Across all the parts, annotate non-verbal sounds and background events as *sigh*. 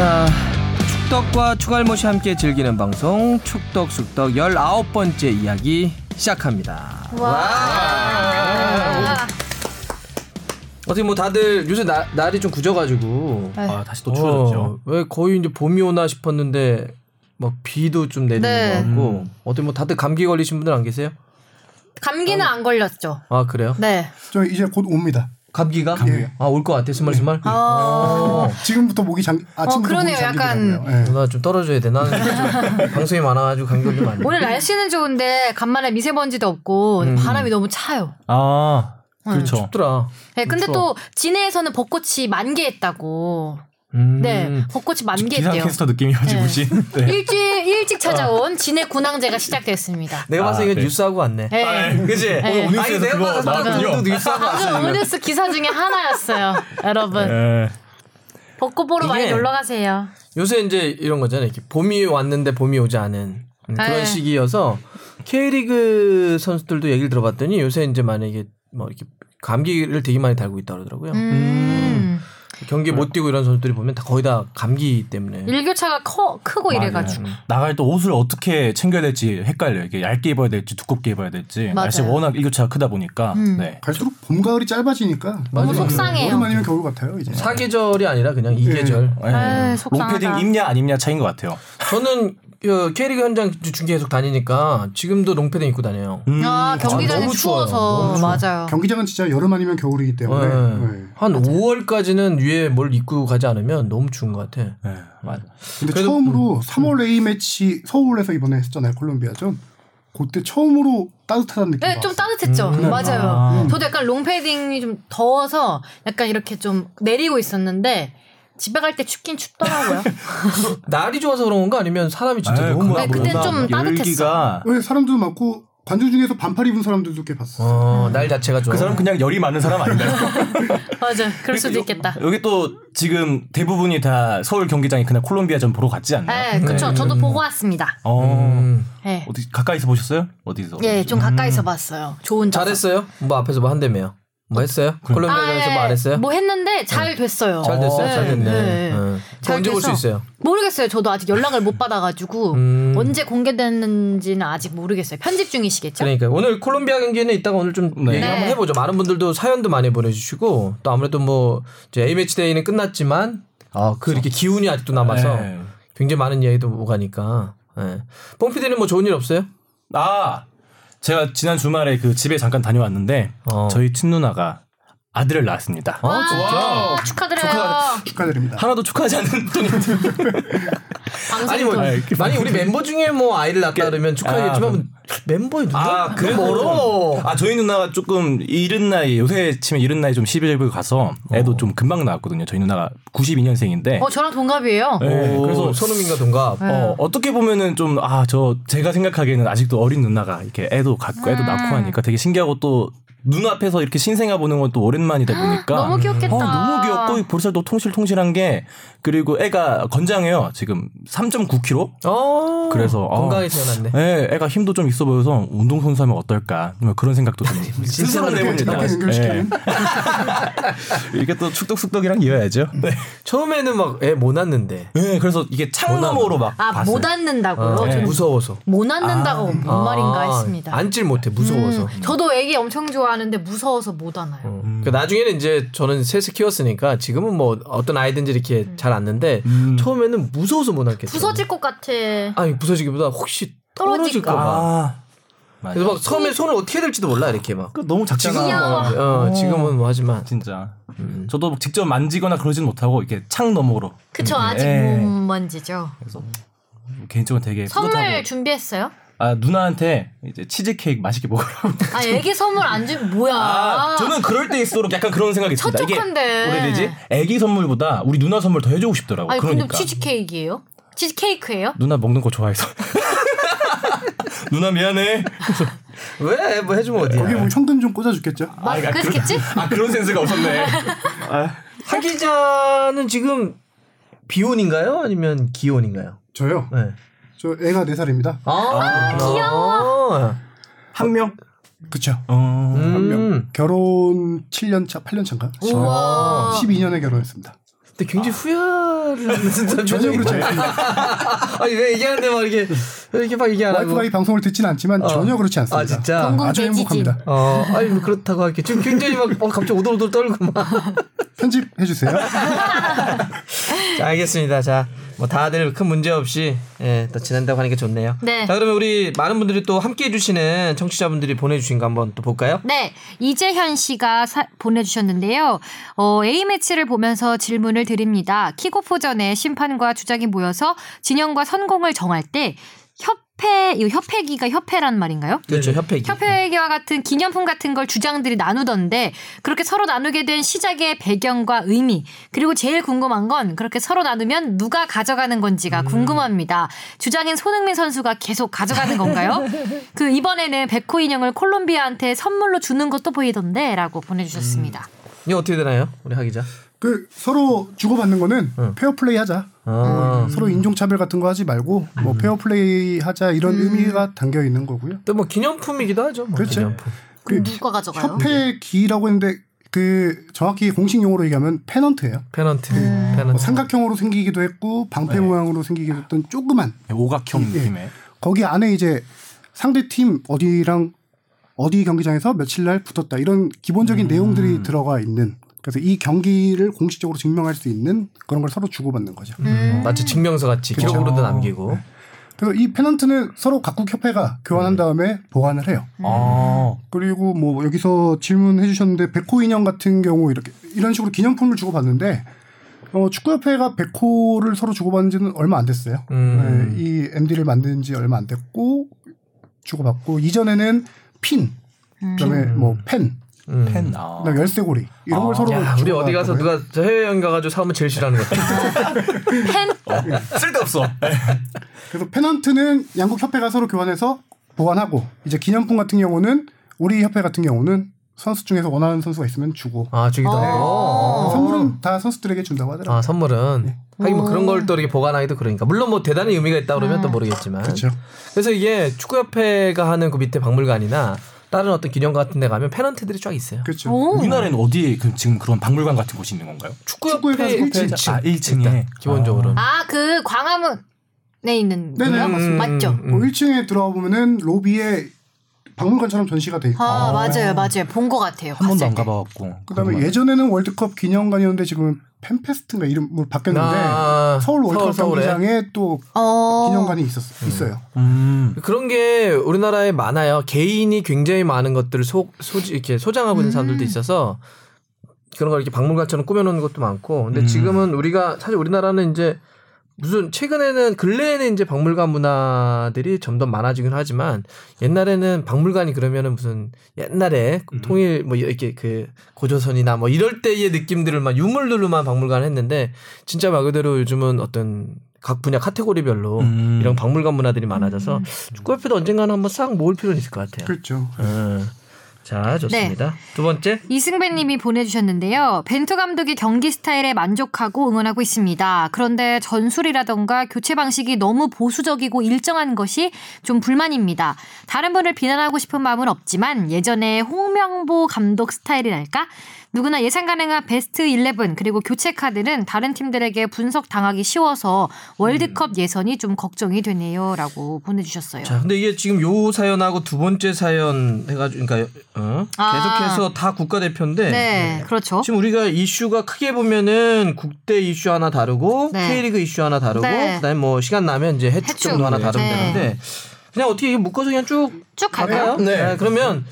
자, 축덕과 추갈못이 함께 즐기는 방송 축덕 숙덕 19번째 이야기 시작합니다. 와. 어떻게 뭐 다들 요새 나, 날이 좀 굳어가지고 아 다시 또 추워졌죠. 어, 왜 거의 이제 봄이 오나 싶었는데 막 비도 좀 내리는 네. 것 같고 음. 어떻게 뭐 다들 감기 걸리신 분들 안 계세요? 감기는 안 걸렸죠. 아 그래요? 네. 저 이제 곧 옵니다. 감기가? 감기요. 아올 것 같아 스멀스멀. *laughs* 어. 지금부터 목이 장 아침부터 어, 그러네요. 목이 약간. 예. 누나 좀 떨어져야 돼. 나는 좀 *laughs* 방송이 많아가지고 감기 걸리면 안 돼. 오늘 날씨는 좋은데 간만에 미세먼지도 없고 음. 바람이 너무 차요. 아 그렇죠. 춥더라. 네, 근데 추워. 또 진해에서는 벚꽃이 만개했다고. 음. 네, 벚꽃이 기상 만개했대요. 캐스터 느낌이어지고 신 네. *laughs* 일찍 일찍 찾아온 진해 군항제가 시작됐습니다. 내가 봤을 때 아, 이건 그래. 뉴스하고 왔네. 네. 그지? 네. 오늘 아니, 뉴스에서 내가 그거 나왔군요. 뉴스하고 왔어. 오늘스 기사 중에 하나였어요, 여러분. 네. 벚꽃 보러 많이 놀러 가세요. 요새 이제 이런 거잖아요. 이렇게 봄이 왔는데 봄이 오지 않은 음, 그런 네. 시기여서 K리그 선수들도 얘기를 들어봤더니 요새 이제 만약에 뭐 이렇게 감기를 되게 많이 달고 있다 그러더라고요. 음. 경기 못 뛰고 이런 선수들이 보면 다 거의 다 감기 때문에. 일교차가 커, 크고 이래가지고. 나갈 때 옷을 어떻게 챙겨야 될지 헷갈려요. 이게 얇게 입어야 될지 두껍게 입어야 될지. 맞아요. 날씨 워낙 일교차가 크다 보니까. 음. 네. 갈수록 봄 가을이 짧아지니까 너무 속상해요. 여름 아니면 겨울 같아요 이제. 사계절이 아니라 그냥 이 네. 계절. 네. 롱패딩 입냐 안 입냐 차이인 것 같아요. 저는 그 K리그 현장 중계 계속 다니니까 지금도 롱패딩 입고 다녀요. 음, 아, 경기장이. 추워서. 너무 추워. 맞아요. 경기장은 진짜 여름 아니면 겨울이기 때문에. 네. 네. 한 5월까지는 위에 뭘 입고 가지 않으면 너무 추운 것 같아. 네, 맞아. 근데 그래도- 처음으로 3월 A 매치 서울에서 이번에 했잖아요 콜롬비아전. 그때 처음으로 따뜻하다는 느낌. 네, 좀 따뜻했죠. 음. 맞아요. 아. 저도 약간 롱패딩이 좀 더워서 약간 이렇게 좀 내리고 있었는데 집에 갈 때 춥긴 춥더라고요. *laughs* 날이 좋아서 그런 건가 아니면 사람이 진짜 아유, 너무 네, 그때 좀 따뜻했어. 왜 사람도 많고 관중 중에서 반팔 입은 사람들도 꽤 봤어. 요 어, 날 자체가 좋아. 그 사람 그냥 열이 많은 사람 아닌가요? *laughs* *laughs* 맞아. 그럴 수도 있겠다. 여기 또 지금 대부분이 다 서울 경기장에 그날 콜롬비아전 보러 갔지 않나요? 네, 그쵸. 저도 보고 왔습니다. 어. 음. 네. 어디 가까이서 보셨어요? 어디서? 예, 좀 가까이서 봤어요. 좋은 점. 잘했어요? 뭐 앞에서 뭐 한대매요. 뭐 했어요? 콜롬비아에서 뭐안 했어요? 뭐 했는데 잘 됐어요. 잘 됐어요. 네, 잘 됐네. 네. 응. 잘 언제 볼 수 있어요? 모르겠어요. 저도 아직 연락을 못 받아가지고 *laughs* 음. 언제 공개됐는지는 아직 모르겠어요. 편집 중이시겠죠? 그러니까 오늘 콜롬비아 경기는 이따가 오늘 좀 네. 얘기 한번 네. 해보죠. 많은 분들도 사연도 많이 보내주시고 또 아무래도 뭐 이제 A 매치 데이는 끝났지만 아 그 이렇게 기운이 아직도 남아서 네. 굉장히 많은 이야기도 오가니까. 예. 뽕피디는 뭐 좋은 일 없어요? 아 제가 지난 주말에 그 집에 잠깐 다녀왔는데 어. 저희 친누나가 아들을 낳았습니다. 아 진짜? 축하드려요. 축하드립니다. 하나도 축하하지 않는 분이 방송 아니 뭐 돈. 만약 우리 멤버 중에 뭐 아이를 낳았다 그러면 축하하겠지만 아, 뭐 멤버에 누가 아, 그래 멀어. 아 저희 누나가 조금 이른 나이 요새 치면 이른 나이 좀 11월 가서 애도 좀 금방 나왔거든요. 저희 누나가 92년생인데 어, 저랑 동갑이에요. 네, 그래서 그래서 손흥민과 동갑. 어, 어떻게 보면은 좀, 아, 저, 제가 생각하기에는 아직도 어린 누나가 이렇게 애도 갖고 애도 음. 낳고 하니까 되게 신기하고 또 눈앞에서 이렇게 신생아 보는 건 또 오랜만이다 보니까. 너무 귀엽겠다. 어, 너무 귀엽고 이 볼살도 통실통실한 게 그리고 애가 건장해요. 지금 3.9kg? 어. 그래서, 어. 건강히 태어났네. 예, 애가 힘도 좀 있어 보여서 운동 선수 하면 어떨까. 뭐 그런 생각도 좀 스스로 내봅니다. 이렇게. 예. 이게 또 축덕숙덕이랑 이어야죠. 네. 처음에는 막 애 못 낳는데 네, 그래서 이게 창너머로 막. 아, 봤어요. 못 앉는다고요? 어, 저는 무서워서. 못 앉는다고 뭔 아, 말인가 했습니다. 앉질 못해 무서워서. 음, 저도 애기 엄청 좋아 하는데 무서워서 못 안아요. 어. 그러니까 나중에는 이제 저는 셋을 키웠으니까 지금은 뭐 어떤 아이든지 이렇게 잘 앉는데 음. 처음에는 무서워서 못 앉겠어. 부서질 것 같아. 아니 부서지기보다 혹시 떨어질까 봐. 아. 그래서 막 처음에 손을 어떻게 해야 될지도 몰라 이렇게 막. 그 너무 작잖아. 귀여워. 어, 지금은 뭐 하지만 진짜. 저도 직접 만지거나 그러진 못하고 이렇게 창 너머로. 그쵸, 아직 예. 못 만지죠. 그래서 개인적으로 되게 선물 뿌듯하고. 준비했어요? 아 누나한테 이제 치즈 케이크 맛있게 먹으라고. 아, 애기 선물 안 주, 뭐야. 아, 저는 그럴 때일수록 약간 그런 생각이 듭니다. 이게 촉촉한데. 뭐라 해야 되지? 애기 선물보다 우리 누나 선물 더 해주고 싶더라고. 아니, 그러니까 근데 치즈케이크예요? 치즈케이크예요? 누나 먹는 거 좋아해서. *laughs* 누나 미안해. *laughs* 왜 뭐 해주면 어디야? 거기 뭐 현금 좀 꽂아줬겠죠. 뭐, 그랬겠지? 아 그런 센스가 없었네. 하 기자는 지금 비혼인가요? 아니면 기혼인가요? 저요. 네. 저 애가 4 살입니다. 아, 귀여워. 한 명. 그쵸. 어. 음. 한 명. 결혼 7년 차, 8년 차인가? 우와. 12년에 결혼했습니다. 근데 굉장히 후회를 하는 전혀 그렇지. 않습니다. 아니 왜 얘기하는데 막 이렇게 왜 이렇게 막 얘기 안 하고 와이프가 이 방송을 듣지는 않지만 전혀 그렇지 않습니다. 아 진짜 아주. 행복합니다. 어 아니 뭐 그렇다고 할게 지금 굉장히 막 어, 갑자기 오돌오돌 떨고 막 *laughs* 편집해 주세요. *laughs* 자, 알겠습니다. 자, 뭐 다들 큰 문제 없이 예, 또 지낸다고 하니까 좋네요. 네. 자, 그러면 우리 많은 분들이 또 함께 해주시는 청취자분들이 보내주신 거 한번 또 볼까요? 네, 이재현 씨가 사- 보내주셨는데요. 어, A 매치를 보면서 질문을 드립니다. 킥오프 전에 심판과 주장이 모여서 진영과 선공을 정할 때 협회, 이 협회기가 협회란 말인가요? 그렇죠, 협회기. 협회기와 같은 기념품 같은 걸 주장들이 나누던데 그렇게 서로 나누게 된 시작의 배경과 의미 그리고 제일 궁금한 건 그렇게 서로 나누면 누가 가져가는 건지가 궁금합니다. 주장인 손흥민 선수가 계속 가져가는 건가요? *laughs* 그 이번에는 백호 인형을 콜롬비아한테 선물로 주는 것도 보이던데라고 보내주셨습니다. 이거 어떻게 되나요, 우리 하 기자? 그 서로 주고받는 거는 페어플레이 하자. 아, 서로 인종차별 같은 거 하지 말고 뭐 페어플레이 하자 이런 의미가 담겨 있는 거고요. 또 뭐 기념품이기도 하죠. 뭐 그렇죠. 기념품. 그럼 누가 가져가요? 협회 기라고 했는데 그 정확히 공식 용어로 얘기하면 페넌트예요. 페넌트, 음. 뭐 삼각형으로 생기기도 했고 방패 모양으로 생기기도 했던 조그만 오각형 예. 느낌의 거기 안에 이제 상대 팀 어디랑 어디 경기장에서 며칠 날 붙었다 이런 기본적인 내용들이 들어가 있는 그래서 이 경기를 공식적으로 증명할 수 있는 그런 걸 서로 주고받는 거죠. 음. 마치 증명서 같이 그렇죠. 기록으로도 남기고. 그래서 이 페넌트는 서로 각국 협회가 교환한 다음에 보관을 해요. 아. 그리고 뭐 여기서 질문해 주셨는데 백호 인형 같은 경우 이렇게 이런 식으로 기념품을 주고받는데 어, 축구협회가 백호를 서로 주고받은 지는 얼마 안 됐어요. 음. 네, 이 MD를 만든 지 얼마 안 됐고 주고받고 이전에는 핀, 그다음에 뭐 펜, 음. 펜. 아. 그다음에 열쇠고리 이런 걸 서로 야, 우리 어디 가서. 누가 저 해외 여행 가가지고 사면 제일 싫어하는 것 같아. *laughs* 펜? 쓸데없어. 그래서 페넌트는 양국 협회가 서로 교환해서 보관하고 이제 기념품 같은 경우는 우리 협회 같은 경우는 선수 중에서 원하는 선수가 있으면 주고 아, 주기도 어. 하고. 선물은 다 선수들에게 준다고 하더라고요. 아, 선물은. 하긴 뭐 오. 그런 걸 또 이렇게 보관하기도 그러니까. 물론 뭐 대단히 의미가 있다 그러면 또 모르겠지만. 그렇죠. 그래서 이게 축구협회가 하는 그 밑에 박물관이나 다른 어떤 기념 같은 데 가면 페넌트들이 쫙 있어요. 그렇죠. 오. 우리나라에는 어디에 그 지금 그런 박물관 같은 곳이 있는 건가요? 축구협회 축구협회 1층. 아, 1층에. 기본적으로는. 아, 그 광화문에 있는 네네, 거요? 맞습니다. 맞죠? 음. 뭐 1층에 들어가 보면은 로비에 박물관처럼 전시가 돼 있고 아, 맞아요, 맞아요. 본 것 같아요. 한 번도 안 때. 가봐갖고. 그다음에. 예전에는 월드컵 기념관이었는데 지금 펜페스트인가 이름으로 바뀌었는데 아, 서울 월드컵? 경기장에 또 어. 기념관이 있었, 있어요. 음. 그런 게 우리나라에 많아요. 개인이 굉장히 많은 것들을 소, 소지, 이렇게 소장하고 있는 사람들도 있어서 그런 걸 이렇게 박물관처럼 꾸며놓는 것도 많고. 근데 음. 지금은 우리가 사실 우리나라는 이제 무슨 최근에는 근래에는 이제 박물관 문화들이 점점 많아지긴 하지만 옛날에는 박물관이 그러면은 무슨 옛날에 음. 통일 뭐 이렇게 그 고조선이나 뭐 이럴 때의 느낌들을 막 유물들로만 박물관 했는데 진짜 말 그대로 요즘은 어떤 각 분야 카테고리별로 음. 이런 박물관 문화들이 많아져서 축구협회도 언젠가는 한번 싹 모을 필요는 있을 것 같아요. 그렇죠. 음. 자 좋습니다. 두 번째 이승배 님이 보내주셨는데요. 벤투 감독이 경기 스타일에 만족하고 응원하고 있습니다. 그런데 전술이라던가 교체 방식이 너무 보수적이고 일정한 것이 좀 불만입니다. 다른 분을 비난하고 싶은 마음은 없지만 예전에 홍명보 감독 스타일이랄까? 누구나 예상 가능한 베스트 11 그리고 교체 카드는 다른 팀들에게 분석 당하기 쉬워서 월드컵 예선이 좀 걱정이 되네요라고 보내주셨어요. 자, 근데 이게 지금 요 사연하고 두 번째 사연 해가지고, 그러니까 어? 아. 계속해서 다 국가대표인데 네, 그렇죠. 지금 우리가 이슈가 크게 보면은 국대 이슈 하나 다르고 네. K리그 이슈 하나 다르고 네. 그다음에 뭐 시간 나면 이제 해축, 해축. 정도 하나 네. 다루면 네. 되는데 그냥 어떻게 묶어서 그냥 쭉쭉 갈까요? 갈까요? 네. 그러면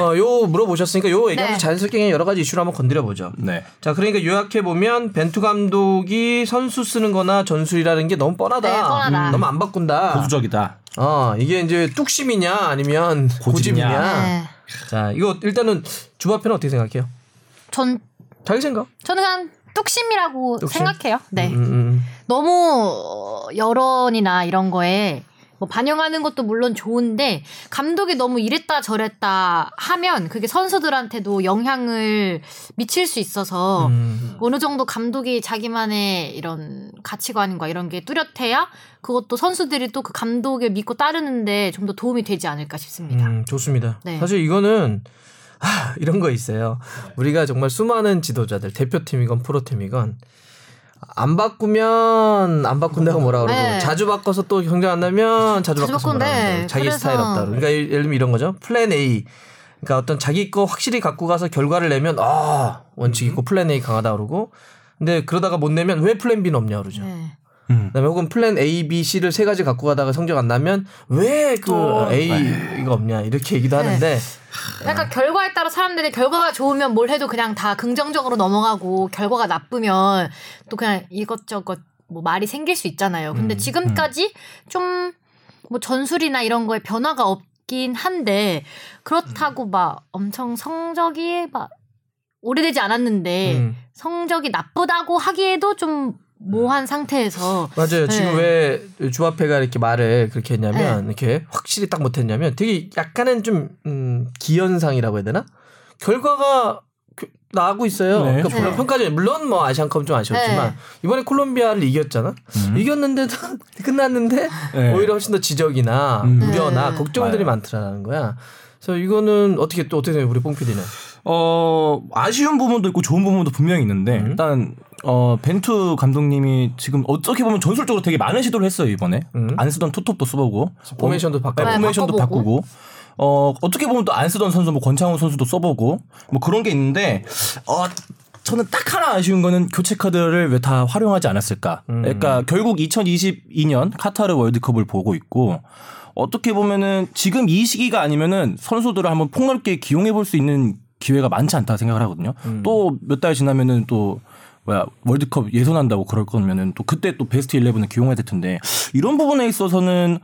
어, 요 물어보셨으니까 요 얘기하면서 네. 자연스럽게 그냥 여러 가지 이슈를 한번 건드려 보죠. 네. 자, 그러니까 요약해 보면 벤투 감독이 선수 쓰는 거나 전술이라는 게 너무 뻔하다. 네, 뻔하다. 음, 너무 안 바꾼다. 보수적이다. 어, 이게 이제 뚝심이냐 아니면 고집이냐. 고집이냐. 네. 자, 이거 일단은 주바페는 어떻게 생각해요? 전 자기 생각. 저는 그냥 뚝심이라고 뚝심? 생각해요. 네. 음, 음. 너무 여론이나 이런 거에 뭐 반영하는 것도 물론 좋은데 감독이 너무 이랬다 저랬다 하면 그게 선수들한테도 영향을 미칠 수 있어서 음. 어느 정도 감독이 자기만의 이런 가치관과 이런 게 뚜렷해야 그것도 선수들이 또 그 감독을 믿고 따르는데 좀 더 도움이 되지 않을까 싶습니다. 음, 좋습니다. 네. 사실 이거는 아, 이런 거 있어요. 우리가 정말 수많은 지도자들, 대표팀이건 프로팀이건 안 바꾸면 안 바꾼다고 뭐라 그러고 네. 자주 바꿔서 또 성적 안 나면 자주, 자주 바꿔서 뭐라 바꾼대. 그러고 자기 그래서- 스타일 없다. 그러니까 예를 들면 이런 거죠. 플랜 A. 그러니까 어떤 자기 거 확실히 갖고 가서 결과를 내면 아 원칙 있고 플랜 A 강하다 그러고 근데 그러다가 못 내면 왜 플랜 B는 없냐 그러죠. 네. 음. 그다음에 혹은 플랜 A, B, C를 세 가지 갖고 가다가 성적 안 나면 왜 그 A가 없냐 이렇게 얘기도 네. 하는데 약간 결과에 따라 사람들이 결과가 좋으면 뭘 해도 그냥 다 긍정적으로 넘어가고 결과가 나쁘면 또 그냥 이것저것 뭐 말이 생길 수 있잖아요. 근데 음, 지금까지 좀뭐 전술이나 이런 거에 변화가 없긴 한데 그렇다고 막 엄청 성적이 막 오래되지 않았는데 음. 성적이 나쁘다고 하기에도 좀 모호한 상태에서 맞아요. 네. 지금 왜 주합회가 이렇게 말을 그렇게 했냐면 이렇게 확실히 딱 못했냐면 되게 약간은 좀 음, 기현상이라고 해야 되나? 결과가 그- 나오고 있어요. 네. 그러니까 물론 네. 평가전 물론 뭐 아시안컵 좀 아쉬웠지만 네. 이번에 콜롬비아를 이겼잖아. 음. 이겼는데도 *laughs* 끝났는데 네. 오히려 훨씬 더 지적이나 음. 우려나 네. 걱정들이. 많더라는 거야. 그래서 이거는 어떻게 또 어떻게 생각해 우리 뽕 PD는? 어 아쉬운 부분도 있고 좋은 부분도 분명히 있는데 음. 일단 어 벤투 감독님이 지금 어떻게 보면 전술적으로 되게 많은 시도를 했어요 이번에 음. 안 쓰던 투톱도 써보고 포메이션도 바꿔. 네, 네, 포메이션도 바꿔보고. 바꾸고 어 어떻게 보면 또 안 쓰던 선수 뭐 권창훈 선수도 써보고 뭐 그런 게 있는데 어 저는 딱 하나 아쉬운 거는 교체 카드를 왜 다 활용하지 않았을까. 음. 그러니까 결국 2022년 카타르 월드컵을 보고 있고 어떻게 보면은 지금 이 시기가 아니면은 선수들을 한번 폭넓게 기용해 볼 수 있는 기회가 많지 않다 생각을 하거든요. 음. 또몇 달 지나면은 또 뭐야 월드컵 예선한다고 그럴 거면은 또 그때 또 베스트 11을 기용해야 될 텐데 이런 부분에 있어서는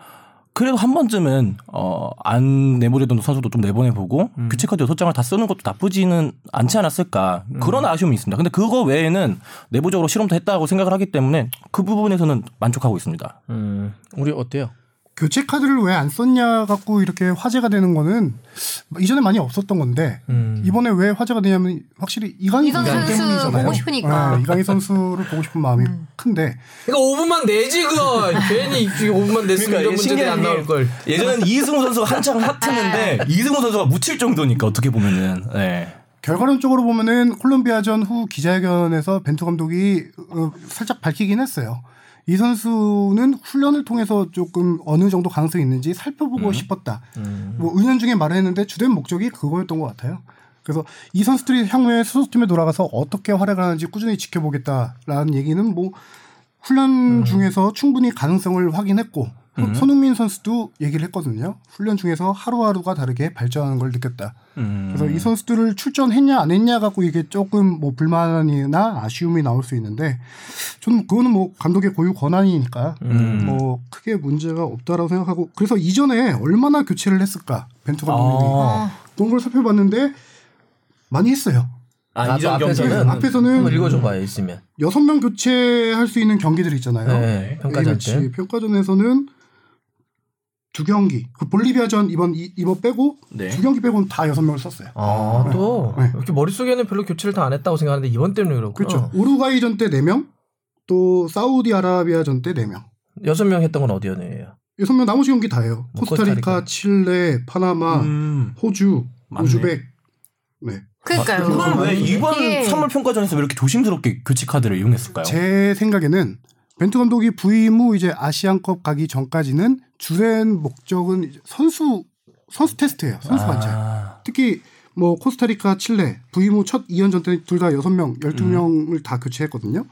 그래도 한 번쯤은 어안 내보내던 선수도 좀 내보내보고 음. 교체 카드 여섯 장을 다 쓰는 것도 나쁘지는 않지 않았을까 음. 그런 아쉬움이 있습니다. 근데 그거 외에는 내부적으로 실험도 했다고 생각을 하기 때문에 그 부분에서는 만족하고 있습니다. 음, 우리 어때요? 교체 카드를 왜 안 썼냐 갖고 이렇게 화제가 되는 거는 이전에 많이 없었던 건데 음. 이번에 왜 화제가 되냐면 확실히 이강인 선수 선수 때문이잖아요. 보고 싶으니까. 네, 이강인 선수를 보고 싶은 마음이 음. 큰데 그러니까 5분만 내지 그거 괜히 5분만 냈으면 이런 문제들이 안 나올 걸. 예전에는 이승우 선수가 한창 핫했는데 이승우 선수가 묻힐 정도니까 어떻게 보면은 네. 결과론적으로 보면은 콜롬비아전 후 기자회견에서 벤투 감독이 어, 살짝 밝히긴 했어요. 이 선수는 훈련을 통해서 조금 어느 정도 가능성이 있는지 살펴보고 싶었다. 뭐 은연 중에 말을 했는데 주된 목적이 그거였던 것 같아요. 그래서 이 선수들이 향후에 소속팀에 돌아가서 어떻게 활약을 하는지 꾸준히 지켜보겠다라는 얘기는 뭐 훈련 중에서 충분히 가능성을 확인했고 손- 손흥민 선수도 얘기를 했거든요. 훈련 중에서 하루하루가 다르게 발전하는 걸 느꼈다. 음. 그래서 이 선수들을 출전했냐 안 했냐 갖고 이게 조금 뭐 불만이나 아쉬움이 나올 수 있는데 저는 그거는 뭐 감독의 고유 권한이니까 음. 뭐 크게 문제가 없다라고 생각하고 그래서 이전에 얼마나 교체를 했을까 벤투 감독님이 아. 그런 걸 살펴봤는데 많이 했어요. 아, 나도 이전 앞에서는 경기는 앞에서는 한번 읽어줘봐요 있으면. 여섯 명 교체할 수 있는 경기들 있잖아요. 네, 평가전. 때. 평가전에서는 두 경기. 그 볼리비아전 이번 이- 이번 빼고 네. 두 경기 빼고는 다 여섯 명을 썼어요. 아, 또 네. 이렇게 머릿속에는 별로 교체를 다 안 했다고 생각하는데 이번 때문에 그렇구나. 그렇죠. 우루과이전 때 4명, 또 사우디아라비아전 때 4명. 여섯 명 했던 건 어디였네요? 여섯 명 나머지 경기 다 해요. 뭐 코스타리카, 코스타리카. 칠레, 파나마, 음. 호주, 맞네. 우즈벡. 네. 그러니까요. 그럼 그럼 왜 이번 이게- 선물 평가전에서 왜 이렇게 조심스럽게 교체 카드를 이용했을까요? 제 생각에는 벤투 감독이 부임 후 이제 아시안컵 가기 전까지는 주된 목적은 선수 선수 테스트예요. 선수 관찰. 아. 특히 뭐 코스타리카, 칠레 부임 후 첫 2연전 때 둘 다 6명, 12명을 다 교체했거든요.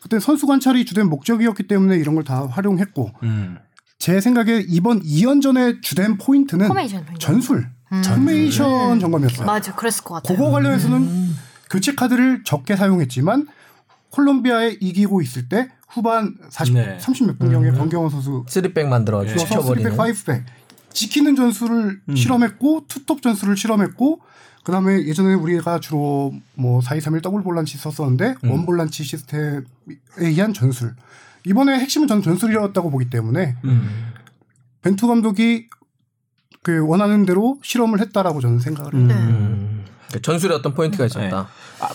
그때 선수 관찰이 주된 목적이었기 때문에 이런 걸 다 활용했고 음. 제 생각에 이번 2연전의 주된 포인트는 포메이션, 포인트. 전술, 음. 포메이션 점검이었어요. 맞아, 그랬을 것 같아요. 그거 관련해서는 교체 카드를 적게 사용했지만 콜롬비아에 이기고 있을 때 후반 40, 네. 30몇 분경에 권경원 선수 쓰리백 만들어 넣어서 지켜버리는. 3백, 5백 지키는 전술을 실험했고 투톱 전술을 실험했고 그다음에 예전에 우리가 주로 뭐 4-2-3-1 더블 볼란치 썼었는데 원 볼란치 시스템에 의한 전술 이번에 핵심은 저는 전술이었다고 보기 때문에 음. 벤투 감독이 그 원하는 대로 실험을 했다라고 저는 생각을 해요. 네. 음. 전술에 어떤 포인트가 있었다. 아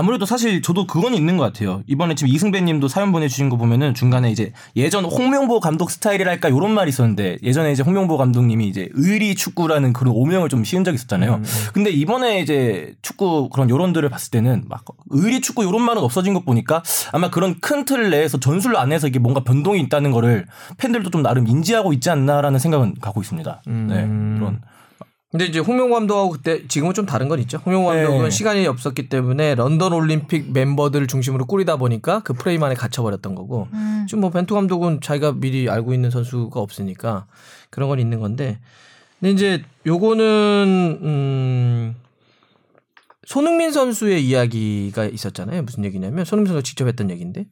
무래도 사실 저도 그건 있는 것 같아요. 이번에 지금 이승배님도 사연 보내주신 거 보면은 중간에 이제 예전 홍명보 감독 스타일이랄까 이런 말이 있었는데 예전에 이제 홍명보 감독님이 이제 의리 축구라는 그런 오명을 좀 씌운 적이 있었잖아요. 근데 이번에 이제 축구 그런 여론들을 봤을 때는 막 의리 축구 이런 말은 없어진 것 보니까 아마 그런 큰 틀 내에서 전술 안에서 이게 뭔가 변동이 있다는 거를 팬들도 좀 나름 인지하고 있지 않나라는 생각은 갖고 있습니다. 네 그런 근데 이제 홍명 감독하고 그때 지금은 좀 다른 건 있죠. 홍명 감독은 네. 시간이 없었기 때문에 런던 올림픽 멤버들을 중심으로 꾸리다 보니까 그 프레임 안에 갇혀버렸던 거고 음. 지금 뭐 벤투 감독은 자기가 미리 알고 있는 선수가 없으니까 그런 건 있는 건데 근데 이제 요거는 음 손흥민 선수의 이야기가 있었잖아요. 무슨 얘기냐면 손흥민 선수가 직접 했던 얘기인데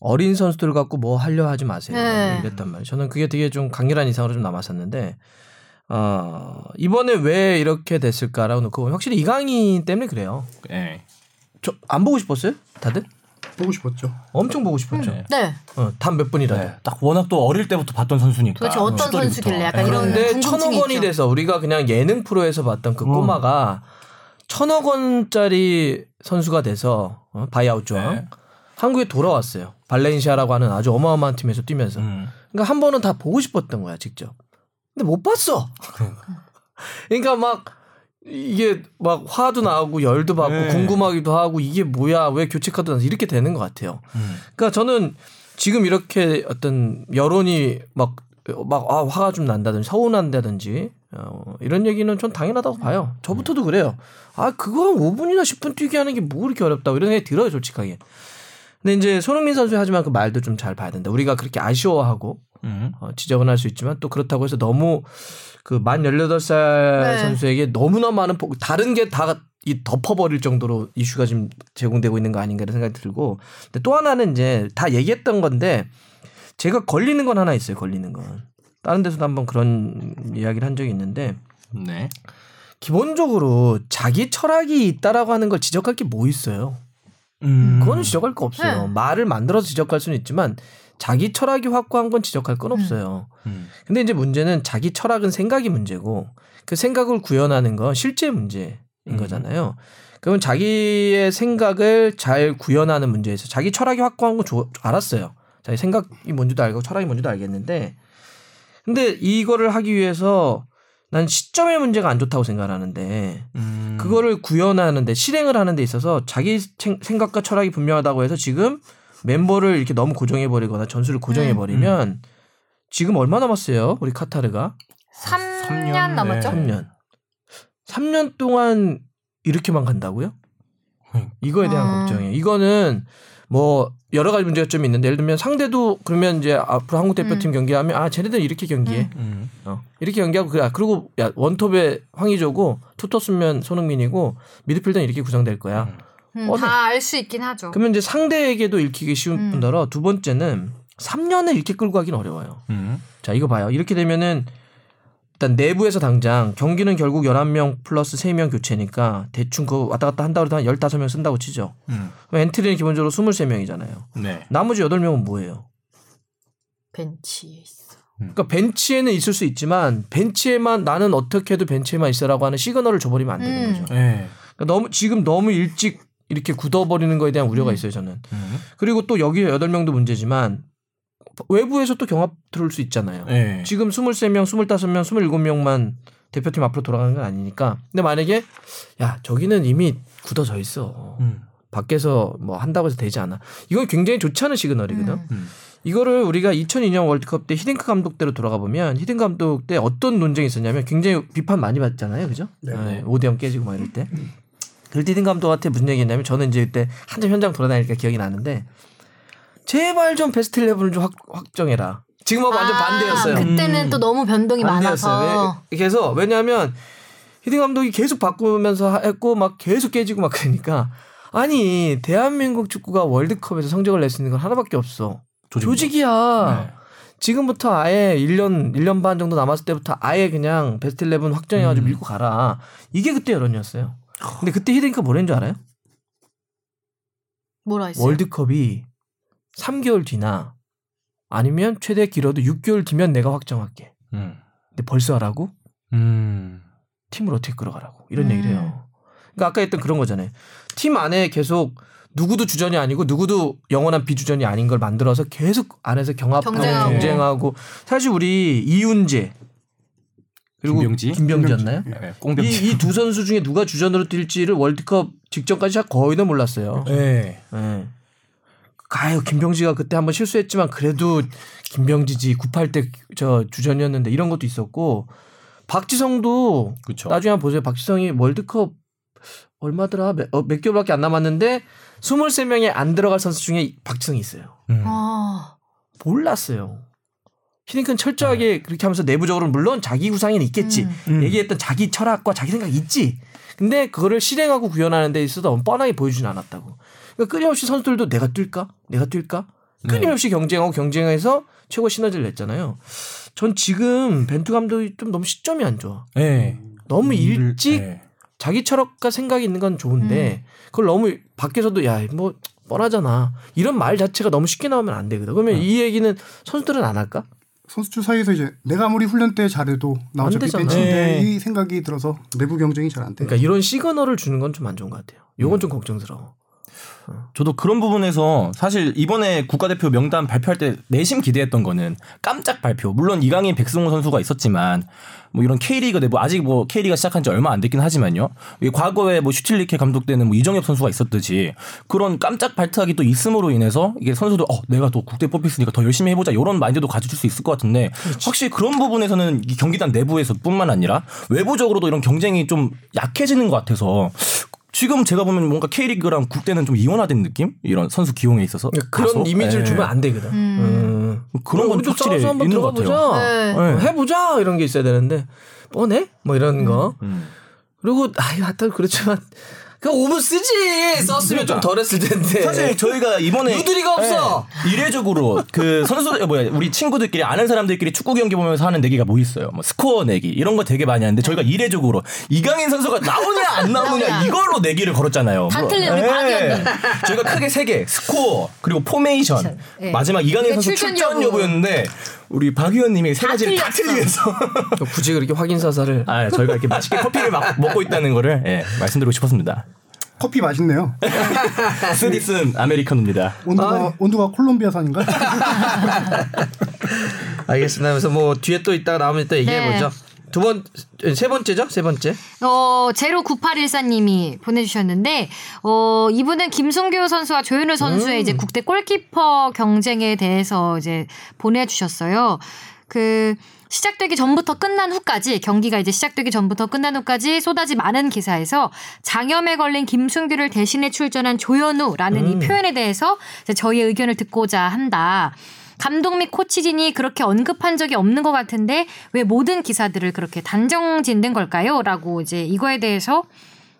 어린 선수들 갖고 뭐 하려 하지 마세요. 네. 이랬단 말이에요. 저는 그게 되게 좀 강렬한 인상으로 좀 남았었는데 어, 이번에 왜 이렇게 됐을까라고 놓고 확실히 이강인 때문에 그래요. 예. 저 안 보고 싶었어요? 다들? 보고 싶었죠. 엄청 보고 싶었죠. 네. 네. 어, 단몇 분이라도. 네. 딱 워낙 또 어릴 때부터 봤던 선수니까. 도대체 어떤 시절부터. 선수길래 약간 이런 그런데 궁금증이 천억 원이 있죠. 돼서 우리가 그냥 예능 프로에서 봤던 그 꼬마가 천억 원짜리 선수가 돼서 어, 바이아웃 조항 네. 한국에 돌아왔어요. 발렌시아라고 하는 아주 어마어마한 팀에서 뛰면서. 음. 그러니까 한 번은 다 보고 싶었던 거야 직접. 근데 못 봤어. 그러니까 막 이게 막 화도 나고 열도 받고 네. 궁금하기도 하고 이게 뭐야 왜 교체 카드 나서 이렇게 되는 것 같아요. 음. 그러니까 저는 지금 이렇게 어떤 여론이 막 막 아, 화가 좀 난다든지 서운한다든지 어, 이런 얘기는 전 당연하다고 봐요. 저부터도 그래요. 아 그거 한 5분이나 10분 뛰게 하는 게뭐 이렇게 어렵다고 이런 생각이 들어요 솔직하게. 근데 이제 손흥민 선수 하지만 그 말도 좀 잘 봐야 된다. 우리가 그렇게 아쉬워하고 음. 어, 지적은 할 수 있지만 또 그렇다고 해서 너무 그만 18살 네. 선수에게 너무나 많은 폭, 다른 게 다 이 덮어버릴 정도로 이슈가 지금 제공되고 있는 거 아닌가 이런 생각이 들고 근데 또 하나는 이제 다 얘기했던 건데 제가 걸리는 건 하나 있어요 걸리는 건 다른 데서도 한번 그런 이야기를 한 적이 있는데 네. 기본적으로 자기 철학이 있다라고 하는 걸 지적할 게 뭐 있어요 음. 그거는 지적할 거 없어요 네. 말을 만들어서 지적할 수는 있지만 자기 철학이 확고한 건 지적할 건 없어요 음. 근데 이제 문제는 자기 철학은 생각이 문제고 그 생각을 구현하는 건 실제 문제인 음. 거잖아요. 그러면 자기의 생각을 잘 구현하는 문제에서 자기 철학이 확고한 건 좋- 알았어요. 자기 생각이 뭔지도 알고 철학이 뭔지도 알겠는데 근데 이거를 하기 위해서 난 시점의 문제가 안 좋다고 생각하는데 음. 그거를 구현하는데 실행을 하는 데 있어서 자기 생- 생각과 철학이 분명하다고 해서 지금 멤버를 이렇게 너무 고정해 버리거나 전술을 고정해 버리면 지금 얼마 남았어요? 우리 카타르가 3년, 삼 년, 남았죠? 네. 3년. 3년 동안 이렇게만 간다고요? 음. 이거에 대한 아. 걱정이에요. 이거는 뭐 여러 가지 문제가 좀 있는데 예를 들면 상대도 그러면 이제 앞으로 한국 대표팀 경기하면 아 쟤네들 이렇게 경기해. 음. 어, 이렇게 경기하고 그래. 아, 그리고 야 원톱에 황의조고 투톱수면 손흥민이고 미드필더는 이렇게 구성될 거야. 음, 어, 네. 다알 수 있긴 하죠. 그러면 이제 상대에게도 읽히기 쉬운 음. 뿐더러 두 번째는 3년을 이렇게 끌고 가긴 어려워요. 음. 자, 이거 봐요. 이렇게 되면은 일단 내부에서 당장 경기는 결국 11명 플러스 3명 교체니까 대충 그 왔다 갔다 한다고 해도 한 15명 쓴다고 치죠. 음. 그럼 엔트리는 기본적으로 23명이잖아요. 네. 나머지 8명은 뭐예요? 벤치에 있어. 그러니까 벤치에는 있을 수 있지만 벤치에만 나는 어떻게 해도 벤치에만 있어라고 하는 시그널을 줘버리면 안 되는 음. 거죠. 네. 그러니까 너무 지금 너무 일찍 이렇게 굳어버리는 거에 대한 우려가 있어요 저는. 음. 그리고 또 여기 8명도 문제지만 외부에서 또 경합 들어올 수 있잖아요. 네. 지금 23명, 25명, 27명만 대표팀 앞으로 돌아가는 건 아니니까. 근데 만약에 야 저기는 이미 굳어져 있어. 음. 밖에서 뭐 한다고 해서 되지 않아. 이건 굉장히 좋지 않은 시그널이거든. 음. 음. 이거를 우리가 2002년 월드컵 때 히딩크 감독 때로 돌아가 보면 히딩크 감독 때 어떤 논쟁이 있었냐면 굉장히 비판 많이 받잖아요. 그죠? 네. 5대0 깨지고 막 이럴 때. 때 히딩크 감독한테 무슨 얘기 했냐면 저는 이제 그때 한참 현장 돌아다니니까 기억이 나는데 제발 좀 베스트 11을 좀 확, 확정해라. 지금하고 완전 아, 반대였어요. 그때는 또 너무 변동이 많아서. 반대였어요. 왜- 그래서 왜냐하면 히딩 감독이 계속 바꾸면서 하- 했고 막 계속 깨지고 막 그러니까 아니 대한민국 축구가 월드컵에서 성적을 낼 수 있는 건 하나밖에 없어. 조직이요. 조직이 야. 네. 지금부터 아예 1년 1년 반 정도 남았을 때부터 아예 그냥 베스트 11 확정해 가지고 음. 밀고 가라. 이게 그때 여론이었어요. 근데 그때 히딩크가 뭐라는 줄 알아요? 뭐라 했어요? 월드컵이 3개월 뒤나 아니면 최대 길어도 6개월 뒤면 내가 확정할게. 음. 근데 벌써 하라고? 음. 팀을 어떻게 끌어가라고 이런 음. 얘기를 해요. 그러니까 아까 했던 그런 거잖아요. 팀 안에 계속 누구도 주전이 아니고 누구도 영원한 비주전이 아닌 걸 만들어서 계속 안에서 경합하고 경쟁하고. 경쟁하고 사실 우리 이윤재 그리고 김병지? 김병지였나요? 네, 꽁병. 이두 선수 중에 누가 주전으로 뛸지를 월드컵 직전까지 거의 다 몰랐어요. 네. 예. 가요 김병지가 그때 한번 실수했지만 그래도 김병지지 98 때 저 주전이었는데 이런 것도 있었고 박지성도 그쵸. 나중에 한번 보세요. 박지성이 월드컵 얼마더라 몇, 어, 몇 개월밖에 안 남았는데 23명에 안 들어갈 선수 중에 박지성이 있어요. 음. 아. 몰랐어요. 히딩크는 철저하게 그렇게 하면서 내부적으로 물론 자기 구상이 있겠지. 음. 음. 얘기했던 자기 철학과 자기 생각이 있지. 근데 그거를 실행하고 구현하는 데 있어서 너무 뻔하게 보여주진 않았다고. 그러니까 끊임없이 선수들도 내가 뛸까? 내가 뛸까? 끊임없이 경쟁하고 경쟁해서 최고 시너지를 냈잖아요. 전 지금 벤투 감독이 좀 너무 시점이 안 좋아. 네. 너무 일찍 네. 자기 철학과 생각이 있는 건 좋은데 그걸 너무 밖에서도 야 뭐 뻔하잖아 이런 말 자체가 너무 쉽게 나오면 안 되거든. 그러면 이 얘기는 선수들은 안 할까? 선수들 사이에서 이제 내가 아무리 훈련 때 잘해도 나안 어차피. 벤치인데 네. 이 생각이 들어서 내부 경쟁이 잘 안 돼. 그러니까 이런 시그널을 주는 건 좀 안 좋은 것 같아요. 요건 좀 걱정스러워. 저도 그런 부분에서 사실 이번에 국가대표 명단 발표할 때 내심 기대했던 거는 깜짝 발표. 물론 이강인 백승호 선수가 있었지만 뭐 이런 K리그 내부 아직 뭐 K리가 시작한 지 얼마 안 됐긴 하지만요. 이 과거에 뭐 슈틸리케 감독 때는 뭐 이정엽 선수가 있었듯이 그런 깜짝 발탁이 또 있음으로 인해서 이게 선수들 어 내가 또 국대 뽑혔으니까 더 열심히 해보자 이런 마인드도 가져줄 수 있을 것 같은데 확실히 그런 부분에서는 이 경기단 내부에서뿐만 아니라 외부적으로도 이런 경쟁이 좀 약해지는 것 같아서 지금 제가 보면 뭔가 K리그랑 국대는 좀 이원화된 느낌? 이런 선수 기용에 있어서 그런 다소? 이미지를 예. 주면 안 되거든. 음. 그런 건 확실히 있는 것 들어가 같아요. 보자. 네. 어, 해보자 이런 게 있어야 되는데 뻔해? 뭐 이런 거. 음. 그리고 아 하여튼 그렇지만 그 5분 쓰지 썼으면 좀 덜했을 텐데. 사실 저희가 이번에 유두리가 없어. 네, 이례적으로 그 선수들 뭐야 우리 친구들끼리 아는 사람들끼리 축구 경기 보면서 하는 내기가 뭐 있어요? 뭐 스코어 내기 이런 거 되게 많이 하는데 저희가 이례적으로 이강인 선수가 나오냐 안 나오냐 *laughs* 이걸로 내기를 걸었잖아요. 다 뭐. 틀려, 우리 박이 언니. 저희가 크게 세 개 스코어 그리고 포메이션 네. 마지막 이강인 그게 선수 출전 출전 여부. 여부였는데 우리 박 의원님이 세다 가지를 다. 틀리면서 굳이 그렇게 확인 사살을. 아 저희가 이렇게 맛있게 커피를 막 먹고 있다는 거를 예, 말씀드리고 싶었습니다. 커피 맛있네요. *laughs* 스디슨 아메리카노입니다. 온도가 온도가 콜롬비아산인가? *laughs* 알겠습니다. 그래서 뭐 뒤에 또 있다가 나오면 또 얘기해 보죠. 두 번, 세 번째죠? 세 번째. 어, 제로 9814님이 보내주셨는데, 어, 이분은 김승규 선수와 조현우 선수의 이제 국대 골키퍼 경쟁에 대해서 이제 보내주셨어요. 그, 시작되기 전부터 끝난 후까지 경기가 이제 시작되기 전부터 끝난 후까지 쏟아지 많은 기사에서 장염에 걸린 김승규를 대신해 출전한 조현우라는 이 표현에 대해서 저희의 의견을 듣고자 한다. 감독 및 코치진이 그렇게 언급한 적이 없는 것 같은데 왜 모든 기사들을 그렇게 단정 짓는 걸까요? 라고 이제 이거에 대해서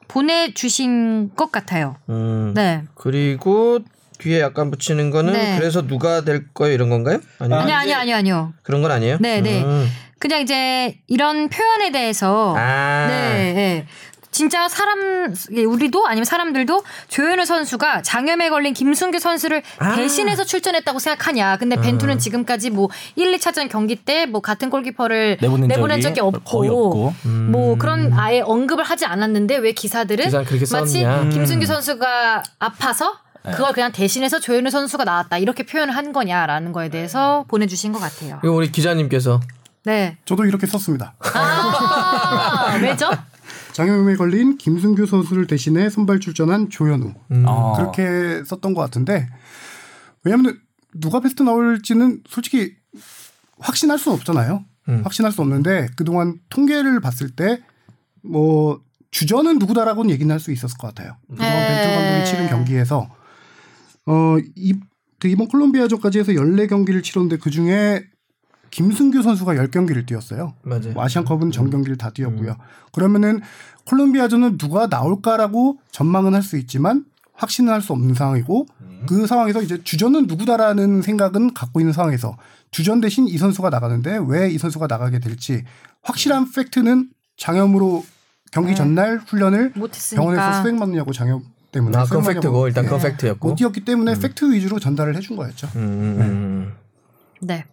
보내주신 것 같아요. 음. 네. 그리고 뒤에 약간 붙이는 거는 네. 그래서 누가 될 거예요 이런 건가요? 아니면 아니요, 아니요, 아니요, 아니요. 그런 건 아니에요? 네, 네. 음. 그냥 이제 이런 표현에 대해서 아. 네, 네. 진짜 사람 예, 우리도 아니면 사람들도 조현우 선수가 장염에 걸린 김승규 선수를 아. 대신해서 출전했다고 생각하냐. 근데 벤투는 지금까지 뭐 1, 2차전 경기 때 뭐 같은 골키퍼를 내보낸 내보낸 적이 적이 없고, 거의 없고. 뭐 그런 아예 언급을 하지 않았는데 왜 기사들은 마치. 음. 김승규 선수가 아파서 그걸 그냥 대신해서 조현우 선수가 나왔다 이렇게 표현을 한 거냐라는 거에 대해서 보내주신 것 같아요. 그리고 우리 기자님께서 네. 저도 이렇게 썼습니다. 아 왜죠? 장염에 걸린 김승규 선수를 대신해 선발 출전한 조현우 아. 그렇게 썼던 것 같은데 왜냐하면 누가 베스트 나올지는 솔직히 확신할 수는 없잖아요. 음. 확신할 수 없는데 그동안 통계를 봤을 때 뭐 주전은 누구다라고는 얘기는 할 수 있었을 것 같아요. 그동안 네. 벤투 감독이 치른 경기에서 어, 이, 그 이번 콜롬비아전까지 해서 14경기를 치렀는데 그 중에 김승규 선수가 10경기를 뛰었어요. 맞아요. 뭐 아시안컵은 전 경기를 다 뛰었고요. 그러면은 콜롬비아전은 누가 나올까라고 전망은 할 수 있지만 확신은 할 수 없는 상황이고 그 상황에서 이제 주전은 누구다라는 생각은 갖고 있는 상황에서 주전 대신 이 선수가 나가는데 왜 이 선수가 나가게 될지 확실한 팩트는 장염으로 경기 전날 훈련을 못했으니까. 병원에서 수액 받느라고 장염 때문에 아, 그건 팩트고 일단 예. 그건 팩트였고. 못 뛰었기 때문에 팩트 위주로 전달을 해준 거였죠. 음, 음, 음. 네.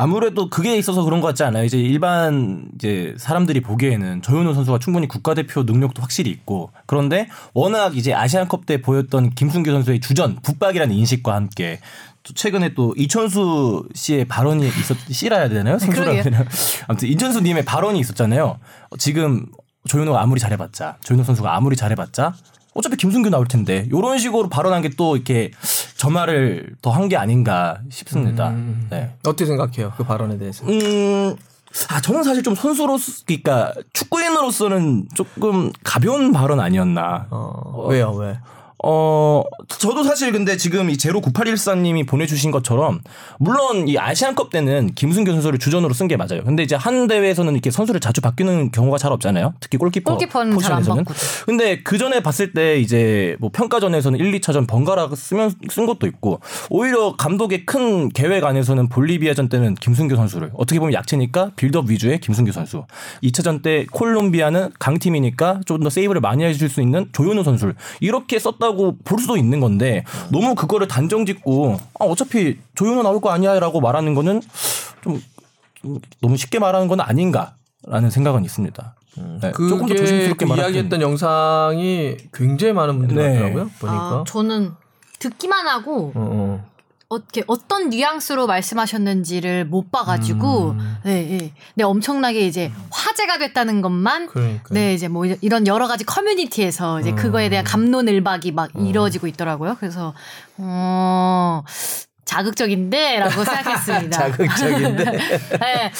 아무래도 그게 있어서 그런 것 같지 않아요? 이제 일반 이제 사람들이 보기에는 조현우 선수가 충분히 국가대표 능력도 확실히 있고 그런데 워낙 이제 아시안컵 때 보였던 김승규 선수의 주전 붙박이라는 인식과 함께 또 최근에 또 이천수 씨의 발언이 있었 씨라야 되나요? 선수라 그러게요. 되나요? 아무튼 이천수 님의 발언이 있었잖아요. 어, 지금 조현우가 아무리 잘해봤자 조현우 선수가 아무리 잘해봤자 어차피 김승규 나올 텐데 이런 식으로 발언한 게 또 이렇게 저 말을 더한 게 아닌가 싶습니다. 네. 어떻게 생각해요? 그 발언에 대해서. 음, 아, 저는 사실 좀 선수로서, 그러니까 축구인으로서는 조금 가벼운 발언 아니었나. 어, 왜요? 왜? 어, 저도 사실 근데 지금 이 제로 9814님이 보내주신 것처럼 물론 이 아시안컵 때는 김승규 선수를 주전으로 쓴 게 맞아요. 근데 이제 한 대회에서는 이렇게 선수를 자주 바뀌는 경우가 잘 없잖아요. 특히 골키퍼 포지션에서는. 근데 그 전에 봤을 때 이제 뭐 평가전에서는 1, 2차전 번갈아 쓰면 쓴 것도 있고 오히려 감독의 큰 계획 안에서는 볼리비아전 때는 김승규 선수를 어떻게 보면 약체니까 빌드업 위주의 김승규 선수. 2차전 때 콜롬비아는 강팀이니까 좀 더 세이브를 많이 해줄 수 있는 조현우 선수를 이렇게 썼다 고 볼 수도 있는 건데 너무 그거를 단정 짓고 아, 어차피 조현우 나올 거 아니야라고 말하는 거는 좀, 좀 너무 쉽게 말하는 건 아닌가라는 생각은 있습니다. 네, 조금 더 그게 조심스럽게 그 이야기했던 영상이 굉장히 많은 분들이 네. 봤더라고요. 보니까. 아, 저는 듣기만 하고 어, 어. 어떻게 어떤 뉘앙스로 말씀하셨는지를 못 봐가지고 음. 네, 네. 네 엄청나게 이제 화제가 됐다는 것만 그러니까. 네 이제 뭐 이런 여러 가지 커뮤니티에서 이제 그거에 음. 대한 감론을박이 막 이루어지고 있더라고요. 그래서 어 자극적인데라고 생각했습니다. *laughs* 자극적인데. *laughs* 네.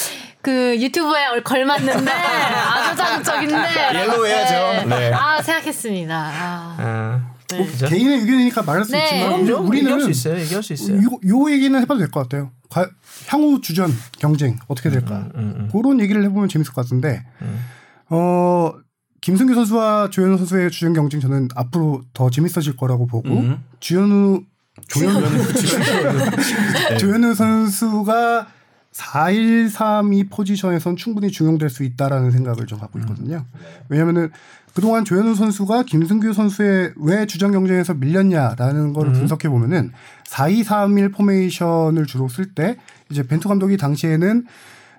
그 유튜브에 얼- 걸맞는데 아주 자극적인데 *laughs* 옐로우 해야죠. 네. 아 생각했습니다. 아. 아, 네. 그죠? 개인의 의견이니까 말할 수 네. 있지만 그럼요. 우리는 얘기할 수 있어요. 얘기할 수 있어요. 요, 요 얘기는 해봐도 될 것 같아요. 과- 향후 주전 경쟁 어떻게 될까? 음, 음. 그런 얘기를 해보면 재밌을 것 같은데, 어, 김승규 선수와 조현우 선수의 주전 경쟁 저는 앞으로 더 재밌어질 거라고 보고, 음. 주현우, 조현우, *laughs* 조현우 선수가 4-1-3-2 포지션에선 충분히 중용될 수 있다라는 생각을 좀 갖고 있거든요. 왜냐면은 그동안 조현우 선수가 김승규 선수의 왜 주전 경쟁에서 밀렸냐라는 거를 분석해 보면은 4-2-3-1 포메이션을 주로 쓸 때 이제 벤투 감독이 당시에는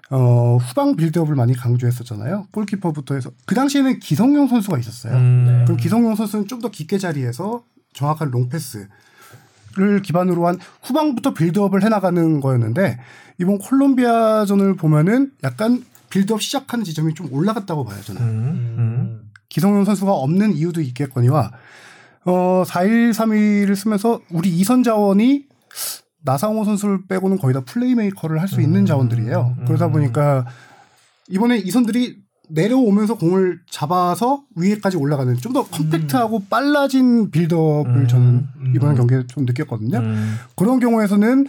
어, 후방 빌드업을 많이 강조했었잖아요. 골키퍼부터 해서 그 당시에는 기성용 선수가 있었어요. 음. 그럼 기성용 선수는 좀 더 깊게 자리에서 정확한 롱패스 를 기반으로 한 후방부터 빌드업을 해나가는 거였는데 이번 콜롬비아전을 보면은 약간 빌드업 시작하는 지점이 좀 올라갔다고 봐요 저는. 음, 음. 기성용 선수가 없는 이유도 있겠거니와 어 4-1-3-1을 쓰면서 우리 이선 자원이 나상호 선수를 빼고는 거의 다 플레이메이커를 할수 있는 자원들이에요. 그러다 보니까 이번에 이선들이 내려오면서 공을 잡아서 위에까지 올라가는 좀 더 컴팩트하고 빨라진 빌드업을 저는 이번 경기에 좀 느꼈거든요. 음. 그런 경우에서는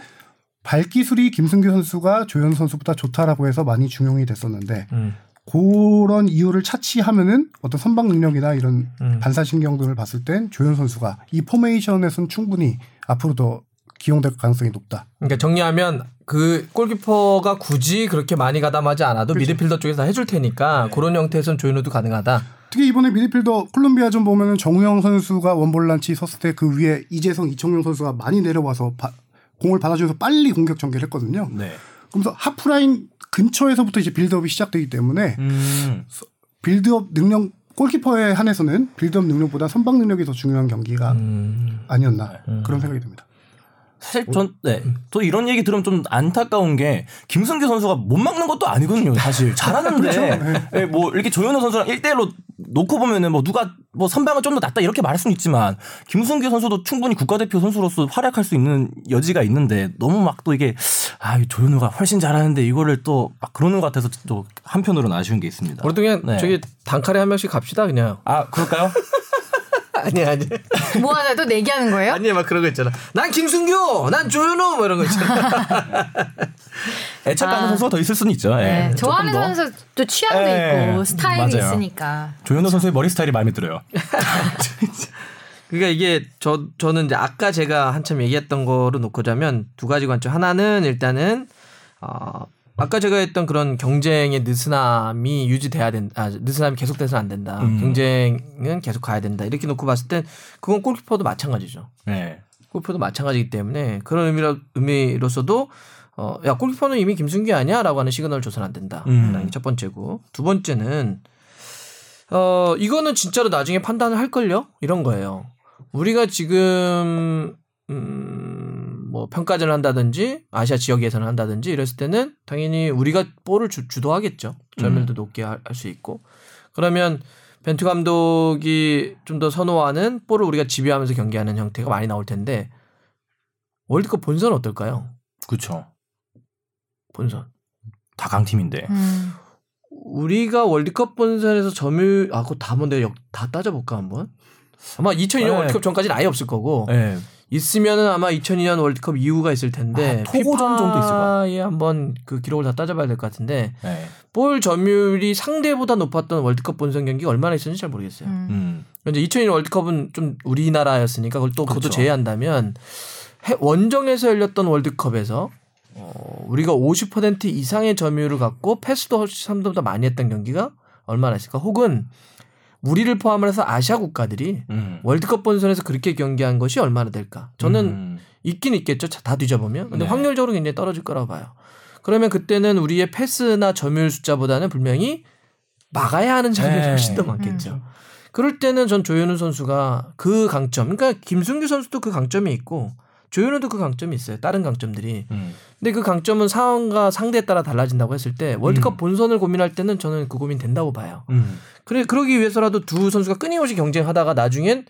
발기술이 김승규 선수가 조현 선수보다 좋다라고 해서 많이 중용이 됐었는데 음. 그런 이유를 차치하면은 어떤 선방 능력이나 이런 음. 반사신경 등을 봤을 땐 조현 선수가 이 포메이션에서는 충분히 앞으로 더 기용될 가능성이 높다. 그러니까 정리하면 그 골키퍼가 굳이 그렇게 많이 가담하지 않아도 미드필더 쪽에서 다 해줄 테니까 그런 형태에선 조현우도 가능하다. 특히 이번에 미드필더 콜롬비아전 보면은 정우영 선수가 원볼란치 섰을 때 그 위에 이재성, 이청용 선수가 많이 내려와서 바- 공을 받아주면서 빨리 공격 전개를 했거든요. 네. 그러면서 하프라인 근처에서부터 이제 빌드업이 시작되기 때문에 음. 빌드업 능력 골키퍼에 한해서는 빌드업 능력보다 선방 능력이 더 중요한 경기가 음. 아니었나 그런 생각이 듭니다. 사실 전, 네. 또 이런 얘기 들으면 좀 안타까운 게 김승규 선수가 못 막는 것도 아니거든요, 사실. *laughs* 잘하는데. 네, 뭐 이렇게 조현우 선수랑 1대1로 놓고 보면은 뭐 누가 뭐 선방은 좀 더 낫다 이렇게 말할 수는 있지만 김승규 선수도 충분히 국가대표 선수로서 활약할 수 있는 여지가 있는데 너무 막 또 이게 아, 이 조현우가 훨씬 잘하는데 이거를 또 막 그러는 것 같아서 또 한편으로는 아쉬운 게 있습니다. 우리 그냥 네. 저기 단칼에 한 명씩 갑시다 그냥. 아, 그럴까요? 아니 아니. 뭐 하나 또 내기하는 거예요? 아니 막 그런 거 있잖아. 난 김승규, 난 조현우 뭐 이런 거 있잖아. *laughs* 애착가는 아. 선수가 더 있을 수는 있죠. 네, 예, 좋아하는 조금 더. 선수 또 취향도 네, 있고 스타일이 맞아요. 있으니까. 조현우 선수의 머리 스타일이 마음에 들어요. *laughs* 그러니까 이게 저 저는 이제 아까 제가 한참 얘기했던 거로 놓고 자면 두 가지 관점. 하나는 일단은 어 아까 제가 했던 그런 경쟁의 느슨함이 유지돼야 된다. 아, 느슨함이 계속돼서는 안 된다. 음. 경쟁은 계속 가야 된다. 이렇게 놓고 봤을 땐 그건 골키퍼도 마찬가지죠. 네. 골프도 마찬가지이기 때문에 그런 의미로, 의미로서도 어, 야 골키퍼는 이미 김승규 아니야라고 하는 시그널을 줘서는 안 된다. 음. 첫 번째고 두 번째는 어 이거는 진짜로 나중에 판단을 할 걸요. 이런 거예요. 우리가 지금 음 뭐 평가전을 한다든지 아시아 지역 예선을 한다든지 이랬을 때는 당연히 우리가 볼을 주, 주도하겠죠. 점유율도 높게 할 수 있고 그러면 벤투 감독이 좀 더 선호하는 볼을 우리가 지배하면서 경기하는 형태가 많이 나올 텐데 월드컵 본선 어떨까요? 그렇죠. 본선. 다 강팀인데. 음. 우리가 월드컵 본선에서 점유율 아 그거 다 한번 내가 역- 다 따져볼까 한번 아마 2002년 네. 월드컵 전까지는 아예 없을 거고 네. 있으면은 아마 2002년 월드컵 이후가 있을 텐데 아, 토고전 정도 있을. 에 한번 그 기록을 다 따져봐야 될 것 같은데 네. 볼 점유율이 상대보다 높았던 월드컵 본선 경기가 얼마나 있었는지 잘 모르겠어요. 음. 음. 이제 2002년 월드컵은 좀 우리나라였으니까 그걸 또 그것도 그렇죠. 제외한다면 해- 원정에서 열렸던 월드컵에서 어, 우리가 50% 이상의 점유율을 갖고 패스도 훨씬 상대보다 많이 했던 경기가 얼마나 있을까? 혹은 우리를 포함해서 아시아 국가들이 음. 월드컵 본선에서 그렇게 경기한 것이 얼마나 될까? 저는 음. 있긴 있겠죠. 자, 다 뒤져보면. 근데 네. 확률적으로 굉장히 떨어질 거라고 봐요. 그러면 그때는 우리의 패스나 점유율 숫자보다는 분명히 막아야 하는 장면이 네. 훨씬 더 많겠죠. 그럴 때는 전 조현우 선수가 그 강점, 그러니까 김승규 선수도 그 강점이 있고 조현우도 그 강점이 있어요. 다른 강점들이. 음. 근데 그 강점은 상황과 상대에 따라 달라진다고 했을 때 월드컵 음. 본선을 고민할 때는 저는 그 고민 된다고 봐요. 음. 그래 그러기 위해서라도 두 선수가 끊임없이 경쟁하다가 나중엔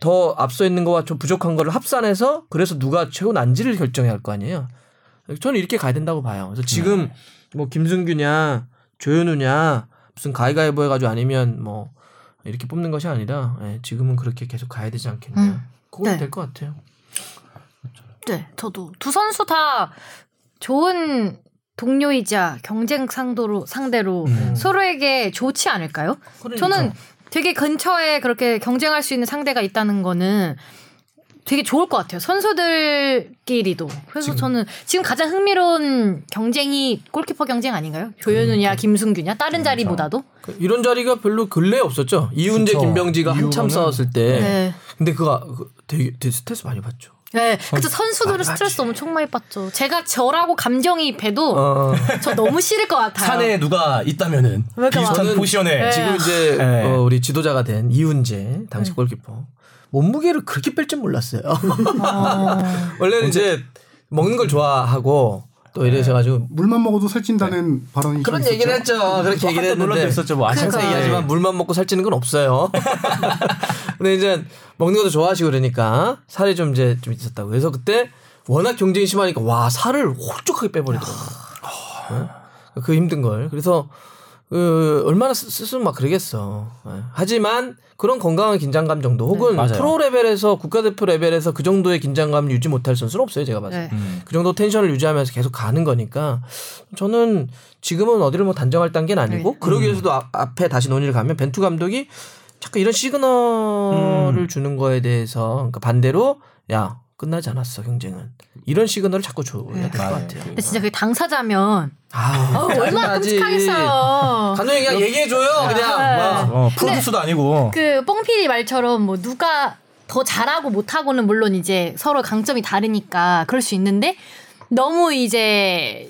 더 앞서 있는 거와 좀 부족한 거를 합산해서 그래서 누가 최고 난지를 결정해야 할 거 아니에요. 저는 이렇게 가야 된다고 봐요. 그래서 지금 네. 뭐 김승규냐 조현우냐 무슨 가위가위보 해가지고 아니면 뭐 이렇게 뽑는 것이 아니라 예, 지금은 그렇게 계속 가야 되지 않겠냐. 음. 그건 네. 될것 같아요. 네, 저도 두 선수 다 좋은 동료이자 경쟁 상도로 상대로 음. 서로에게 좋지 않을까요? 저는 되게 근처에 그렇게 경쟁할 수 있는 상대가 있다는 거는 되게 좋을 것 같아요. 선수들끼리도. 그래서 지금- 저는 지금 가장 흥미로운 경쟁이 골키퍼 경쟁 아닌가요? 조현우냐, 김승규냐, 다른 자리보다도. 그 이런 자리가 별로 근래에 없었죠. 이훈재, 그쵸. 김병지가 한참 싸웠을 때. 네. 근데 그거 그 되게, 되게 스트레스 많이 받죠. 네, 그때 선수들은 많이 스트레스. 엄청 많이 받죠. 제가 저라고 감정이입해도 어. 저 너무 싫을 것 같아요. 산에 누가 있다면은 그러니까 비슷한 포지션에 네. 지금 이제 네. 어, 우리 지도자가 된 이훈재 당시 골키퍼 몸무게를 그렇게 뺄 줄 몰랐어요. 어. *laughs* 원래는 이제 먹는 걸 좋아하고 또 이래서 가지고 물만 먹어도 살찐다는 발언이 그런 좀 얘기를 있었죠. 했죠. 그렇게 얘기를 한때 논란도 했는데 있었죠. 뭐 항상 그러니까. 얘기하지만 물만 먹고 살찌는 건 없어요. *laughs* 근데 이제 먹는 것도 좋아하시고 그러니까 살이 좀 이제 좀 있었다고. 그래서 그때 워낙 경쟁이 심하니까 와 살을 홀쭉하게 빼버리더라고요. 네? 그 힘든 걸. 그래서 그 얼마나 스- 스스로 막 그러겠어. 예. 하지만 그런 건강한 긴장감 정도 혹은 맞아요. 프로 레벨에서 국가대표 레벨에서 그 정도의 긴장감을 유지 못할 선수는 없어요. 제가 봤을 때. 네. 음. 그 정도 텐션을 유지하면서 계속 가는 거니까 저는 지금은 어디를 뭐 단정할 단계는 아니고 네. 그러기 위해서도 앞- 앞에 다시 논의를 가면 벤투 감독이 자꾸 이런 시그널을 주는 거에 대해서 그러니까 반대로 야 끝나지 않았어 경쟁은 이런 시그널을 자꾸 줘야 될것 맞아요. 같아요. 근데 진짜 그게 당사자면 아, 어, 얼마나. 끔찍하겠어요. 감독님 그냥 얘기해줘요 그냥 네. 막. 어, 프로듀스도 아니고 그 뽕피디 말처럼 뭐 누가 더 잘하고 못하고는 물론 이제 서로 강점이 다르니까 그럴 수 있는데 너무 이제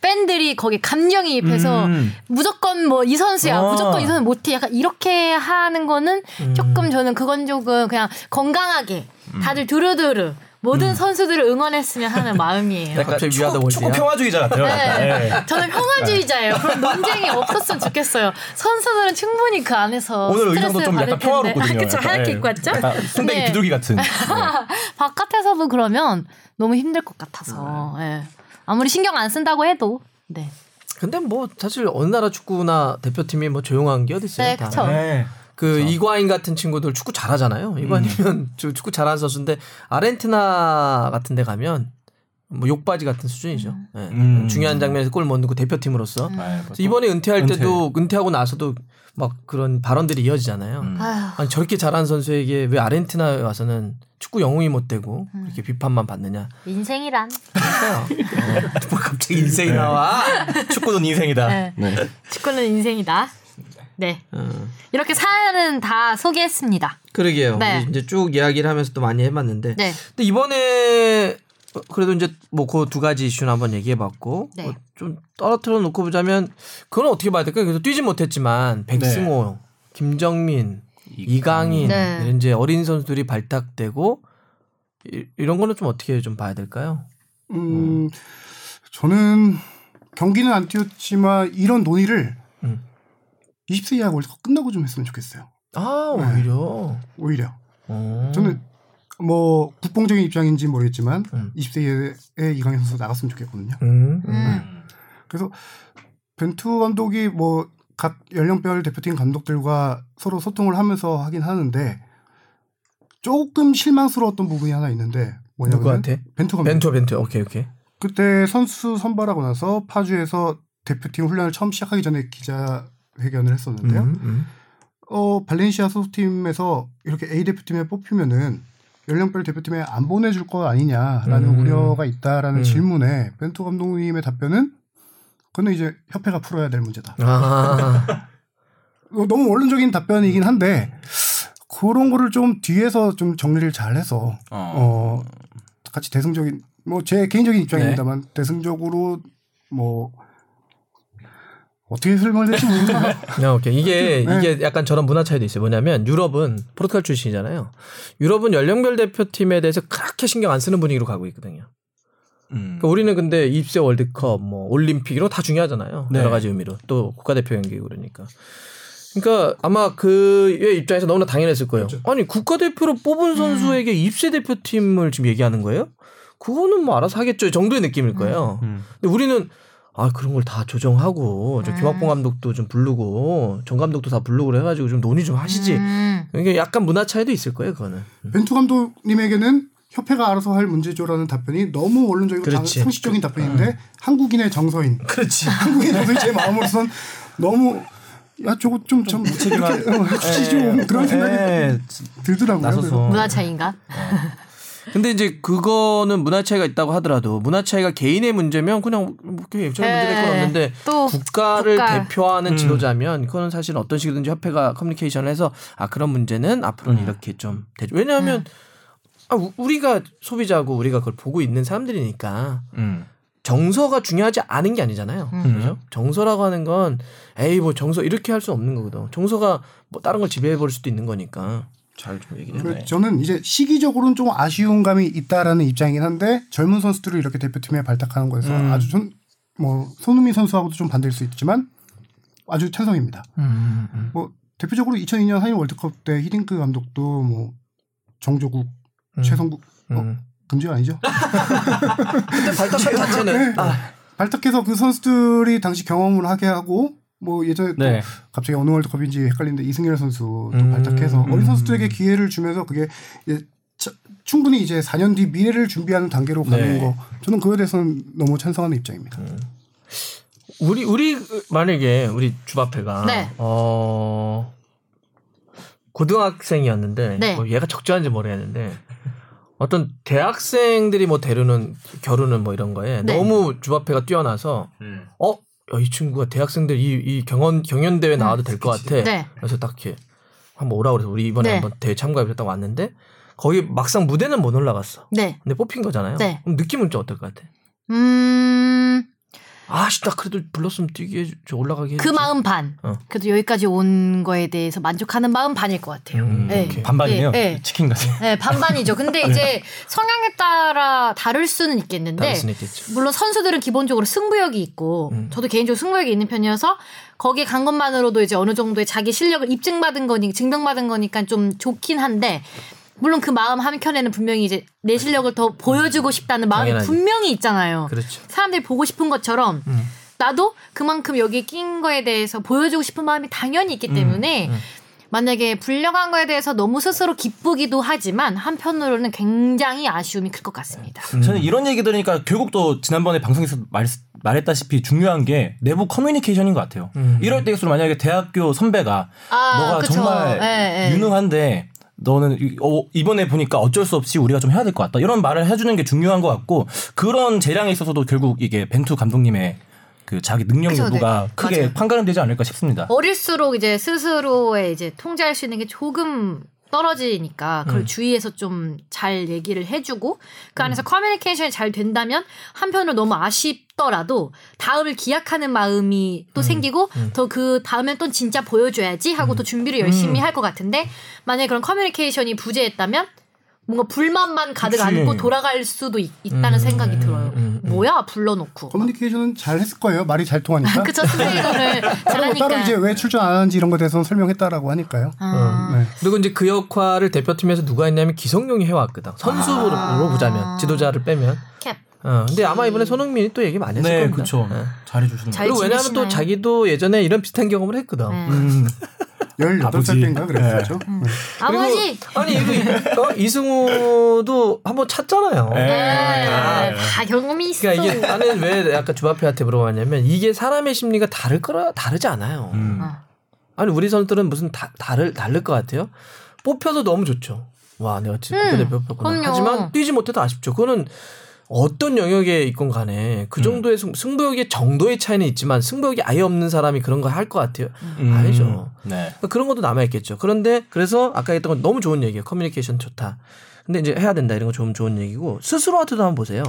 팬들이 거기에 감정이입해서 음. 무조건 뭐 이 선수야 어. 무조건 이 선수 못해 약간 이렇게 하는 거는 음. 조금 저는 그건 조금 그냥 건강하게 다들 두루두루 모든 선수들을 응원했으면 하는 마음이에요. 약간 갑자기 위하다 축구, 축구 원지야. 평화주의자 같아요. 네. 예. 저는 평화주의자예요. 그런 논쟁이 없었으면 좋겠어요. 선수들은 충분히 그 안에서 오늘 의상도 좀 약간. 평화롭거든요. 아, 그쵸. 약간, 하얗게 예. 입고 왔죠? 순백이 네. 비둘기 같은. 네. *laughs* 바깥에서도 그러면 너무 힘들 것 같아서. 예. 아무리 신경 안 쓴다고 해도. 네. 근데 뭐 사실 어느 나라 축구나 대표팀이 뭐 조용한 게 어디 있어요? 네, 다. 네. 그 이과인 같은 친구들 축구 잘하잖아요. 이과인이면 *laughs* 저 축구 잘하는 선수인데 아르헨티나 같은 데 가면 뭐 욕바지 같은 수준이죠. 예. 음. 중요한 장면에서 골 못 넣고 대표팀으로서. 음. 아이, 뭐 그래서 이번에 은퇴할 은퇴. 때도 은퇴 하고 나서도 막 그런 발언들이 이어지잖아요. 음. 아니 저렇게 잘하는 선수에게 왜 아르헨티나에 와서는 축구 영웅이 못 되고 음. 이렇게 비판만 받느냐. 인생이란. 그래요. *laughs* 뭐 갑자기 인생이 나와. 축구는 인생이다. 네. 네. 축구는 인생이다. 네. 어. 이렇게 사연은 다 소개했습니다. 그러게요. 네. 이제 쭉 이야기를 하면서 또 많이 해봤는데. 네. 근데 이번에 어, 그래도 이제 뭐 그 두 가지 이슈는 한번 얘기해봤고 네. 뭐 좀 떨어뜨려 놓고 보자면 그건 어떻게 봐야 될까요? 그래서 뛰지 못했지만 백승호, 김정민, 이강인 네. 이런 이제 어린 선수들이 발탁되고 이, 이런 거는 좀 어떻게 좀 봐야 될까요? 음, 저는 경기는 안 뛰었지만 이런 논의를 음. 20세 이하 월드컵 끝나고 좀 했으면 좋겠어요. 아 네. 오히려 오히려 어. 저는 뭐 국뽕적인 입장인지 모르겠지만 음. 20세 이하의 이강인 선수 나갔으면 좋겠거든요. 음, 음. 음. 그래서 벤투 감독이 뭐 각 연령별 대표팀 감독들과 서로 소통을 하면서 하긴 하는데 조금 실망스러웠던 부분이 하나 있는데 뭐냐면 누구한테? 벤투 감독 벤투 벤투 오케이 오케이. 그때 선수 선발하고 나서 파주에서 대표팀 훈련을 처음 시작하기 전에 기자 회견을 했었는데요. 음, 음. 어 발렌시아 소속팀에서 이렇게 A 대표팀에 뽑히면은 연령별 대표팀에 안 보내줄 거 아니냐라는 음. 우려가 있다라는 음. 질문에 벤투 감독님의 답변은 그는 이제 협회가 풀어야 될 문제다. 아, 어, *laughs* 너무 원론적인 답변이긴 한데 그런 거를 좀 뒤에서 좀 정리를 잘 해서 어 같이 대승적인 뭐 제 개인적인 입장입니다만 대승적으로 뭐 어떻게 설명을 될지 모르겠네요. 야, *laughs* 오케이. 이게 네. 이게 약간 저런 문화 차이도 있어요. 뭐냐면 유럽은 포르투갈 출신이잖아요. 유럽은 연령별 대표팀에 대해서 그렇게 신경 안 쓰는 분위기로 가고 있거든요. 음. 그러니까 우리는 근데 입세 월드컵, 뭐 올림픽 이런 거 다 중요하잖아요. 네. 여러 가지 의미로 또 국가대표 연기고 그러니까. 그러니까 아마 그의 입장에서 너무나 당연했을 거예요. 아니 국가대표로 뽑은 선수에게 입세 대표팀을 지금 얘기하는 거예요? 그거는 뭐 알아서 하겠죠 정도의 느낌일 거예요. 음. 근데 우리는 아 그런 걸 다 조정하고 저 음. 김학봉 감독도 좀 부르고 정 감독도 다 부르고 해가지고 좀 논의 좀 하시지. 음. 이게 약간 문화 차이도 있을 거예요, 그거는. 벤투 감독님에게는 협회가 알아서 할 문제죠라는 답변이 너무 원론적이고 당-. 상식적인 답변인데 한국인의 정서인 그렇지. *laughs* 한국인 정서인 제 마음으로선 너무 야 저거 좀좀 무책임한- 혹시 좀 그런 생각이 예, 들더라고요. 나서서 문화 차이인가? 근데 이제 그거는 문화 차이가 있다고 하더라도 문화 차이가 개인의 문제면 그냥 뭐 그게 전 문제 될건 네. 없는데 또 국가를 국가. 대표하는 음. 지도자면 그거는 사실 어떤 식이든지 협회가 커뮤니케이션을 해서 아 그런 문제는 앞으로는 음. 이렇게 좀 되죠. 왜냐하면 음. 아, 우- 우리가 소비자고 우리가 그걸 보고 있는 사람들이니까 음. 정서가 중요하지 않은 게 아니잖아요. 음. 그죠? 정서라고 하는 건 에이 뭐 정서 이렇게 할 수 없는 거거든. 정서가 뭐 다른 걸 지배해 버릴 수도 있는 거니까 잘 좀 얘기해. 그 네. 저는 이제 시기적으로는 좀 아쉬운 감이 있다라는 입장이긴 한데 젊은 선수들을 이렇게 대표팀에 발탁하는 거에서 음. 아주 전, 뭐 손흥민 선수하고도 좀 반대일 수 있지만 아주 찬성입니다. 음, 음. 뭐 대표적으로 2002년 한일 월드컵 때 히딩크 감독도 뭐 정조국, 음. 최성국 어, 음. 금지가 아니죠? *laughs* 근데 발탁한 *laughs* 자체는 아, 발탁해서 그 선수들이 당시 경험을 하게 하고 뭐 예전에 또 네. 갑자기 어느 월드컵인지 헷갈리는데 이승열 선수 도 음, 발탁해서 어린 음. 선수들에게 기회를 주면서 그게 충분히 이제 4년 뒤 미래를 준비하는 단계로 가는 네. 거 저는 그거에 대해서는 너무 찬성하는 입장입니다. 우리 우리 만약에 우리 주바페가 네. 어 고등학생이었는데 네. 뭐 얘가 적절한지 모르겠는데 어떤 대학생들이 뭐 데려는 결혼은 뭐 이런 거에 네. 너무 주바페가 뛰어나서 음. 어 이 친구가 대학생들 이, 이 경연 경연 대회 나와도 될 것 같아. 네. 그래서 딱 이렇게 한번 오라 그래서 우리 이번에 네. 한번 대회 딱 왔는데 거기 막상 무대는 못 올라갔어. 네. 근데 뽑힌 거잖아요. 네. 그럼 느낌은 좀 어떨 것 같아? 음, 아씨, 나 그래도 불렀으면 뛰게 저 올라가게 그 해주지. 마음 반. 어. 그래도 여기까지 온 거에 대해서 만족하는 마음 반일 것 같아요. 음, 네. 반반이네요. 네, 네. 치킨 같은. 네, 반반이죠. 근데 이제 성향에 따라 다를 수는 있겠는데 다를 수는 있겠죠. 물론 선수들은 기본적으로 승부욕이 있고 음. 저도 개인적으로 승부욕이 있는 편이어서 거기에 간 것만으로도 이제 어느 정도의 자기 실력을 입증받은 거니 증명받은 거니까 좀 좋긴 한데 물론 그 마음 한켠에는 분명히 이제 내 실력을 더 보여주고 싶다는 마음이 당연하지. 분명히 있잖아요. 그렇죠. 사람들이 보고 싶은 것처럼 음. 나도 그만큼 여기에 낀 거에 대해서 보여주고 싶은 마음이 당연히 있기 때문에 음. 만약에 불려간 거에 대해서 너무 스스로 기쁘기도 하지만 한편으로는 굉장히 아쉬움이 클 것 같습니다. 저는 이런 얘기 들으니까 결국 또 지난번에 방송에서 말, 말했다시피 중요한 게 내부 커뮤니케이션인 것 같아요. 음. 이럴 때일수록 만약에 대학교 선배가 아, 너가 그쵸. 정말 예, 예. 유능한데 너는 이- 어, 이번에 보니까 어쩔 수 없이 우리가 좀 해야 될 것 같다. 이런 말을 해주는 게 중요한 것 같고 그런 재량에 있어서도 결국 이게 벤투 감독님의 그 자기 능력 그쵸, 여부가 네. 크게 맞아요. 판가름되지 않을까 싶습니다. 어릴수록 이제 스스로의 이제 통제할 수 있는 게 조금 떨어지니까 그걸 음. 주위에서 좀 잘 얘기를 해주고 그 음. 안에서 커뮤니케이션이 잘 된다면 한편으로 너무 아쉽더라도 다음을 기약하는 마음이 또 음. 생기고 더 그 다음엔 또 진짜 보여줘야지 하고 또 준비를 열심히 음. 할것 같은데 만약에 그런 커뮤니케이션이 부재했다면 뭔가 불만만 가득 그치. 안고 돌아갈 수도 있, 다는 음. 생각이 들어요. 음. 음. 뭐야 불러놓고. 커뮤니케이션은 잘 했을 거예요. 말이 잘 통하니까. *laughs* 그쵸 스페인어를 따로, 잘하니까. 따로 이제 왜 출전 안 하는지 이런 것에 대해서는 설명했다라고 하니까요. 아. 네. 그리고 이제 그 역할을 대표팀에서 누가 했냐면 기성용이 해왔거든. 선수로 아. 보자면 지도자를 빼면. 캡. 어, 근데 아마 이번에 손흥민이 또 얘기 많이 했을 네, 겁니다. 그렇죠. 예. 잘해주시는 잘 그리고 왜냐하면 지내시나요? 또 자기도 예전에 이런 비슷한 경험을 했거든. 네. *laughs* 음. 18살 아버지. 때인가 그랬었죠. 네. 아버지. 그리고 아니 이거 어, 이승우도 한번 찼잖아요. 네. 네. 다 경험이 있어. 그러니까 이게 나는 왜 아까 주바페한테 물어봤냐면 이게 사람의 심리가 다를 거라 다르지 않아요. 음. 어. 아니 우리 선수들은 무슨 다, 다를 다를 것 같아요. 뽑혀서 너무 좋죠. 와 내가 지금 음. 그럼요. 하지만 뛰지 못해도 아쉽죠. 그거는 어떤 영역에 있건 간에 그 정도의 승, 승부욕의 정도의 차이는 있지만 승부욕이 아예 없는 사람이 그런 거 할 것 같아요. 음. 아니죠. 네. 그러니까 그런 것도 남아 있겠죠. 그런데 그래서 아까 했던 건 너무 좋은 얘기예요. 커뮤니케이션 좋다. 근데 이제 해야 된다 이런 거 좋은 좋은 얘기고 스스로한테도 한번 보세요.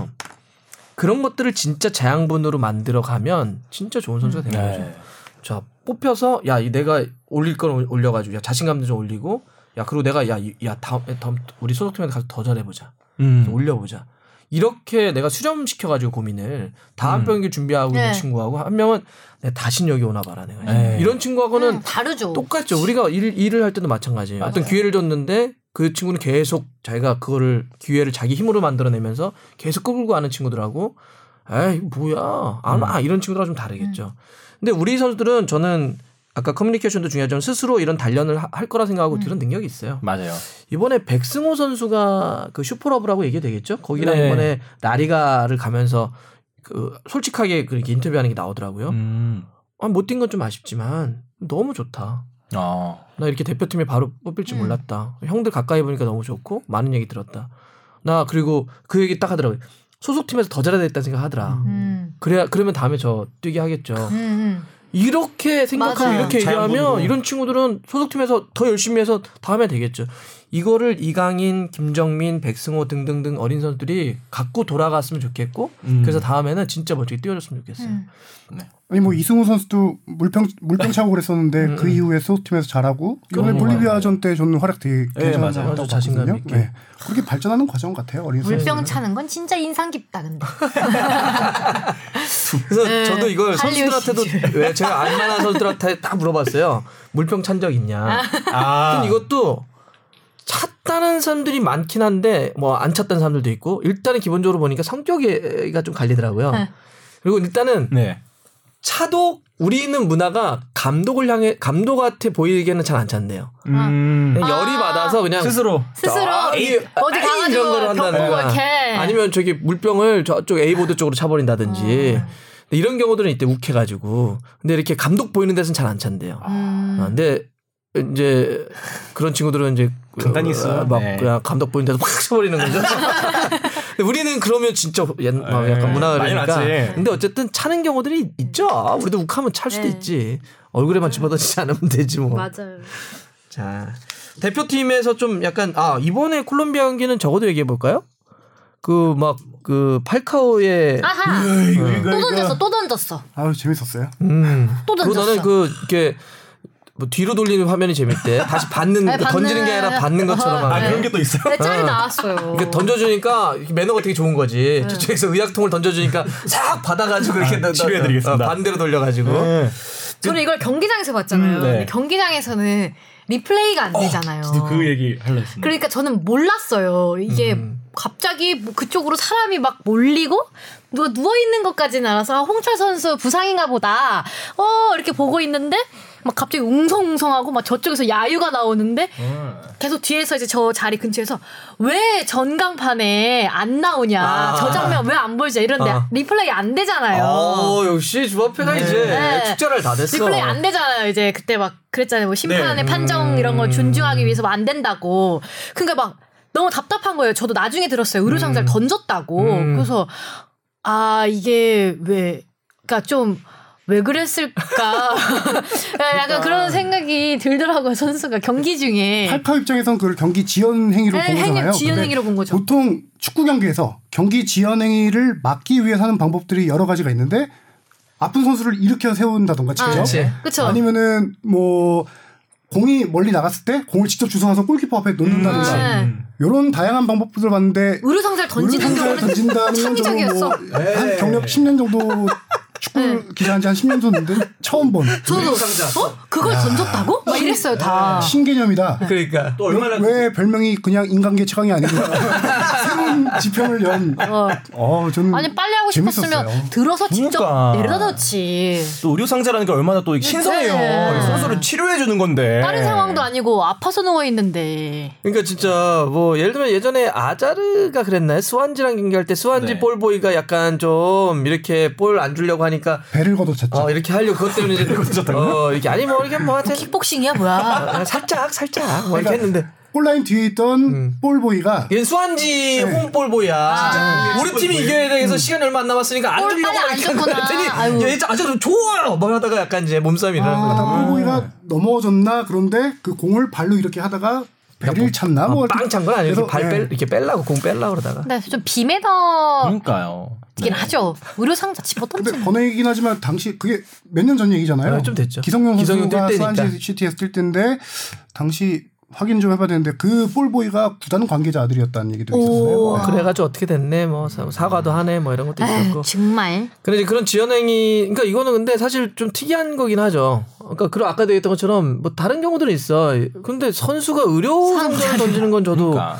그런 것들을 진짜 자양분으로 만들어 가면 진짜 좋은 선수가 되는 거죠. 네. 자 뽑혀서 야이 내가 올릴 건 올려가지고 야 자신감도 좀 올리고 야 그리고 내가 야야 다음 다음 우리 소속팀한테 가서 더 잘해보자 음. 올려보자 이렇게 내가 수렴시켜가지고 고민을 다음 음. 병기 준비하고 있는 네. 친구하고 한 명은 내가 다신 여기 오나 봐라 내가 네. 이런 친구하고는 음, 다르죠. 똑같죠. 우리가 일, 일을 할 때도 마찬가지예요. 어떤 기회를 줬는데 그 친구는 계속 자기가 그거를 기회를 자기 힘으로 만들어내면서 계속 끌고 가는 친구들하고 에이 뭐야 안 와. 이런 친구들하고 좀 다르겠죠. 근데 우리 선수들은 저는 아까 커뮤니케이션도 중요하지만 스스로 이런 단련을 하- 할 거라 생각하고 그런 능력이 있어요. 맞아요. 이번에 백승호 선수가 그 슈퍼러브라고 얘기 되겠죠? 거기랑 네. 이번에 나리가를 가면서 그 솔직하게 그렇게 인터뷰하는 게 나오더라고요. 음. 아, 못뛴 건 좀 아쉽지만 너무 좋다. 아. 나 이렇게 대표팀에 바로 뽑힐 줄 음. 몰랐다. 형들 가까이 보니까 너무 좋고 많은 얘기 들었다. 나 그리고 그 얘기 딱 하더라고요. 소속팀에서 더 잘해야 되겠다는 생각 하더라. 음. 그래야 그러면 다음에 저 뛰게 하겠죠. 이렇게 생각하고 맞아요. 이렇게 얘기하면. 이런 친구들은 소속팀에서 더 열심히 해서 다음에 되겠죠. 이거를 이강인, 김정민, 백승호 등등등 어린 선수들이 갖고 돌아갔으면 좋겠고 음. 그래서 다음에는 진짜 멋지게 뛰어줬으면 좋겠어요. 음. 아니 뭐 이승우 선수도 물병 물병 차고 그랬었는데 음, 그 음. 이후에 소속팀에서 잘하고 이번에 볼리비아전 때 저는 활약 되게 네, 괜찮았다고 맞아요. 아주 자신감. 있게. 네. 그렇게 발전하는 과정 같아요. 어린 물병 선수들은. 차는 건 진짜 인상 깊다 근데. *laughs* 그래서 네. 저도 이걸 선수들한테도 왜 제가 알만한 선수들한테 딱 물어봤어요. 물병 찬 적 있냐? 아. 근데 이것도 찼다는 사람들이 많긴 한데 뭐안 찼다는 사람들도 있고 일단은 기본적으로 보니까 성격이가 좀 갈리더라고요. 네. 그리고 일단은 네. 차도 우리 는 문화가 감독을 향해 감독한테 보이기에는 잘안 찬대요. 음. 그냥 열이 아. 받아서 그냥 스스로. 스스로 저기 어디 아이, 가가지고 한다거나 이렇게. 아니면 저기 물병을 저쪽 A 보드 쪽으로 차버린다든지 어. 이런 경우들은 이때 욱해가지고 근데 이렇게 감독 보이는 데서는 잘 안 찬대요. 음. 아, 근데 이제 그런 친구들은 이제 간단히 있어요. 어, 막 네. 그냥 감독 보이는 데서 팍 쳐버리는 거죠. *laughs* 근데 우리는 그러면 진짜 옛, 막 네, 약간. 났지. 근데 어쨌든 차는 경우들이 있죠. 우리도 욱하면 찰 수도 네. 있지. 얼굴에만 집어던지지 않으면 되지 뭐. 맞아요. 자 대표팀에서 좀 약간 아 이번에 콜롬비아 경기는 적어도 얘기해 볼까요? 그 막그 팔카오의 아하. 네. 이거, 또. 던졌어. 또 던졌어. 아유 재밌었어요. 음. 또 그리고 던졌어. 나는 그 이렇게 뭐 뒤로 돌리는 화면이 재밌대. 다시 받는 *laughs* 네, 던지는 게 아니라 받는 것처럼 아, 하는. 그런 게 또 있어요? 네, 짤이 어. 나왔어요. 이렇게 던져주니까 매너가 되게 좋은 거지. 저쪽에서 의약통을 던져주니까 싹 받아가지고 이렇게 아, 치료해드리겠습니다. 어, 반대로 돌려가지고. 네. 저는 이걸 경기장에서 봤잖아요. 음, 네. 경기장에서는 리플레이가 안 되잖아요. 진짜 그 얘기 하려 했습니다. 그러니까 저는 몰랐어요. 이게 음. 갑자기 뭐 그쪽으로 사람이 막 몰리고 누가 누워 있는 것까지는 알아서 아, 홍철 선수 부상인가 보다. 어 이렇게 보고 있는데 막 갑자기 웅성웅성하고 막 저쪽에서 야유가 나오는데 음. 계속 뒤에서 이제 저 자리 근처에서 왜 전광판에 안 나오냐 아. 저 장면 왜 안 보이지 이런데 아. 리플레이 안 되잖아요. 어, 역시 주바페가 이제 네. 축제를 다 됐어. 리플레이 안 되잖아요. 이제 그때 막 그랬잖아요. 뭐 심판의 네. 판정 이런 걸 존중하기 위해서 뭐안 된다고. 그러니까 막 너무 답답한 거예요. 저도 나중에 들었어요. 의료상자를 던졌다고. 음. 그래서 아 이게 왜 그러니까 좀 왜 그랬을까? *laughs* 약간 그런 생각이 들더라고요 선수가 경기 중에 팔카 입장에선 그걸 경기 지연 행위로 네, 본 행위 거잖아요. 지연 행위로 본 거죠. 보통 축구 경기에서 경기 지연 행위를 막기 위해 하는 방법들이 여러 가지가 있는데 아픈 선수를 일으켜 세운다던가 직접 그치. 그쵸. 아니면은 뭐 공이 멀리 나갔을 때 공을 직접 주워와서 골키퍼 앞에 놓는다든가 네. 이런 다양한 방법들을 봤는데 의료상자를 던지는 의료상자를 경우는 던진다는 건 저는 창의적이었어. 뭐 한 경력 10년 정도 축구 기자한 지한 10년 정도 됐는데? 처음 본. 저도. 어 그걸 던졌다고? 막 이랬어요 다. 신개념이다. 그러니까 또 얼마나 왜 별명이 그냥 인간계 최강이 아니고 *laughs* 새로운 지평을 연. 어. 어, 저는 아니 빨리 하고 싶었으면. 들어서 직접 그러니까. 내려다 놓지. 또 의료 상자라는 게 얼마나 또 신선해요. 네. 선수를 치료해 주는 건데. 다른 상황도 아니고 아파서 누워 있는데. 그러니까 진짜 뭐 예를 들면 예전에 아자르가 그랬나요? 스완지랑 경기할 때 스완지 네. 볼보이가 약간 좀 이렇게 볼 안 주려고 하니까 배를 걷어찼죠. 어 이렇게 하려고 그것 때문에 이제 어 이렇게 아니 뭐 이렇게 뭐 하여튼 킥복싱이야 뭐야? 아, 살짝 살짝 뭐 이렇게 했는데 골라인 뒤에 있던 볼보이가 얘는 수완지 홈볼보이야. 우리 팀이 이겨야 돼서 시간이 얼마 안 남았으니까 안볼 주려고 안 *laughs* 아유. 얘 아주 좋아요. 뭐 하다가 약간 이제 몸싸움이 일어난 아. 볼보이가 넘어졌나 그런데 그 공을 발로 이렇게 하다가 배를 찼나 뭐 빵찬 건 아니고 그래서, 이렇게 발 뺄, 예. 이렇게 뺄라고 공 뺄라고 그러다가. 근데 좀 비매더 그러니까요. 긴 하죠. 의료 상자 근데 집어 던지. 번외이긴 하지만 당시 그게 몇 년 전 얘기잖아요. 네, 좀 됐죠. 기성용 선수가. 수완지 시티에서 뛸 때인데 당시 확인 좀 해봐야 되는데 그 볼보이가 구단 관계자 아들이었다는 얘기도 있었어요. 오. 뭐 그래가지고 어떻게 됐네, 뭐 사- 사과도 하네, 뭐 이런 것도 있었고. 정말. 근데 이제 그런 지연행위, 그러니까 이거는 근데 사실 좀 특이한 거긴 하죠. 그러니까 그런 아까 얘기했던 것처럼 뭐 다른 경우들은 있어. 근데 선수가 의료 상자를 던지는 건 저도 그러니까.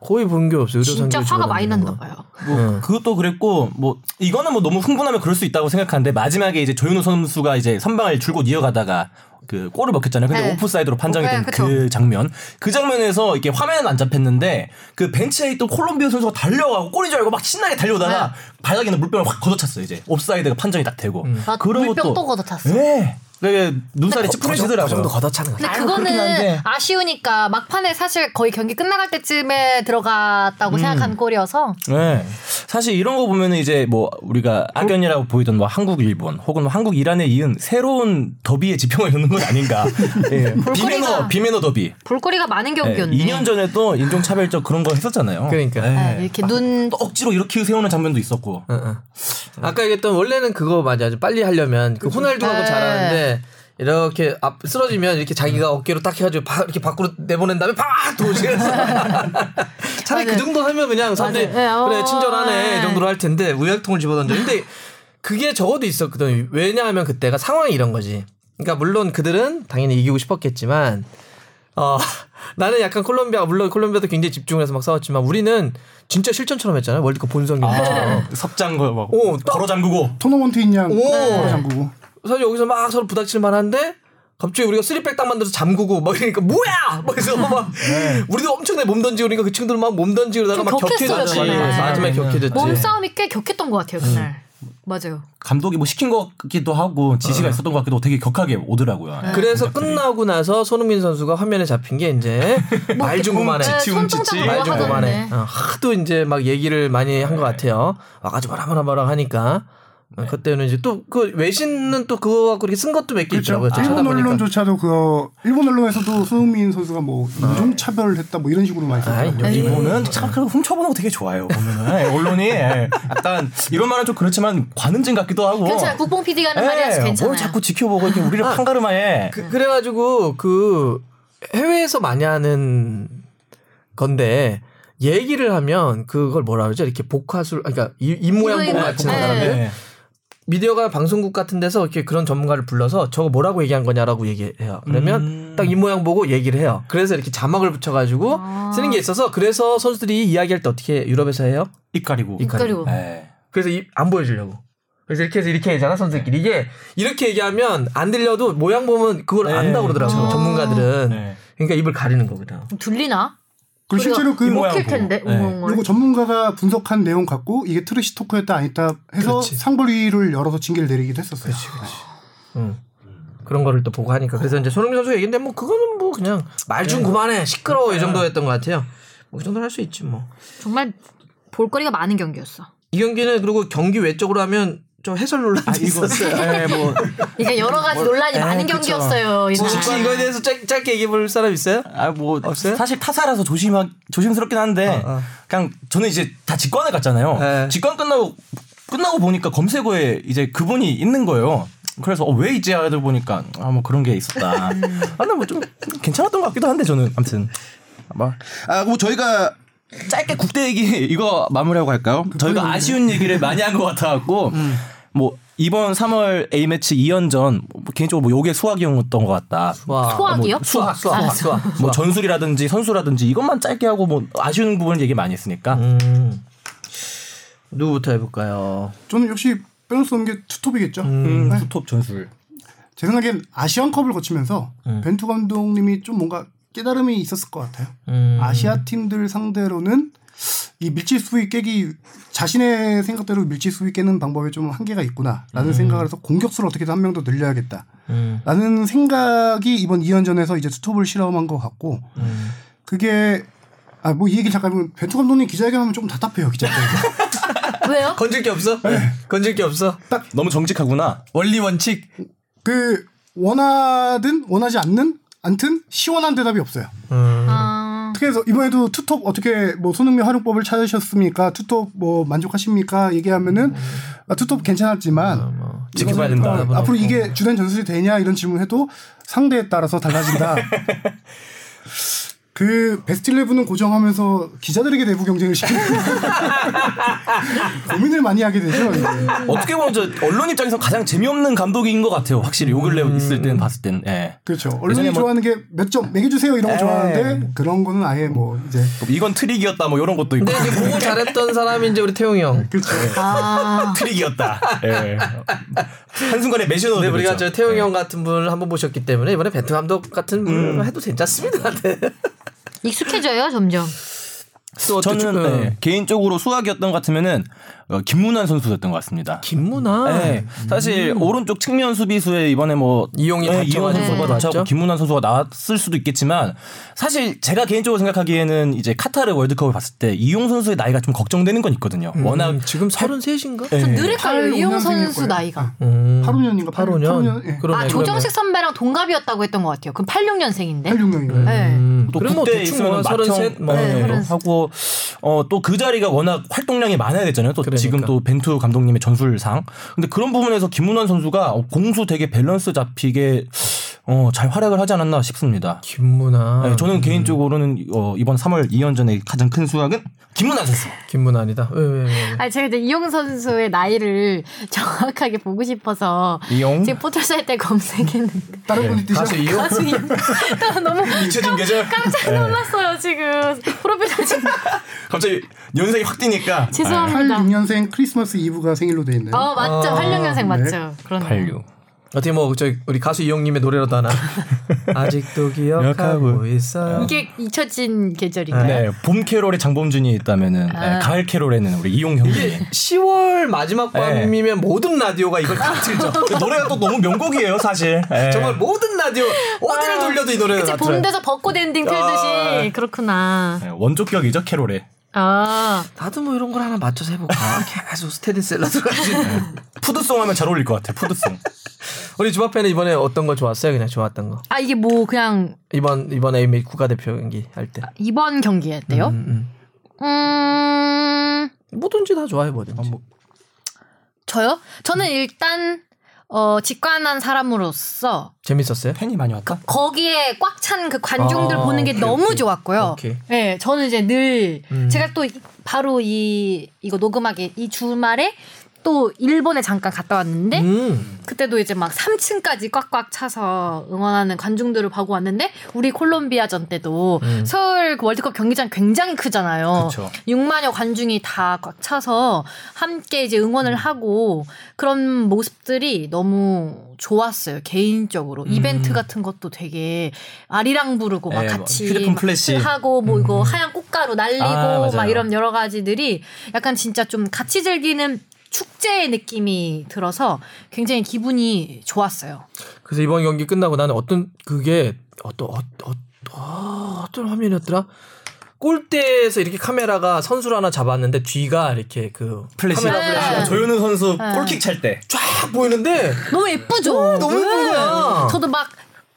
거의 본 게 없어요. 진짜 화가 많이 났나 거. 봐요. 뭐 그것도 그랬고 뭐 이거는 뭐 너무 흥분하면 그럴 수 있다고 생각하는데 마지막에 이제 조윤우 선수가 이제 선방을 줄곧 이어가다가 그 골을 먹혔잖아요. 근데 네. 오프사이드로 판정이 네, 된 그쵸. 그 장면. 그 장면에서 이게 화면은 안 잡혔는데 그 벤치에 있던 콜롬비아 선수가 달려가고 골인 줄 알고 막 신나게 달려오다가 바닥에 있는 물병을 확 걷어찼어요. 이제 옵사이드가 판정이 딱 되고. 아, 물병 또 걷어찼어. 네. 그게 눈살이 그 찌푸려지더라고요. 정도 걷어차는 거죠. 근데 그거는. 아쉬우니까 막판에 사실 거의 경기 끝나갈 때쯤에 들어갔다고 생각한 골이어서 네. 사실 이런 거 보면은 이제 뭐 우리가 악연이라고 보이던 뭐 한국 일본 혹은 뭐 한국 이란에 이은 새로운 더비의 지평을 넣는 건 아닌가. *laughs* 예. 비매너 비매너 더비. 볼거리가 많은 예. 경기였네. 2년 전에도 인종차별적 그런 거 했었잖아요. 그러니까. 예. 네, 이렇게 눈 또 억지로 이렇게 세우는 장면도 있었고. 어, 어. 아까 얘기했던 원래는 그거 맞아. 좀 빨리 하려면 그 호날두하고 네. 잘하는데 이렇게 앞 쓰러지면 이렇게 자기가 어깨로 딱 해가지고 바, 이렇게 밖으로 내보낸 다음에 팍 도시면서 *laughs* 차라리 그 맞아요. 정도 하면 그냥 사람들이 맞아요. 네, 어, 그래 친절하네 네. 이 정도로 할 텐데 우약통을 집어던져. 근데 그게 적어도 있었거든. 왜냐하면 그때가 상황이 이런 거지. 그러니까 물론 그들은 당연히 이기고 싶었겠지만 어 *laughs* 나는 약간 콜롬비아 물론 콜롬비아도 굉장히 집중을 해서 막 싸웠지만 우리는 진짜 실전처럼 했잖아요 월드컵 본선 경기처럼. 섭장 거 막. 오, 걸어 잠그고. 토너먼트 인 양 오. 걸어 잠그고 사실 여기서 막 서로 부닥칠 만한데 갑자기 우리가 쓰리백 딱 만들어서 잠그고 막 이러니까 뭐야! 막 그래서 막 우리도 엄청나게 몸 던지고 그러니까 그 친구들 막 몸 던지고 그러다가 막 격해졌지. 마지막에 격해졌지. 몸싸움이 꽤 격했던 것 같아요 그날. 맞아요. 감독이 뭐 시킨 것 같기도 하고 지시가 있었던 것 같기도 되게 격하게 오더라고요. 그래서 끝나고 나서 손흥민 선수가 화면에 잡힌 게 이제 말 좀 그만해. 네, 지치, 손동작 움치치. 뭐말좀 그만해. 어, 하도 이제 막 얘기를 많이 한 것 같아요. 와가지고 뭐라 뭐라 뭐라 하니까. 어, 그때는 이제 또 그 외신은 또 그거 갖고 이렇게 쓴 것도 몇개 그렇죠. 있더라고요. 제가 일본 찾아보니까. 언론조차도 그 일본 언론에서도 손흥민 선수가 뭐 인종 차별했다 뭐 이런 식으로 많이 썼더라고요. 일본은 참그 훔쳐보는 거 되게 좋아요. 보면은 예, 언론이 예, 약간 이런 말은 좀 그렇지만 관음증 같기도 하고. 괜찮아요. 국뽕 PD가 하는 말이라서 예, 괜찮아요. 뭘 자꾸 지켜보고 이렇게 우리를 판가름하에. 그, 그래가지고 그 해외에서 많이 하는 건데 얘기를 하면 그걸 뭐라 그러죠? 이렇게 복화술, 그러니까 이, 이 모양 보고 맞히는 네. 사람들. 예. 미디어가 방송국 같은 데서 이렇게 그런 전문가를 불러서 저거 뭐라고 얘기한 거냐라고 얘기해요. 그러면 음. 딱이 모양 보고 얘기를 해요. 그래서 이렇게 자막을 붙여가지고 아. 쓰는 게 있어서 그래서 선수들이 이야기할 때 어떻게 유럽에서 해요? 입 가리고. 입 가리고. 예. 그래서 이- 안 보여주려고. 그래서 이렇게 해서 이렇게 하잖아 선수들끼리 이게 이렇게 얘기하면 안 들려도 모양 보면 그걸 네. 안다고 그러더라고 아. 전문가들은 네. 그러니까 입을 가리는 거거든. 들리나? 그리고 실제로 그 먹힐. 텐데. 네. 그리고 전문가가 분석한 내용 갖고 이게 트래시 토크였다 아니다 해서 그렇지. 상벌위를 열어서 징계를 내리기도 했었어요. 응. 그런 거를 또 보고 하니까 그래서 이제 손흥민 선수 얘기인데 뭐 그거는 뭐 그냥 말 좀 그만해 시끄러워 이 정도였던 것 같아요. 뭐그 정도는 할 수 있지 뭐. 정말 볼거리가 많은 경기였어. 이 경기는 그리고 경기 외적으로 하면 좀 해설 논란이 있었어요. 예, 뭐 이게 여러 가지 논란이 에, 많은 그쵸. 경기였어요. 이날. 혹시 이거에 대해서 짧, 짧게 얘기해 볼 사람 있어요? 아 뭐 없어요? 사실 타사라서 조심하 조심스럽긴 한데 어, 어. 그냥 저는 이제 다 직관을 갔잖아요. 네. 직관 끝나고 끝나고 보니까 검색어에 이제 그분이 있는 거예요. 그래서 어, 왜 이제 아들 보니까 아 뭐 그런 게 있었다. 아 나뭐좀 괜찮았던 것 같기도 한데 저는 아무튼 뭐 아, 뭐 저희가 짧게 국대 얘기 *laughs* 이거 마무리하고 갈까요? 저희가 아쉬운 얘기를 많이 한 것 같아갖고 *laughs* 뭐 이번 3월 A 매치 2연전 뭐 개인적으로 뭐 요게 수학이었던 것 같다. 와. 수학이요? 수학, 수학, 수학. 뭐 전술이라든지 선수라든지 이것만 짧게 하고 뭐 아쉬운 부분 얘기 많이 했으니까 음. 누구부터 해볼까요? 저는 역시 빼놓을 수 없는 게 투톱이겠죠. 음, 네. 투톱 전술. 제 생각엔 아시안컵을 거치면서 음. 벤투 감독님이 좀 뭔가 깨달음이 있었을 것 같아요. 음. 아시아 팀들 상대로는 이 밀집 수비 깨기 자신의 생각대로 밀집 수비 깨는 방법에 좀 한계가 있구나라는 생각을 해서 공격수를 어떻게든 한 명 더 늘려야겠다. 음. 라는 생각이 이번 2연전에서 이제 투톱을 실험한 것 같고 음. 그게 아 뭐 이 얘기 잠깐 벤투 감독님 기자회견하면 조금 답답해요 기자회견. *laughs* 왜요? 건질 게 없어? 건질 게 없어? 너무 정직하구나. 원리 원칙. 그 원하든 원하지 않는 않든 시원한 대답이 없어요. 음. 아, 어떻게 해서 이번에도 투톱 어떻게 뭐 손흥민 활용법을 찾으셨습니까? 투톱 뭐 만족하십니까? 얘기하면은 아, 투톱 괜찮았지만 뭐 지켜봐야 된다. 어, 앞으로 이게 주된 전술이 되냐 이런 질문해도 상대에 따라서 달라진다. *laughs* 그 베스트 11은 고정하면서 기자들에게 내부 경쟁을 시키는 *laughs* 고민을 많이 하게 되죠. 이제. 어떻게 보면 저 언론 입장에서 가장 재미없는 감독인 것 같아요. 확실히 요 근래 있을 때는 봤을 땐. 예. 그렇죠. 언론이 뭐- 좋아하는 게몇 점 매겨주세요 이런 거 에. 좋아하는데 그런 거는 아예 뭐 이제 이건 트릭이었다 뭐 이런 것도 있고. 근데 이제 공부 잘했던 사람이 이제 우리 태용이 형. 그렇죠. 아, *laughs* 트릭이었다. 예. 한순간에 매셔 넣어 근데 우리가 저 태용이 형 같은 분을 한번 보셨기 때문에 이번에 벤투 감독 같은 분을 해도 괜찮습니다. 네. 익숙해져요 점점. 저는 좀- 네, 개인적으로 수학이었던 것 같으면은 어, 김문환 선수였던 것 같습니다. 김문아. 네, 사실 오른쪽 측면 수비수에 이번에 뭐 이용이 네, 다쳐가지고 이용 선수가 나왔죠? 다쳐고 김문환 선수가 나왔을 수도 있겠지만 사실 제가 개인적으로 생각하기에는 이제 카타르 월드컵을 봤을 때 이용 선수의 나이가 좀 걱정되는 건 있거든요. 워낙 음, 지금 33인가? 네. 늘 헷갈려요 이용 85년생일 선수. 나이가. 음. 85년인가 85년. 예. 그러네, 아 조정식 선배랑 동갑이었다고 했던 것 같아요. 그럼 86년생인데. 86년인가. 네. 음, 또 그럼 뭐 있으면 뭐 마 청 33, 뭐 네, 네. 하고 어 또 그 자리가 워낙 활동량이 많아야 되잖아요. 또 그러니까. 지금 또 벤투 감독님의 전술상. 근데 그런 부분에서 김문환 선수가 어, 공수 되게 밸런스 잡히게 어, 잘 활약을 하지 않았나 싶습니다. 김문환. 네, 저는 개인적으로는 어, 이번 3월 2연전의 가장 큰 수확은 김문환 선수. 김문환이다. 왜, 왜, 왜. 아 제가 이제 이용 선수의 나이를 *laughs* 정확하게 보고 싶어서 이용 지금 포털사이트 때 검색했는데 다른 분이 뛰죠. 가수 이용? 가수 이용 나 너무 잊혀진 계절. 깜짝 놀랐어요 지금 프로필 사진 갑자기 연색이 확 뛰니까. 죄송합니다. 86년생 크리스마스 이브가 생일로 돼 있는. 어 맞죠 아, 86년생 맞죠 그런 86. 어떻게 뭐저 우리 가수 이용님의 노래라도 하나 *laughs* 아직도 기억하고 있어요. 이게 잊혀진 계절인가요? 네, 봄 캐롤에 장범준이 있다면은 네, 가을 캐롤에는 우리 이용 형이. 이게 10월 마지막 네. 밤이면 모든 라디오가 이걸 다 *laughs* 틀죠. 노래가 또 너무 명곡이에요, 사실. 네. 정말 모든 라디오 어디를 돌려도 이 노래가 그치 다 봄 틀어요. 돼서 벚꽃 엔딩 틀듯이 아. 그렇구나. 네, 원조격이죠, 캐롤에. 아 나도 뭐 이런 걸 하나 맞춰서 해볼까. *laughs* 계속 스테디셀러도 가지고. 푸드 song 하면 잘 어울릴 것 같아, 푸드송. 우리 주바페는 이번에 어떤 거 좋았어요? 그냥 좋았던 거. 아 이게 뭐 그냥 이번 이번 A매 국가대표 경기 할 때. 이번 경기였대요. 음, 음, 음. 뭐든지 다 좋아해 뭐든지. 뭐. 저요? 저는 일단 어 직관한 사람으로서 재밌었어요? 팬이 많이 왔다? 거기에 꽉 찬 그 관중들 아, 보는 게 오케이, 너무 오케이. 좋았고요. 오케이. 네, 저는 이제 늘 음. 제가 또 이- 바로 이 이거 녹음하기 이 주말에 또 일본에 잠깐 갔다 왔는데 음. 그때도 이제 막 3층까지 꽉꽉 차서 응원하는 관중들을 보고 왔는데 우리 콜롬비아전 때도 음. 서울 그 월드컵 경기장 굉장히 크잖아요. 그쵸. 6만여 관중이 다 꽉 차서 함께 이제 응원을 하고 그런 모습들이 너무 좋았어요. 개인적으로 이벤트 같은 것도 되게 아리랑 부르고 막 예, 뭐 같이 휴대폰 막 플래시. 하고 뭐 이거 하얀 꽃가루 날리고 아. 막 이런 여러 가지들이 약간 진짜 좀 같이 즐기는 축제의 느낌이 들어서 굉장히 기분이 좋았어요. 그래서 이번 경기 끝나고 나는 어떤 그게 어떤 어, 어, 어, 어떤 화면이었더라? 골대에서 이렇게 카메라가 선수를 하나 잡았는데 뒤가 이렇게 그 플래시. 카메라 네. 플래시 아, 조현우 선수 골킥 찰 때. 쫙 보이는데 너무 예쁘죠. 너무 예쁜 네. 거야. 저도 막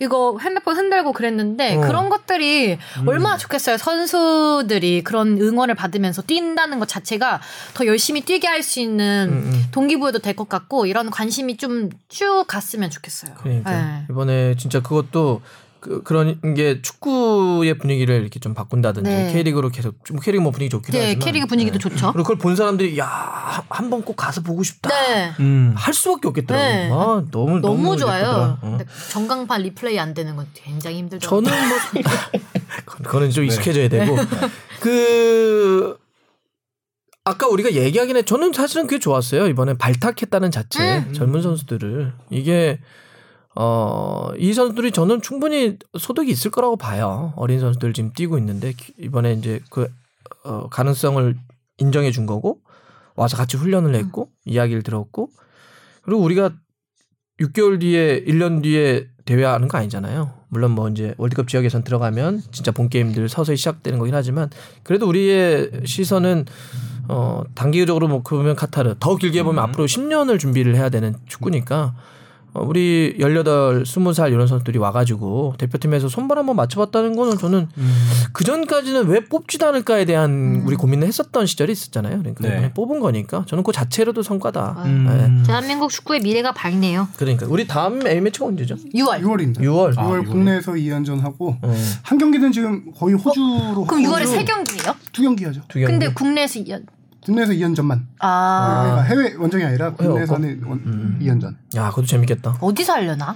이거 핸드폰 흔들고 그랬는데 어. 그런 것들이 음. 얼마나 좋겠어요. 선수들이 그런 응원을 받으면서 뛴다는 것 자체가 더 열심히 뛰게 할 수 있는 음, 동기부여도 될 것 같고 이런 관심이 좀 쭉 갔으면 좋겠어요. 그러니까 네. 이번에 진짜 그것도 그, 그런 게 축구의 분위기를 이렇게 좀 바꾼다든지 네. K리그로 계속 좀 K리그 뭐 분위기 좋기도 네, 하지만 캐리그 분위기도 좋죠. 그리고 그걸 본 사람들이 야 한 번 꼭 가서 보고 싶다 네. 음. 할 수밖에 없겠더라고요. 네. 아 너무 너무 좋아요. 예쁘더라. 어. 전광판 리플레이 안 되는 건 굉장히 힘들죠. 저는 뭐 *laughs* 그거는 좀 익숙해져야 네. 되고 그 아까 우리가 얘기하긴 해 저는 사실은 그게 좋았어요 이번에 발탁했다는 자체 음. 젊은 선수들을 이게 어 이 선수들이 저는 충분히 소득이 있을 거라고 봐요. 어린 선수들 지금 뛰고 있는데 기- 이번에 이제 그 어, 가능성을 인정해 준 거고 와서 같이 훈련을 했고 이야기를 들었고 그리고 우리가 6개월 뒤에 1년 뒤에 대회하는 거 아니잖아요. 물론 뭐 이제 월드컵 지역 예선 들어가면 진짜 본 게임들 서서히 시작되는 거긴 하지만 그래도 우리의 시선은 어 단기적으로 뭐 그러면 카타르 더 길게 보면 앞으로 10년을 준비를 해야 되는 축구니까 어, 우리 18, 20살 이런 선수들이 와가지고 대표팀에서 손발 한번 맞춰봤다는 거는 저는 그 전까지는 왜 뽑지도 않을까에 대한 우리 고민을 했었던 시절이 있었잖아요. 그러니까 네. 이번에 뽑은 거니까 저는 그 자체로도 성과다. 음. 네. 대한민국 축구의 미래가 밝네요. 그러니까 우리 다음 A 매치가 언제죠? 6월. 6월입니다. 6월. 6월 아, 6월. 국내에서 2연전 하고 어, 한 경기는 지금 거의 호주로 그럼 6월에 호주 세 경기예요? 두 경기 하죠. 두 경기. 근데 국내에서 이- 국내에서 2연전만. 아 그러니까 해외 원정이 아니라 국내에서는 원- 음. 2연전. 야, 그것도 재밌겠다. 어디서 하려나?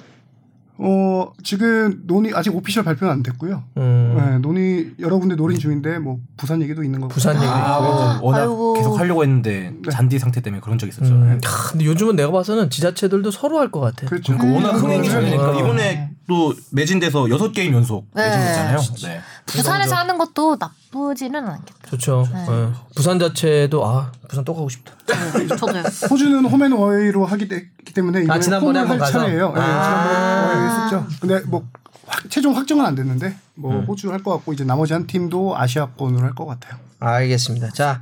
어 지금 논의 아직 오피셜 발표는 안 됐고요. 음. 네, 논의 여러 군데 노린 중인데 뭐 부산 얘기도 있는 거고. 부산 얘기. 아, 맞아. 워낙 아이고. 계속 하려고 했는데 잔디 상태 때문에 그런 적 있었죠. 음. 하, 근데 요즘은 내가 봐서는 지자체들도 서로 할 것 같아. 그렇죠. 그러니까 워낙 흥행이 잘 되니까 음. 이번에 또 매진돼서 여섯 게임 연속 네. 매진됐잖아요. 네. 부산에서 하는 것도 나쁘지는 않겠다. 좋죠. 예. 부산 자체도 아 부산 또 가고 싶다. 네, 저도요. *laughs* 호주는 홈앤어웨이로 하기 때- 때문에 이번에 아, 지난번에 홈을 한번 할? 차례예요. 네, 아. 지난번에 했었죠. 근데 뭐 확- 최종 확정은 안 됐는데 뭐 음. 호주 할 것 같고 이제 나머지 한 팀도 아시아권으로 할 것 같아요. 알겠습니다. 자,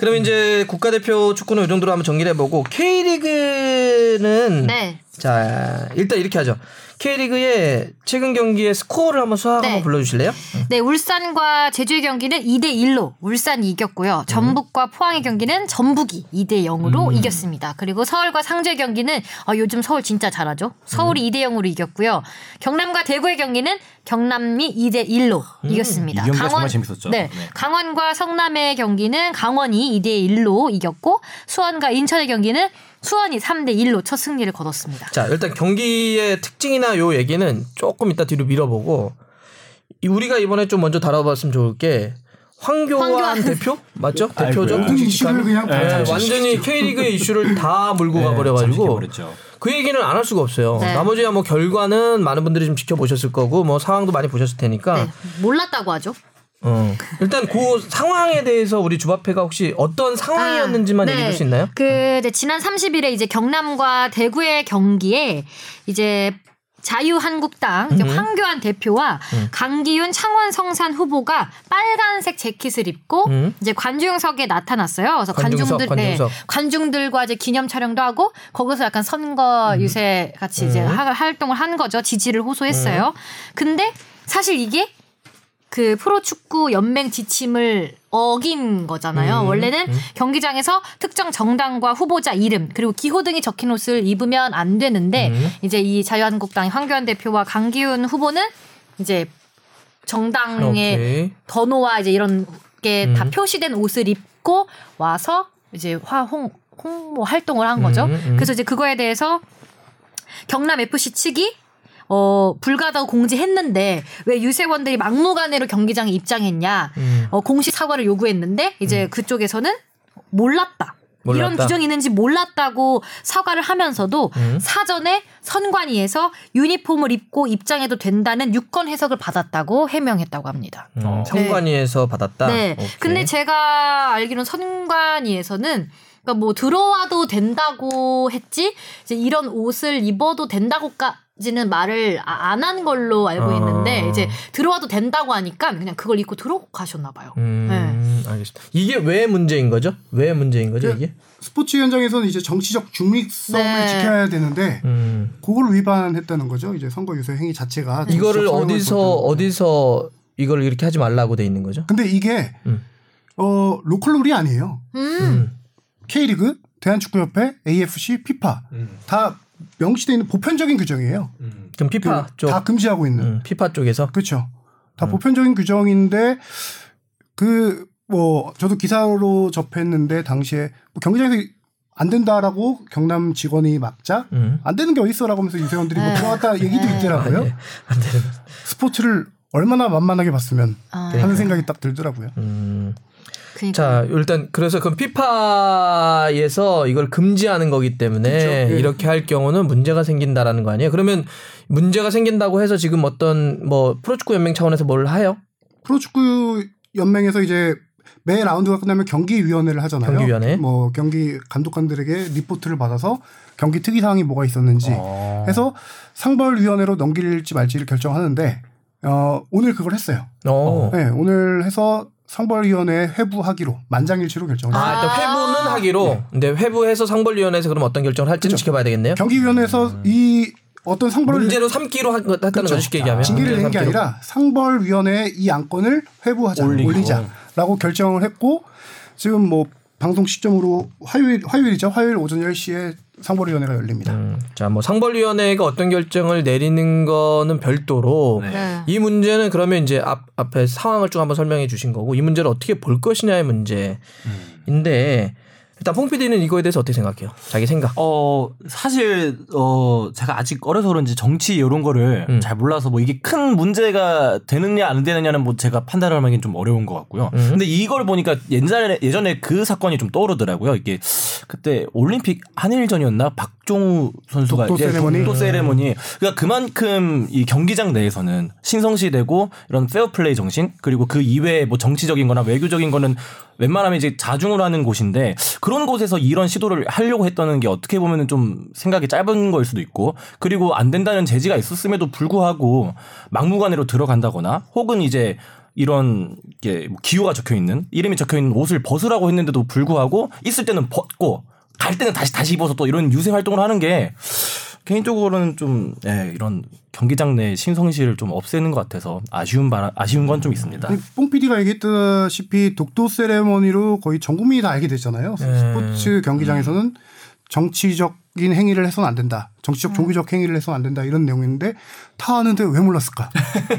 그럼 이제 국가대표 축구는 이 정도로 한번 정리를 해보고 K리그는 네. 자 일단 이렇게 하죠. K리그의 최근 경기의 스코어를 한번 수학 네. 한번 불러주실래요? 네, 울산과 제주의 경기는 2대 1로 울산이 이겼고요. 전북과 포항의 경기는 전북이 2대 0으로 이겼습니다. 그리고 서울과 상주의 경기는 아, 요즘 서울 진짜 잘하죠. 서울이 2대 0으로 이겼고요. 경남과 대구의 경기는 경남이 2대 1로 이겼습니다. 재밌었죠. 네, 네. 강원과 성남의 경기는 강원이 2대 1로 이겼고 수원과 인천의 경기는 수원이 3대 1로 첫 승리를 거뒀습니다. 자, 일단 경기의 특징이나 요 얘기는 조금 이따 뒤로 밀어보고 이- 우리가 이번에 좀 먼저 다뤄봤으면 좋을 게 황교안, 황교안. 대표 *laughs* 맞죠? 대표죠. 아이고야. 모든 이슈를 그냥 네, 다 완전히 K리그의 이슈를 다 *laughs* 물고 가버려가지고 버렸죠. 그 얘기는 안 할 수가 없어요. 네. 나머지야 뭐 결과는 많은 분들이 좀 지켜보셨을 거고 뭐 상황도 많이 보셨을 테니까 네, 몰랐다고 하죠. 어. *laughs* 일단 그 상황에 대해서 우리 주바페가 혹시 어떤 상황이었는지만 아, 얘기해 네. 줄수 있나요? 그 이제 지난 30일에 이제 경남과 대구의 경기에 이제 자유한국당 음. 황교안 대표와 강기윤 창원 성산 후보가 빨간색 재킷을 입고 음. 이제 관중석에 나타났어요. 그래서 관중석, 관중들 네, 관중석. 관중들과 이제 기념 촬영도 하고 거기서 약간 선거 유세 같이 이제 하- 활동을 한 거죠. 지지를 호소했어요. 근데 사실 이게 그 프로축구 연맹 지침을 어긴 거잖아요. 음, 원래는 경기장에서 특정 정당과 후보자 이름 그리고 기호 등이 적힌 옷을 입으면 안 되는데 음. 이제 이 자유한국당 황교안 대표와 강기훈 후보는 이제 정당의 오케이. 번호와 이제 이런 게다 음. 표시된 옷을 입고 와서 이제 화홍 홍보 활동을 한 거죠. 음, 음. 그래서 이제 그거에 대해서 경남 FC 측이 어 불가하다고 공지했는데 왜 유세원들이 막무가내로 경기장에 입장했냐 음. 어, 공식 사과를 요구했는데 이제 그쪽에서는 몰랐다. 이런 몰랐다. 규정이 있는지 몰랐다고 사과를 하면서도 음. 사전에 선관위에서 유니폼을 입고 입장해도 된다는 유권 해석을 받았다고 해명했다고 합니다. 음, 어. 상관위에서 받았다. 네. 오케이. 근데 제가 알기로는 선관위에서는 그러니까 뭐 들어와도 된다고 했지 이제 이런 옷을 입어도 된다고까 지는 말을 안 한 걸로 알고 어. 있는데 이제 들어와도 된다고 하니까 그냥 그걸 입고 들어가셨나 봐요. 음, 네. 알겠습니다. 이게 왜 문제인 거죠? 왜 문제인 거죠, 네. 이게? 스포츠 현장에서는 이제 정치적 중립성을 네. 지켜야 되는데 음. 그걸 위반했다는 거죠. 이제 선거 유세 행위 자체가 이거를 정치적 성향을 어디서 어디서 이걸 이렇게 하지 말라고 돼 있는 거죠? 근데 이게 음. 어 로컬룰이 아니에요. 음. K리그, 대한축구협회, AFC, 피파 다 명시되어 있는 보편적인 규정이에요. 그럼 피파 그 쪽, 다 금지하고 있는. 음, 피파 쪽에서 그렇죠. 다 보편적인 규정인데 그 뭐 저도 기사로 접했는데 당시에 뭐 경기장에서 안 된다라고 경남 직원이 막자 음. 안 되는 게 어딨어라고 하면서 유세원들이 뭐 네. 들어갔다 얘기도 네. 있더라고요. 아, 예. 안 되는 거. 스포츠를 얼마나 만만하게 봤으면 아, 하는 생각이 딱 들더라고요. 음. 그러니까. 자, 일단 그래서 그럼 피파에서 이걸 금지하는 거기 때문에 그렇죠. 예. 이렇게 할 경우는 문제가 생긴다라는 거 아니에요? 그러면 문제가 생긴다고 해서 지금 어떤 뭐 프로축구 연맹 차원에서 뭘 해요? 프로축구 연맹에서 이제 매 라운드가 끝나면 경기위원회를 하잖아요. 경기위원회. 뭐 경기 감독관들에게 리포트를 받아서 경기 특이 사항이 뭐가 있었는지 어. 해서 상벌위원회로 넘길지 말지를 결정하는데 어, 오늘 그걸 했어요. 어. 네, 오늘 해서 상벌위원회 회부하기로 만장일치로 결정을 했어요. 아, 일단 회부는 하기로. 근데 회부해서 상벌위원회에서 그럼 어떤 결정을 할지는 지켜봐야 되겠네요. 경기위원회에서 이 어떤 상벌 문제로 삼기로 한- 했다는 거죠 쉽게 얘기하면. 징계를 문제로 낸게 삼기로. 아니라 상벌위원회에 이 안건을 회부하자 올리고. 올리자라고 결정을 했고 지금 뭐 방송 시점으로 화요일 화요일이죠 화요일 오전 10시에 상벌위원회가 열립니다. 음, 자, 뭐 상벌위원회가 어떤 결정을 내리는 거는 별도로 네. 네. 이 문제는 그러면 이제 앞 앞에 상황을 쭉 한번 설명해 주신 거고 이 문제를 어떻게 볼 것이냐의 문제인데 일단 퐁 PD는 이거에 대해서 어떻게 생각해요? 자기 생각. 어 사실 어 제가 아직 어려서 그런지 정치 이런 거를 음. 잘 몰라서 뭐 이게 큰 문제가 되느냐 안 되느냐는 뭐 제가 판단을 하기엔 좀 어려운 것 같고요. 음. 근데 이걸 보니까 예전에 예전에 그 사건이 좀 떠오르더라고요. 이게 그때 올림픽 한일전이었나 박 종우 선수가 독도 이제 세레머니. 독도 세레머니 그러니까 그만큼 이 경기장 내에서는 신성시되고 이런 페어플레이 정신 그리고 그 이외에 뭐 정치적인-거나 외교적인 거는 웬만하면 이제 자중을 하는 곳인데 그런 곳에서 이런 시도를 하려고 했다는 게 어떻게 보면은 좀 생각이 짧은 거일 수도 있고 그리고 안 된다는 제지가 있었음에도 불구하고 막무가내로 들어간다거나 혹은 이제 이런 게 기호가 적혀 있는 이름이 적혀 있는 옷을 벗으라고 했는데도 불구하고 있을 때는 벗고 갈 때는 다시 다시 입어서 또 이런 유세 활동을 하는 게 개인적으로는 좀 예, 이런 경기장 내 신성시를 좀 없애는 것 같아서 아쉬운 바 아쉬운 건 좀 있습니다. 뽕 PD가 얘기했다시피 독도 세레머니로 거의 전 국민이 다 알게 됐잖아요. 네. 스포츠 경기장에서는 정치적 인 행위를 해서는 안 된다. 정치적 종교적 행위를 해서는 안 된다. 이런 내용인데 다 아는데 왜 몰랐을까?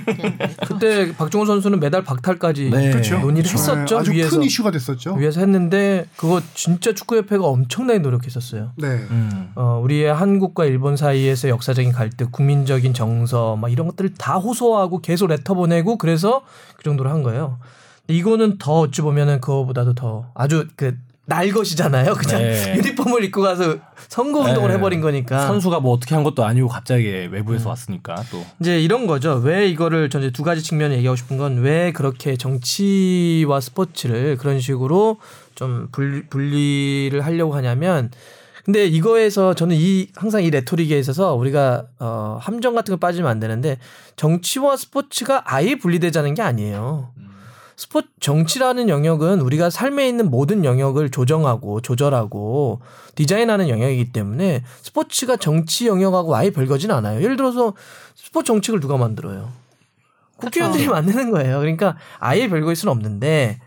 *laughs* 그때 박종호 선수는 메달 박탈까지 네. 그렇죠. 논의를 했었죠 네, 아주 위에서 큰 이슈가 됐었죠. 위에서 했는데 그거 진짜 축구협회가 엄청나게 노력했었어요. 네. 음. 어, 우리의 한국과 일본 사이에서 역사적인 갈등, 국민적인 정서, 막 이런 것들을 다 호소하고 계속 레터 보내고 그래서 그 정도로 한 거예요. 이거는 더 어찌 보면은 그거보다도 더 아주 그 날 것이잖아요. 그냥 네. *laughs* 유니폼을 입고 가서 선거 운동을 네. 해버린 거니까. 선수가 뭐 어떻게 한 것도 아니고 갑자기 외부에서 왔으니까 또 이제 이런 거죠. 왜 이거를 전 이제 두 가지 측면을 얘기하고 싶은 건 왜 그렇게 정치와 스포츠를 그런 식으로 좀 분, 분리를 하려고 하냐면 근데 이거에서 저는 이 항상 이 레토릭에 있어서 우리가 어 함정 같은 거 빠지면 안 되는데 정치와 스포츠가 아예 분리되자는 게 아니에요. 스포츠 정치라는 영역은 우리가 삶에 있는 모든 영역을 조정하고 조절하고 디자인하는 영역이기 때문에 스포츠가 정치 영역하고 아예 별거진 않아요. 예를 들어서 스포츠 정책을 누가 만들어요? 국회의원들이 만드는 거예요. 그러니까 아예 별거일 수는 없는데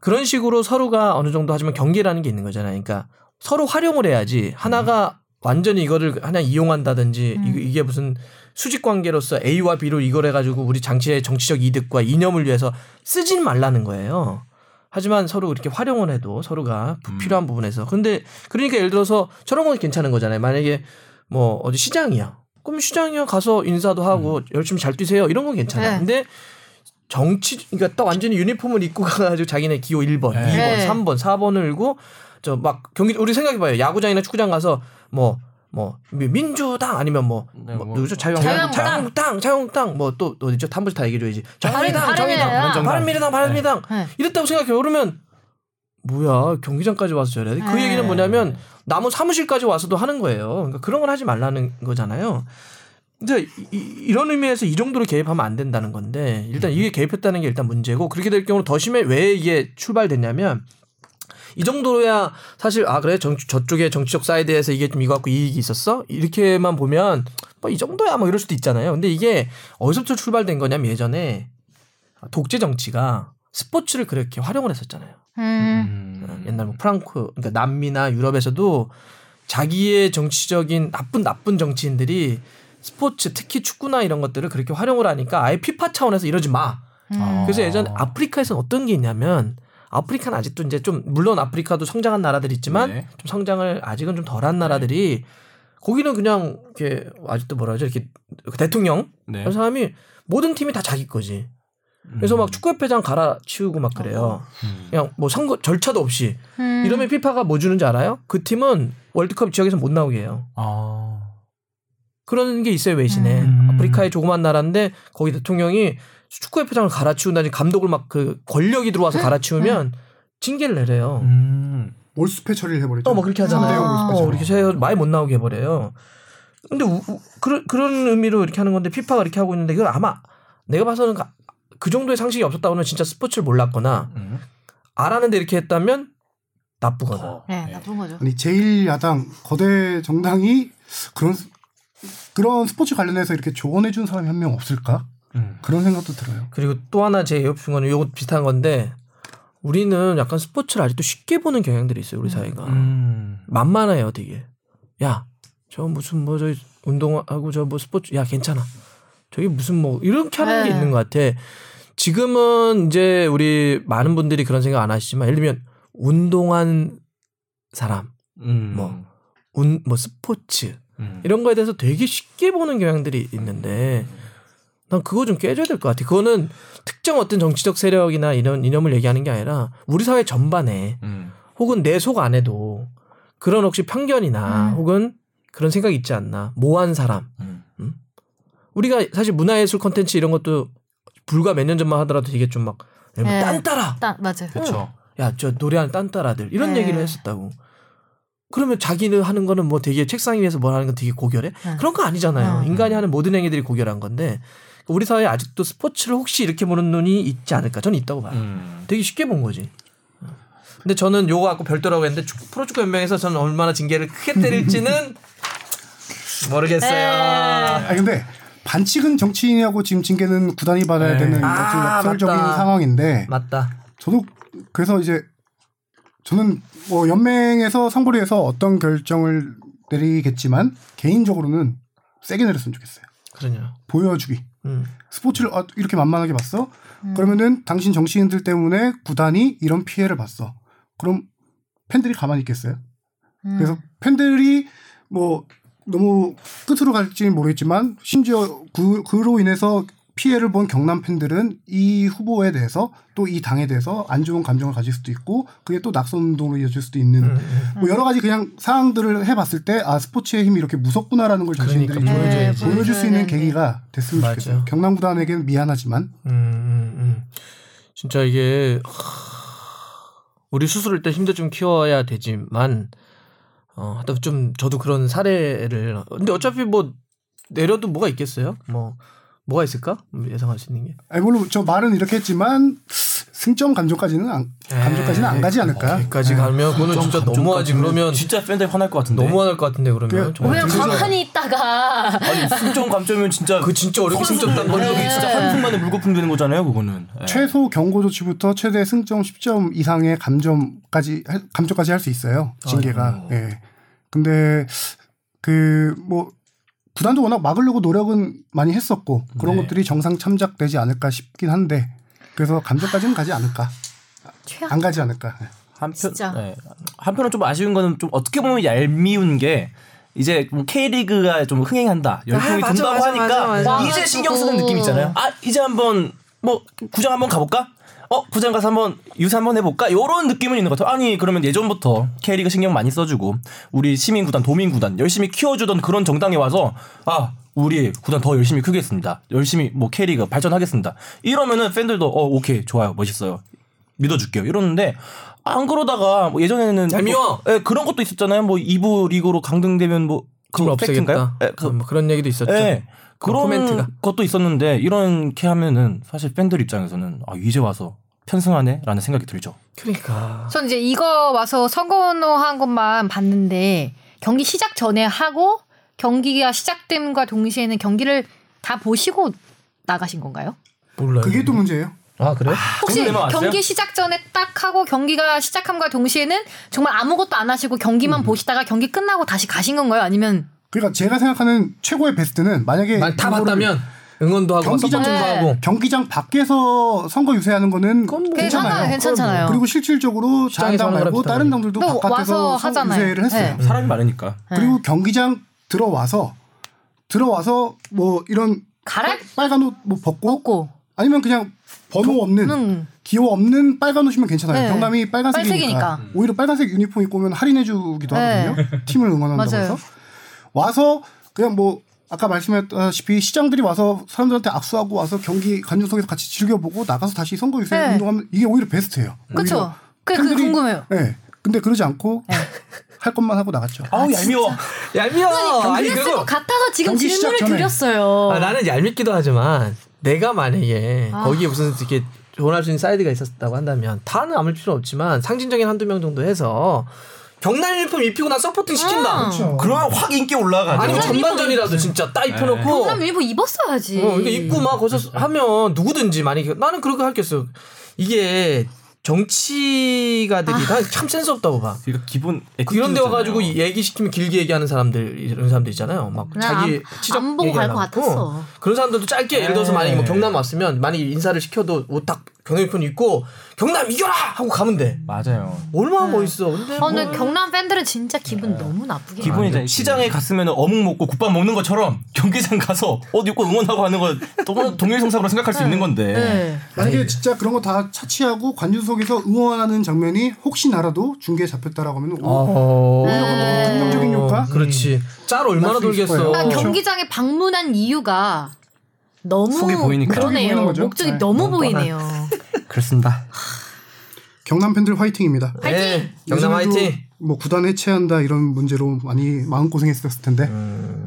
그런 식으로 서로가 어느 정도 하지만 경계라는 게 있는 거잖아요. 그러니까 서로 활용을 해야지 하나가 완전히 이거를 하나 이용한다든지 음. 이- 이게 무슨 수직 관계로서 A와 B로 이걸 해가지고 우리 장치의 정치적 이득과 이념을 위해서 쓰진 말라는 거예요. 하지만 서로 이렇게 활용을 해도 서로가 부- 필요한 부분에서. 근데 그러니까 예를 들어서 저런 건 괜찮은 거잖아요. 만약에 뭐 어디 시장이야. 그럼 시장이야 가서 인사도 하고 열심히 잘 뛰세요. 이런 건 괜찮아. 네. 근데 정치 그러니까 딱 완전히 유니폼을 입고 가가지고 자기네 기호 1번, 네. 2번, 3번, 4번을 읽고 저 막 경기 우리 생각해봐요. 야구장이나 축구장 가서 뭐뭐 민주당 아니면 뭐, 네, 뭐 뭐 누구죠 자유한국당 자유한국당. 자유한국당 뭐또 어디죠 한 번씩 다 얘기해줘야지 정의당 정의당. 바른미래당 바른미래당 네. 이랬다고 생각해요 그러면 뭐야 경기장까지 와서 저래야 돼? 그 네. 얘기는 뭐냐면 남은 사무실까지 와서도 하는 거예요. 그러니까 그런 걸 하지 말라는 거잖아요. 근데 이, 런 의미에서 이 정도로 개입하면 안 된다는 건데 일단 이게 개입했다는 게 일단 문제고 그렇게 될 경우 더 심해 왜 이게 출발됐냐면 이 정도야 사실 아 그래 정, 저쪽에 정치적 사이드에서 이게 좀 이거 갖고 이익이 있었어 이렇게만 보면 뭐 이 정도야 뭐 이럴 수도 있잖아요. 근데 이게 어디서부터 출발된 거냐면 예전에 독재 정치가 스포츠를 그렇게 활용을 했었잖아요. 음. 어, 옛날 뭐 프랑크 그러니까 남미나 유럽에서도 자기의 정치적인 나쁜 나쁜 정치인들이 스포츠 특히 축구나 이런 것들을 그렇게 활용을 하니까 아예 피파 차원에서 이러지 마. 아. 그래서 예전에 아프리카에서는 어떤 게 있냐면 아프리카는 아직도 이제 좀 물론 아프리카도 성장한 나라들이 있지만 네. 좀 성장을 아직은 좀 덜한 나라들이 거기는 그냥 이렇게 아직도 뭐라 하죠 이렇게 대통령 네. 그런 사람이 모든 팀이 다 자기 거지. 그래서 음. 막 축구협회장 갈아치우고 막 그래요. 음. 그냥 뭐 선거 절차도 없이 음. 이러면 피파가 뭐 주는지 알아요? 그 팀은 월드컵 지역에서 못 나오게 해요. 아. 그런 게 있어요 외신에 음. 아프리카의 조그만 나라인데 거기 대통령이 축구협회장을 갈아치운다니 감독을 막 그 권력이 들어와서 갈아치우면 징계를 내래요. 음. 몰수패 처리를 해버리죠. 어, 뭐 그렇게 하잖아요. 아. 어. 이렇게 해서 많이 못 나오게 해버려요. 근데 우, 우- 그런 그런 의미로 이렇게 하는 건데 피파가 이렇게 하고 있는데 이걸 아마 내가 봐서는 가- 그 정도의 상식이 없었다고는 진짜 스포츠를 몰랐거나 음. 알았는데 이렇게 했다면 나쁘거나. 더. 네, 네. 나쁜 거죠. 아니 제1야당 거대 정당이 그런 스- 그런 스포츠 관련해서 이렇게 조언해 준 사람이 한 명 없을까? 음. 그런 생각도 들어요. 그리고 또 하나 제 옆인 거는 요거 비슷한 건데 우리는 약간 스포츠를 아직도 쉽게 보는 경향들이 있어요 우리 사회가 음. 만만해요 되게 야 저 무슨 뭐 저 운동하고 저 뭐 스포츠 야 괜찮아 저기 무슨 뭐 이렇게 하는 게 네. 있는 것 같아 지금은 이제 우리 많은 분들이 그런 생각 안 하시지만 예를 들면 운동한 사람 음. 뭐. 운 뭐 스포츠 음. 이런 거에 대해서 되게 쉽게 보는 경향들이 있는데 난 그거 좀 깨줘야 될 것 같아. 그거는 특정 어떤 정치적 세력이나 이런 이념을 얘기하는 게 아니라 우리 사회 전반에 음. 혹은 내 속 안에도 그런 혹시 편견이나 음. 혹은 그런 생각이 있지 않나 모한 사람 음. 우리가 사실 문화예술 콘텐츠 이런 것도 불과 몇 년 전만 하더라도 되게 좀막 네. 딴따라 따, 맞아요. 그렇죠. 야 저 노래하는 딴따라들 이런 네. 얘기를 했었다고 그러면 자기는 하는 거는 뭐 되게 책상 위에서 뭘 하는 건 되게 고결해 네. 그런 거 아니잖아요 음. 인간이 하는 모든 행위들이 고결한 건데 우리 사회에 아직도 스포츠를 혹시 이렇게 보는 눈이 있지 않을까 저는 있다고 봐요 음. 되게 쉽게 본 거지 근데 저는 요거 갖고 별도라고 했는데 축구- 프로축구 연맹에서 저는 얼마나 징계를 크게 때릴지는 *laughs* 모르겠어요 네. 아 근데 반칙은 정치인이하고 지금 징계는 구단이 받아야 네. 되는 아, 어떤 역설적인. 상황인데 맞다 저도 그래서 이제 저는 뭐 연맹에서 상고리에서 어떤 결정을 내리겠지만 개인적으로는 세게 내렸으면 좋겠어요. 그러냐 보여주기. 음. 스포츠를 아, 이렇게 만만하게 봤어? 그러면은 당신 정치인들 때문에 구단이 이런 피해를 봤어. 그럼 팬들이 가만히 있겠어요? 음. 그래서 팬들이 뭐 너무 끝으로 갈지는 모르겠지만 심지어 그, 그로 인해서 피해를 본 경남 팬들은 이 후보에 대해서 또 이 당에 대해서 안 좋은 감정을 가질 수도 있고 그게 또 낙선 운동으로 이어질 수도 있는 음, 음. 뭐 여러 가지 그냥 상황들을 해봤을 때 아 스포츠의 힘이 이렇게 무섭구나라는 걸 자신들이 그러니까. 네, 보여줄 수 있는. 계기가 됐으면 맞아. 좋겠어요. 경남 구단에게는 미안하지만 음, 음, 음. 진짜 이게 하, 우리 스스로 일단 힘도 좀 키워야 되지만 어, 하여튼 좀 저도 그런 사례를 근데 어차피 뭐 내려도 뭐가 있겠어요? 뭐 뭐가 있을까? 음, 예상할 수 있는 게. 아니 물론 저 말은 이렇게 했지만 승점 감정까지는 안, 감정까지는 안 가지 않을까. 여기까지 가면 그거는 진짜 감정 너무하지. 그러면 진짜 팬들 화날 것 같은데. 너무 화날 것 같은데 그러면 그- 정말. 그냥 가만히 있다가 아니 승점 감점이면 진짜 그 진짜 어렵게 승점 딴 거는 여기 네. 진짜 한 푼 만에 물거품 되는 거잖아요, 그거는. 예. 최소 경고 조치부터 최대 승점 10점 이상의 감점까지 할- 감점까지 할 수 있어요. 징계가. 예. 근데 그 뭐 구단도 워낙 막으려고 노력은 많이 했었고 그런 네. 것들이 정상 참작되지 않을까 싶긴 한데 그래서 감점까지는 가지 않을까. 최악. 안 가지 않을까. 예. 한편. 예. 한편은 좀 아쉬운 거는 좀 어떻게 보면 얄미운 게 이제 뭐 K리그가 좀 흥행한다 열풍이 아, 맞아, 돈다고 맞아, 하니까 맞아, 맞아. 이제 신경 쓰는 느낌 있잖아요. 아 이제 한번 뭐 구장 한번 가볼까? 어 구장 가서 한번 유세 한번 해볼까? 이런 느낌은 있는 것 같아요. 아니 그러면 예전부터 K리그 신경 많이 써주고 우리 시민 구단, 도민 구단 열심히 키워주던 그런 정당에 와서 아 우리 구단 더 열심히 크겠습니다. 열심히 뭐 K리그 발전하겠습니다. 이러면은 팬들도 어 오케이 좋아요 멋있어요 믿어줄게요 이러는데 안 그러다가 뭐 예전에는 얄미워. 뭐, 예, 그런 것도 있었잖아요. 뭐 2부 리그로 강등되면 뭐 팩트인가요? 없애겠다. 예, 그, 뭐 그런 얘기도 있었죠. 예. 그런 코멘트가. 것도 있었는데 이렇게 하면은 사실 팬들 입장에서는 아 이제 와서 편승하네라는 생각이 들죠. 그러니까 전 이제 이거 와서 선거운동한 것만 봤는데 경기 시작 전에 하고 경기가 시작됨과 동시에는 경기를 다 보시고 나가신 건가요? 몰라요. 그게 또 문제예요. 아 그래요? 혹시 정도면 왔어요? 경기 시작 전에 딱 하고 경기가 시작함과 동시에는 정말 아무것도 안 하시고 경기만 음. 보시다가 경기 끝나고 다시 가신 건가요? 아니면 그러니까 제가 생각하는 최고의 베스트는 만약에 만- 다 봤다면 응원도 하고 경기장- 서포팅도 네. 하고 경기장 밖에서 선거 유세하는 거는 뭐 괜찮아요. 괜찮잖아요. 그리고 실질적으로 자한당 하는 말고 다른. 당들도 또 바깥에서. 유세를 했어요. 네. 사람이 많으니까. 그리고 경기장 들어와서 들어와서 뭐 이런 갈아 빨간 옷 뭐 벗고 먹고 아니면 그냥 번호 없는 음. 기호 없는 빨간 옷이면 괜찮아요. 네. 경남이 빨간색이니까. 빨색이니까. 오히려 빨간색 유니폼 입고 오면 할인해주기도 네. 하거든요. 팀을 응원한다고. 해서 와서 그냥 뭐 아까 말씀했다시피 시장들이 와서 사람들한테 악수하고 와서 경기 관중석에서 같이 즐겨보고 나가서 다시 선거 유세 네. 운동하면 이게 오히려 베스트예요. 그쵸? 오히려 그, 그 궁금해요. 네. 근데 그러지 않고 *laughs* 할 것만 하고 나갔죠. 아우 얄미워. 얄미워. 아니 그랬을 것 같아서 지금 질문을. 드렸어요. 아, 나는 얄밉기도 하지만 내가 만약에 아. 거기에 무슨 이렇게 조언할 수 있는 사이드가 있었다고 한다면 다는 아무 필요 없지만 상징적인 한두 명 정도 해서 경남 유니폼 입히고 나 서포팅 시킨다. 그렇죠. 그러면 확 인기 올라가죠. 아니면 전반전이라도 진짜 따 입혀놓고 경남 일부 입었어야지. 어, 이게 입고 막 거기서 하면 누구든지 만약에 나는 그렇게 할겠어. 이게 정치가들이 난참 센스 없다고 봐. 그러니까 기본 이런 데. 와가지고 얘기 시키면 길게 얘기하는 사람들 이런 사람들 있잖아요. 막 자기 안- 치적 안 보고 얘기 갈안것 하고. 같았어. 그런 사람들도 짧게 예를 들어서 네. 만약에 뭐 경남 왔으면 만약에 인사를 시켜도 옷딱 경남 유니폼 입고 경남 이겨라 하고 가면 돼. 맞아요. 얼마나 멋있어. 근데 어, 뭐 근데 경남 팬들은 진짜 기분 너무 나쁘게. 기분이 이제 시장에 갔으면 어묵 먹고 국밥 먹는 것처럼 경기장 가서 옷 입고 응원하고 하는 거 너무 동일성사로 생각할 수 있는 건데. 네. 만약에 진짜 그런 거 다 차치하고 관중석에서 응원하는 장면이 혹시나라도 중계에 잡혔다라고 하면 오, 어. 오히려 그건 긍정적인 효과? 그렇지. 짤 얼마나 돌겠어. 그러니까 그렇죠. 경기장에 방문한 이유가 너무 속이 보이니까. 목적이 보이는 그러네요. 거죠. 목적이 네. 너무 보이네요. *laughs* 그렇습니다. 경남 팬들 화이팅입니다. 네, 경남 요즘에도 화이팅. 뭐 구단 해체한다 이런 문제로 많이 마음 고생했었을 텐데. 음.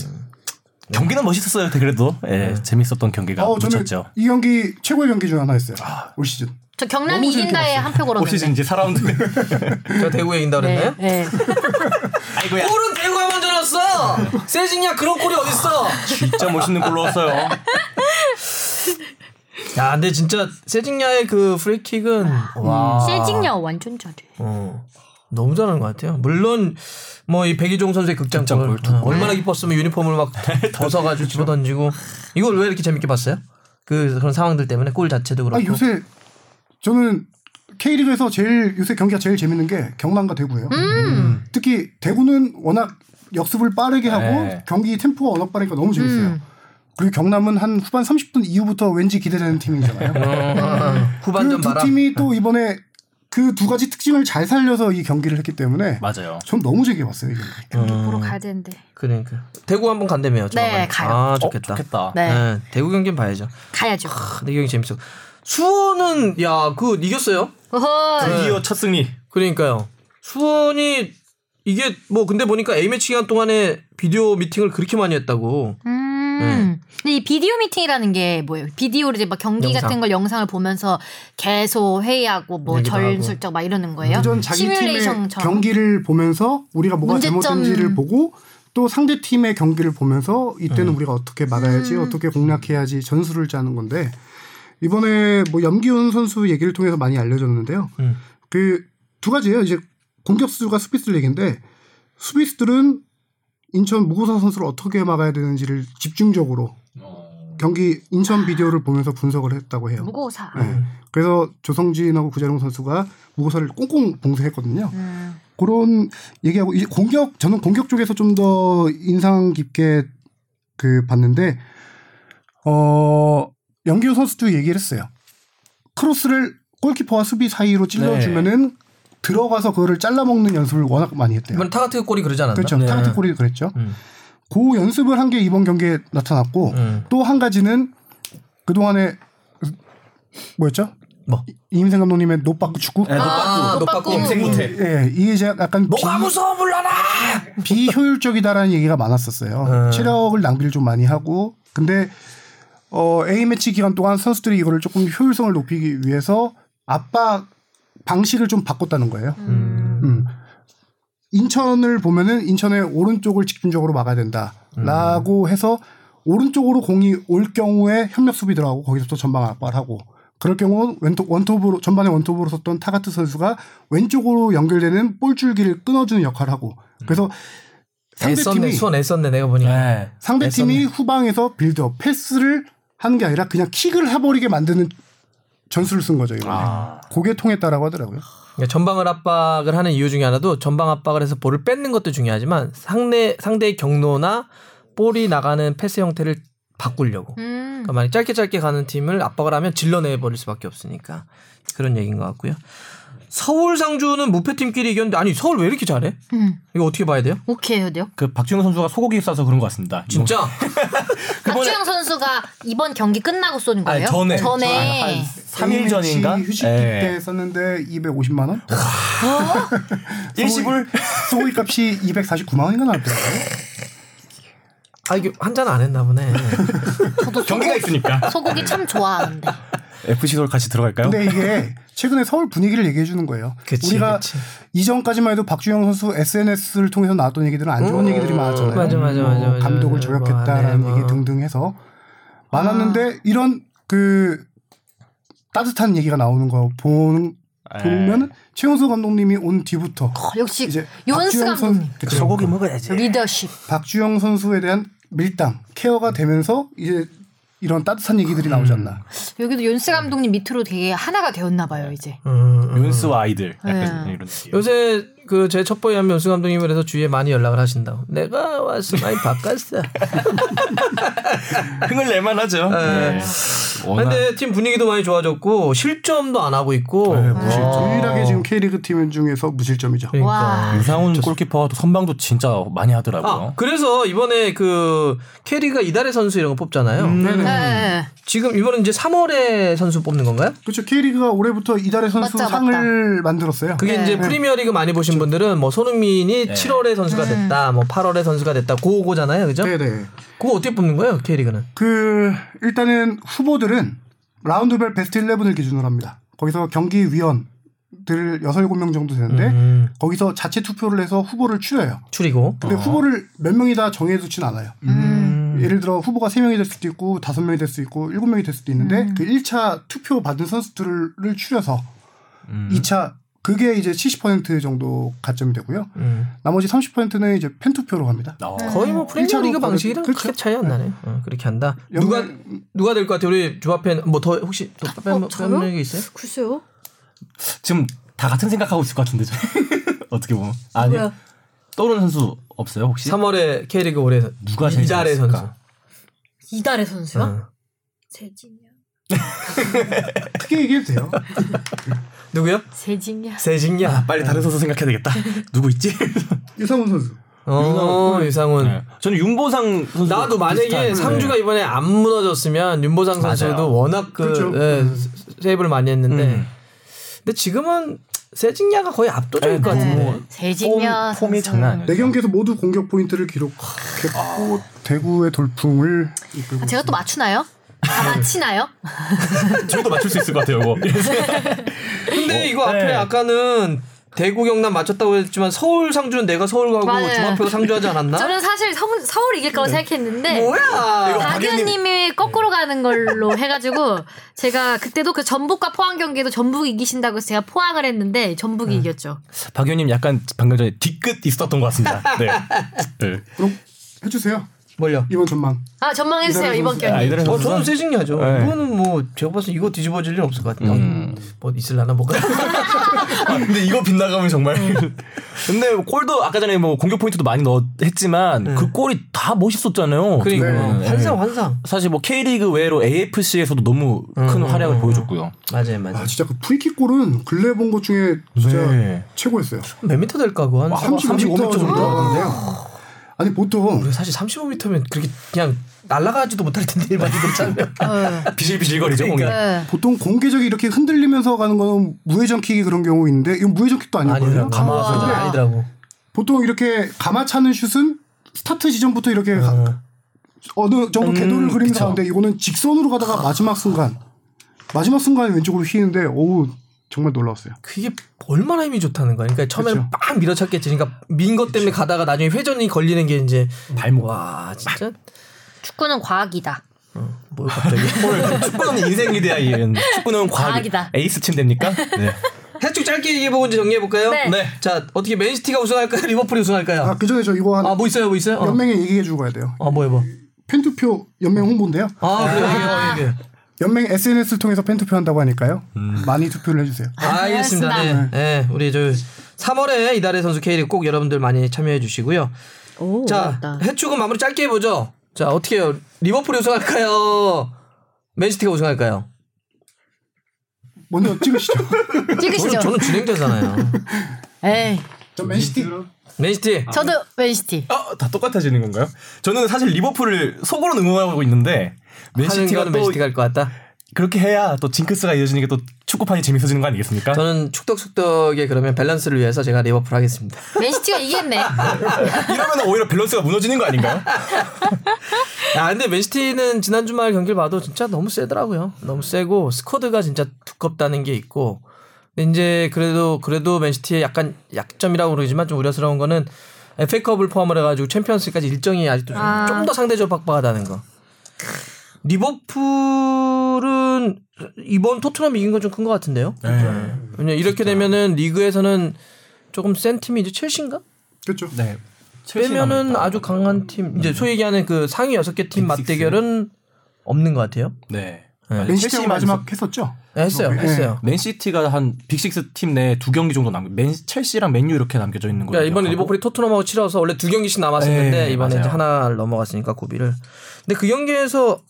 경기는 멋있었어요. 그래도 예, 재밌었던 경기가 어, 묻혔죠. 이 경기 최고의 경기 중 하나였어요. 올 시즌. 저 경남이 이긴다에 한표올 시즌 걸었는데. 이제 4라운드. *laughs* 저 대구에 이긴다 그랬나요? 네. *laughs* 네. 아이고야. 골은 대구가 먼저 넣었어. 세징야 그런 골이 어딨어? 진짜 멋있는 골 넣었어요. 야, 근데 진짜 세징야의 그 프리킥은 와. 세징야 완전 잘해. 어, 너무 잘하는 것 같아요. 물론 뭐 이 백이종 선수의 극장골 극장골 어, 얼마나 기뻤으면 유니폼을 막 *laughs* 벗어가지고 집어 던지고 이걸 왜 이렇게 재밌게 봤어요? 그 그런 상황들 때문에 골 자체도 그렇고. 아 요새 저는 K리그에서 제일 요새 경기가 제일 재밌는 게 경남과 대구예요. 음. 특히 대구는 워낙 역습을 빠르게 하고 네. 경기 템포가 워낙 빠르니까 너무 재밌어요. 음. 그리고 경남은 한 후반 30분 이후부터 왠지 기대되는 팀이잖아요. 어, *laughs* 후반전 그 두. 팀이 또 이번에 그 두 가지 특징을 잘 살려서 이 경기를 했기 때문에 맞아요. 전 너무 재밌게 봤어요. 이 경기. 음. 보러 가야 되는데. 그러니까 대구 한번 간다며요. 네. 가요. 아 좋겠다. 어, 좋겠다. 네. 네, 대구 경기는 봐야죠. 가야죠. 아, 근데 이 경기 재밌어. 수원은 야그 이겼어요. 드디어 첫 승리. 그러니까요. 수원이 이게 뭐 근데 보니까 A 매치 기간 동안에 비디오 미팅을 그렇게 많이 했다고. 음. 네. 근데 이 비디오 미팅이라는 게 뭐예요? 비디오로 이제 막 경기 영상. 같은 걸 영상을 보면서 계속 회의하고 뭐 전술적 막 이러는 거예요? 그전 자기 팀의 시뮬레이션처럼. 경기를 보면서 우리가 뭐가 문제점. 잘못된지를 보고 또 상대 팀의 경기를 보면서 이때는 음. 우리가 어떻게 막아야지 음. 어떻게 공략해야지 전술을 짜는 건데 이번에 뭐 염기훈 선수 얘기를 통해서 많이 알려졌는데요. 음. 그두 가지예요. 이제 공격수가 수비수들 얘기인데 수비수들은 인천 무고사 선수를 어떻게 막아야 되는지를 집중적으로 경기 인천 비디오를 보면서 분석을 했다고 해요. 무고사. 네. 그래서 조성진하고 구자룡 선수가 무고사를 꽁꽁 봉쇄했거든요. 음. 그런 얘기하고 이제 공격 저는 공격 쪽에서 좀 더 인상 깊게 그 봤는데 어 염기훈 선수도 얘기를 했어요. 크로스를 골키퍼와 수비 사이로 찔러주면은 들어가서 그거를 잘라먹는 연습을 워낙 많이 했대요. 이번 타가트 골이 그러지 않았나? 그렇죠. 네. 타가트 골이 그랬죠. 음. 그 연습을 한 게 이번 경기에 나타났고 음. 또 한 가지는 그 동안에 뭐였죠? 뭐? 이임생 감독님의 노빠꾸 축구. 네, 아, 노빠꾸. 노빠꾸. 임생 못해. 예, 이게 이제 약간 뭐가 무서워 불러라. 비, 효율적이다라는 얘기가 많았었어요. 음. 체력을 낭비를 좀 많이 하고 근데 어, A 매치 기간 동안 선수들이 이거를 조금 효율성을 높이기 위해서 압박 방식을 좀 바꿨다는 거예요. 음. 인천을 보면은 인천의 오른쪽을 집중적으로 막아야 된다라고 해서 오른쪽으로 공이 올 경우에 협력 수비 들어가고 거기서부터 전방 압박을 하고 그럴 경우 왼톱 원톱으로 전반에 원톱으로 섰던 타가트 선수가 왼쪽으로 연결되는 볼 줄기를 끊어주는 역할을 하고 그래서 애썼네 상대팀이 수원 애썼네 내가 보니까. 네. 상대팀이 후방에서 빌드업 패스를 하는 게 아니라 그냥 킥을 해버리게 만드는 전술을 쓴 거죠 이번에 아. 그게 통했다라고 하더라고요. 그러니까 전방을 압박을 하는 이유 중에 하나도 전방 압박을 해서 볼을 뺏는 것도 중요하지만 상대 상대의 경로나 볼이 나가는 패스 형태를 바꾸려고. 음. 그러니까 만약 짧게 짧게 가는 팀을 압박을 하면 질러내 버릴 수밖에 없으니까 그런 얘기인 것 같고요. 서울 상주는 무패팀끼리 이겼는데 아니 서울 왜 이렇게 잘해? 음. 이거 어떻게 봐야 돼요? 오케이 해야 돼요. 그 박주영 선수가 소고기 싸서 그런 것 같습니다. 진짜? *laughs* 박주영 선수가 이번 경기 끝나고 아니, 거예요? 전에. 전에. 3일 전인가? 휴식기 예. 때 썼는데 250만 원? *laughs* 일시불 소고기 값이 249만 원인가 나왔더라고요. 아 이게 한잔 안 했나 보네. 저도 경기가 소고, 있으니까. 소고기 참 좋아하는데. FC 서울 같이 들어갈까요? 근데 이게 최근에 서울 분위기를 얘기해 주는 거예요. 그치, 우리가 그치. 이전까지만 해도 박주영 선수 SNS를 통해서 나왔던 얘기들은 안 좋은 얘기들이 많았잖아요. 음. 맞아, 맞아, 뭐 맞아, 맞아, 감독을 맞아. 저격했다라는 뭐, 네, 얘기 뭐. 등등 해서 많았는데 이런 그 따뜻한 얘기가 나오는 거 보는 네. 보면 최용수 감독님이 온 뒤부터 어, 역시 이제 선- 감독님. 소고기 먹어야지. 리더십. 박주영 선수에 대한 밀당 케어가 되면서 이제 이런 따뜻한 얘기들이 나오지 않나. 여기도 윤스 감독님 밑으로 되게 하나가 되었나 봐요 이제. 음, 음. 윤스와 아이들 약간 네. 이런 느낌. 요새 그 제 첩보에 하면 연수 감독님에 대해서 주위에 많이 연락을 하신다고. 내가 와서 많이 바꿨어. *laughs* 흥을 낼만 하죠. 네. 워낙 근데 팀 분위기도 많이 좋아졌고 실점도 안 하고 있고. 네, 무실점. 유일하게 지금 K리그 팀 중에서 무실점이죠. 그러니까. 와. 유상훈 골키퍼가 또 선방도 진짜 많이 하더라고요. 아, 그래서 이번에 그 캐리가 이달의 선수 이런 거 뽑잖아요. 네네. 네. 지금 이번은 이제 3월에 선수 뽑는 건가요? 그렇죠. K리그가 올해부터 이달의 선수 맞다, 상을 만들었어요. 그게 네. 이제 프리미어리그 많이 보신 분들은 뭐 손흥민이 7월에 선수가 됐다, 뭐 8월에 선수가 됐다, 그거잖아요, 그죠? 네네. 그거 어떻게 뽑는 거예요, K리그는? 그 일단은 후보들은 라운드별 베스트 11을 기준으로 합니다. 거기서 경기 위원 들 6, 7명 정도 되는데 음, 거기서 자체 투표를 해서 후보를 추려요. 추리고. 근데 후보를 몇 명이 다 정해두진 않아요. 음. 예를 들어 후보가 3명이 될 수도 있고 5명이 될 수도 있고 7명이 될 수도 있는데 그 1차 투표 받은 선수들을 추려서 음. 2차 그게 이제 70% 정도 가점이 되고요. 음. 나머지 30%는 이제 팬투표로 갑니다. 어. 거의 뭐 프리미어리그 방식이랑 그렇죠. 크게 차이 안 나네요. 어, 그렇게 한다. 누가 누가 될 것 같아요? 우리 조합팬 뭐 더 혹시 더 어, 뺀? 뺀 적이 있어요? 글쎄요. 지금 다 같은 생각하고 있을 것 같은데 저. *laughs* 어떻게 보면 아니 뭐야? 떠오르는 선수 없어요 혹시? 3월에 K리그 올해 누가 제일 이달의 잘했을까? 선수. 이달의 선수요? 어. 세징야. *laughs* 크게 얘기해도 돼요. *laughs* 누구요? 세징야. 세징야. 빨리 다른 선수 생각해야 되겠다. *laughs* 누구 있지? *laughs* 유상훈 선수. 어, 유상훈. 네. 저는 윤보상 선수 나도 만약에 비슷한- 상주가 이번에 안 무너졌으면 윤보상 선수도 맞아요. 워낙 그 그렇죠. 예, 세이브를 많이 했는데 음. 근데 지금은 세징야가 거의 압도적일 네, 것 같은데. 뭐 세징야. 폼- 폼이. 장난 아니에요. 네 경기에서 모두 공격 포인트를 기록했고 대구의 돌풍을 이끌고 아, 제가 또 맞추나요? 다 맞히나요? 저도 맞출 수 있을 것 같아요. 이거. *laughs* 근데 이거 앞에 네. 아까는 대구 경남 맞췄다고 했지만 서울 상주는 내가 서울 가고 맞아요. 중학교가 상주하지 않았나? 저는 사실 서, 서울 이길 거라고 생각했는데 뭐야? 박연님이 거꾸로 가는 걸로 해가지고 제가 그때도 그 전북과 포항 경기도 전북이 이기신다고 해서 제가 포항을 했는데 전북이 이겼죠. 박 의원님 약간 방금 전에 뒤끝 있었던 것 같습니다. 네. *laughs* 네. 그럼 해주세요. 뭘요? 이번 전망. 아 전망해주세요 이번. 경기. 아, 어. 저는 세징야죠. 네. 이거는 뭐 제가 봤을 때 이거 뒤집어질 일은 없을 것 같아요. 음. 뭐 있을라나 뭐가. *laughs* 아, 근데 이거 빗나가면 정말. 근데 골도 아까 전에 뭐 공격 포인트도 많이 넣 했지만 그 골이 다 멋있었잖아요. 그러니까 네. 환상 환상. 사실 뭐 K리그 외로 AFC에서도 너무 큰 활약을 보여줬고요. 맞아요 맞아요. 아 진짜 그 프리킥 골은 근래 본 것 중에 진짜 네. 최고였어요. 몇 미터 될까 그거 한 35m 정도. 아니 보통 우리 사실 35m면 그렇게 그냥 날아가지도 못할 텐데 일반인들 짜면. *laughs* 네. 비실비실거리죠 공이. 네. 보통 공개적이 이렇게 흔들리면서 가는 거는 무회전 킥이 그런 경우 있는데 이건 무회전 킥도 아니거든요. 가마솥이 아. 아니더라고. 보통 이렇게 감아 차는 슛은 스타트 지점부터 이렇게 가- 어. 어느 정도 궤도를 그리면서 그쵸. 가는데 이거는 직선으로 가다가 마지막 순간 마지막 순간에 왼쪽으로 휘는데 오우 정말 놀라웠어요. 그게 얼마나 힘이 좋다는 거야. 그러니까 처음에는 그쵸. 빡 밀어쳤겠지. 그러니까 민 것 때문에 가다가 나중에 회전이 걸리는 게 이제 발목. 와 진짜 축구는 과학이다. 뭐 갑자기 *laughs* 오늘 축구는 인생 위대야 이은 축구는 과학 과학 이다. 에이스 팀 됩니까? 네. 해축 짧게 얘기해보고 이제 정리해볼까요? 네. 자 어떻게 맨시티가 우승할까요? 리버풀이 우승할까요? 아 그 전에 저 이거 하나 아 뭐 있어요? 뭐 있어요? 어. 연맹에 얘기해주고 가야 돼요. 아 뭐야 뭐? 팬투표 연맹 홍보인데요. 아 그래 이게 이게. 연맹 SNS를 통해서 팬 투표 한다고 하니까요. 많이 투표를 해주세요. 알겠습니다. 네. 알겠습니다. 네. 우리 저 3월에 이달의 선수 K리그 꼭 여러분들 많이 참여해 주시고요. 오, 자. 해축은 마무리 짧게 해보죠. 자 어떻게 해요? 리버풀이 우승할까요? 맨시티가 우승할까요? 먼저 찍으시죠. *laughs* 찍으시죠. 저는, 저는 진행자잖아요. 에이, 저 맨시티. 맨시티. 저도 맨시티. 어, 다 똑같아지는 건가요? 저는 사실 리버풀을 속으로 응원하고 있는데 맨시티가 거는 또 맨시티가 할것 같다. 그렇게 해야 또 징크스가 이어지는 게 또 축구판이 재밌어지는 거 아니겠습니까? 저는 축덕숙덕의 그러면 밸런스를 위해서 제가 리버풀 하겠습니다. 맨시티가 이겼네. 이러면 오히려 밸런스가 무너지는 거 아닌가요? 아 근데 맨시티는 지난 주말 경기를 봐도 진짜 너무 세더라고요. 너무 세고 squad가 진짜 두껍다는 게 있고. 근데 이제 그래도 그래도 맨시티의 약간 약점이라고 그러지만 좀 우려스러운 거는 FA컵을 포함을 해가지고 챔피언스까지 일정이 아직도 아. 좀더 상대적으로 빡빡하다는 거. 리버풀은 이번 토트넘 이긴 건 좀 큰 것 같은데요. 네. 왜냐 이렇게 되면은 리그에서는 조금 센 팀이 이제 첼시인가? 그렇죠. 네. 빼면은 아주 강한 팀 이제 소위 얘기하는 그 상위 여섯 개팀 Big Six. 맞대결은 없는 것 같아요. 네. 네. 첼시만 마지막 했었죠. 네, 했어요, 네. 했어요. 맨시티가 한 Big Six 팀 내 두 경기 정도 남겨. 맨 첼시랑 맨유 이렇게 남겨져 있는 거예요. 그러니까 이번에 리버풀이 토트넘하고 치러서 원래 두 경기씩 남았었는데 네, 이번에 맞아요. 하나를 넘어갔으니까 고비를. 근데 그 경기에서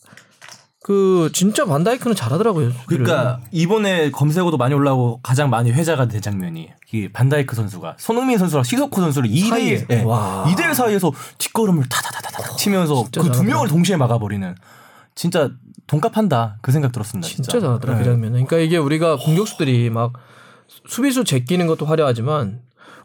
그 진짜 반다이크는 잘하더라고요. 그러니까 이번에 검색어도 많이 올라오고 가장 많이 회자가 된 장면이 이 반다이크 선수가 손흥민 선수랑 시소코 선수를 2대1 사이에. 네, 와. 2대1 사이에서 뒷걸음을 타다다다다 치면서 그 두. 명을 동시에 막아버리는 진짜 돈값한다 그 생각 들었습니다. 진짜 진짜, 잘하더라 그 네. 장면은. 그러니까 이게 우리가 공격수들이 막 수비수 제끼는 것도 화려하지만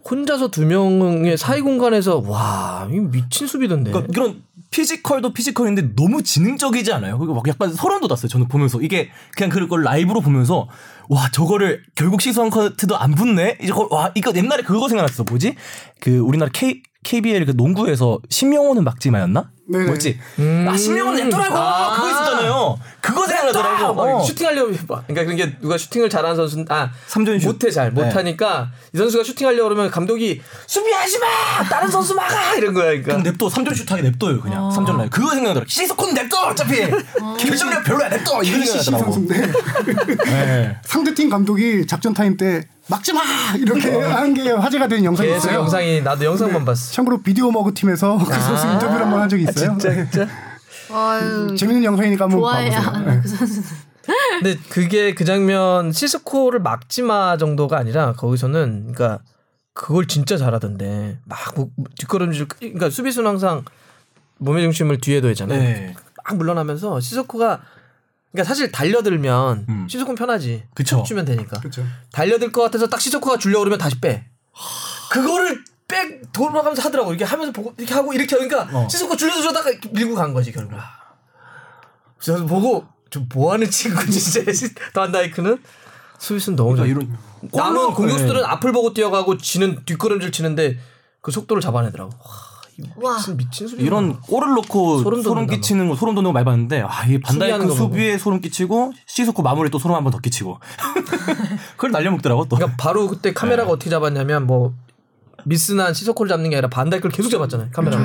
혼자서 두 명의 사이 공간에서 와, 이 미친 수비던데. 그러니까 이런 physical도 physical인데 너무 지능적이지 않아요? 그리고 막 약간 소름 돋았어요. 저는 보면서 이게 그냥 그걸 라이브로 보면서 와 저거를 결국 시선 커트도 안 붙네. 이거 와 이거 옛날에 그거 생각났어. 뭐지? 그 우리나라 K KBL 그 농구에서 신명호는 막지 마였나? 네네. 뭐지? 음. 아 신명호는 냅두라고. 아. 그거 있었잖아요. 그거 생각나더라고. 막 어. 슈팅하려고 해봐. 그러니까 그런 게 누가 슈팅을 잘하는 선수 아 삼점 슛. 못해 잘 네. 못하니까 이 선수가 슈팅하려고 그러면 감독이 수비하지 마 다른 선수 막아 이런 거야 그러니까 냅둬 3점 슛하게 냅둬요 그냥 3점 라인 그거 생각나더라 시소코는 냅둬 어차피 결정력 별로야 냅둬 이거 KCC 생각나더라고 선수인데 *laughs* 네. 상대팀 감독이 작전 타임 때 막지 마 이렇게 한게 화제가 된 영상이 있어요. 영상이 나도 영상만 봤어 참고로 비디오 머그 팀에서 *laughs* 그 선수 인터뷰를 한 번 한 적이 있어요. 진짜 진짜 *laughs* 아유, 재밌는 영상이니까 한번 봐보세요. 하나 네. 그 선수는. *laughs* 근데 그게 그 장면 시스코를 막지 마 정도가 아니라 거기서는 그러니까 그걸 진짜 잘하던데 막 뭐- 뒷걸음질 그러니까 수비수는 항상 몸의 중심을 뒤에 둬야잖아요 네. 막 물러나면서 시스코가 그러니까 사실 달려들면 음. 시스코는 편하지 그쵸. 주면 되니까 그렇죠. 달려들 것 같아서 딱 시소코가 주려고 그러면 다시 빼. 그거를 빼 돌아가면서 하더라고. 이렇게 하면서 보고 이렇게 하고 이렇게 하니까 어. 시소코 줄여서 주다가 밀고 간 거지 결국. 그래서 보고 좀 뭐하는 친구지 진짜 *laughs* 반다이크는 수비수는 너무 잘. 그러니까 이런 남은 공격수들은 네. 앞을 보고 뛰어가고 지는 뒷걸음질 치는데 그 속도를 잡아내더라고. 와. 미친 미친 소리. 이런 골을 넣고 소름 소름, 끼치는 거 소름 돋는 거 많이 봤는데 아, 이 반다이크 거 수비에 소름 끼치고 시소코 마무리 또 소름 한 번 더 끼치고 *laughs* 그걸 날려먹더라고 또. 그러니까 바로 그때 카메라가 네. 어떻게 잡았냐면 뭐 미스난 시소코를 잡는 게 아니라 반다이크를 계속 잡았잖아요. 카메라가.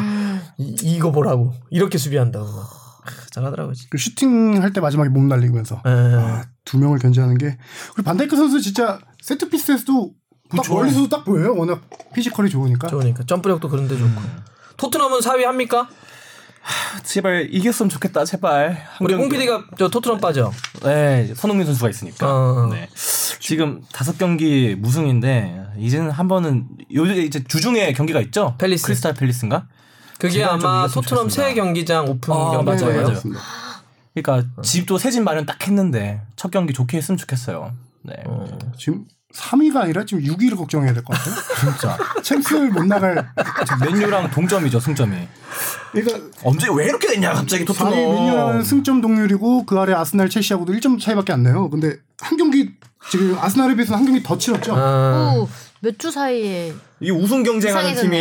이, 이거 보라고 이렇게 수비한다고. 막. 크, 잘하더라고 진짜. 그 슈팅 할 때 마지막에 몸 날리면서 예. 아, 두 명을 견제하는 게 그리고 반다이크 선수 진짜 set piece에서도 딱 그쵸. 멀리서도 딱 보여요. 워낙 physical이 좋으니까. 좋으니까 점프력도 그런데 좋고. 토트넘은 4위 합니까? 제발 이겼으면 좋겠다 제발. 한 우리 경기- 홍 PD가 저 토트넘 빠져. 네, 손흥민 선수가 있으니까. 어. 네. 지금 다섯 경기 무승인데 이제는 한 번은 요즘 이제 주중에 경기가 있죠. 팰리스. 크리스탈 팰리스인가? 그게 아마 토트넘 새. 경기장 오픈 아, 경기 맞아요, 거예요. 맞아요. 맞습니다. 그러니까 집도 새 집 마련 딱 했는데 첫 경기 좋게 했으면 좋겠어요. 네. 어. 지금 3위가 아니라 지금 6위를 걱정해야 될 것 같아요. 진짜. 챔스를 못 나갈. 맨유랑 동점이죠 승점이. 그러니까 언제 왜 이렇게 됐냐 갑자기 4위 맨유는 승점 동률이고 그 아래 아스날 첼시하고도 1점 차이밖에 안 나요. 근데 한 경기 지금 아스날에 비해서 한 경기 더 치렀죠. 아, 몇 주 사이에 이 우승 경쟁하는 팀이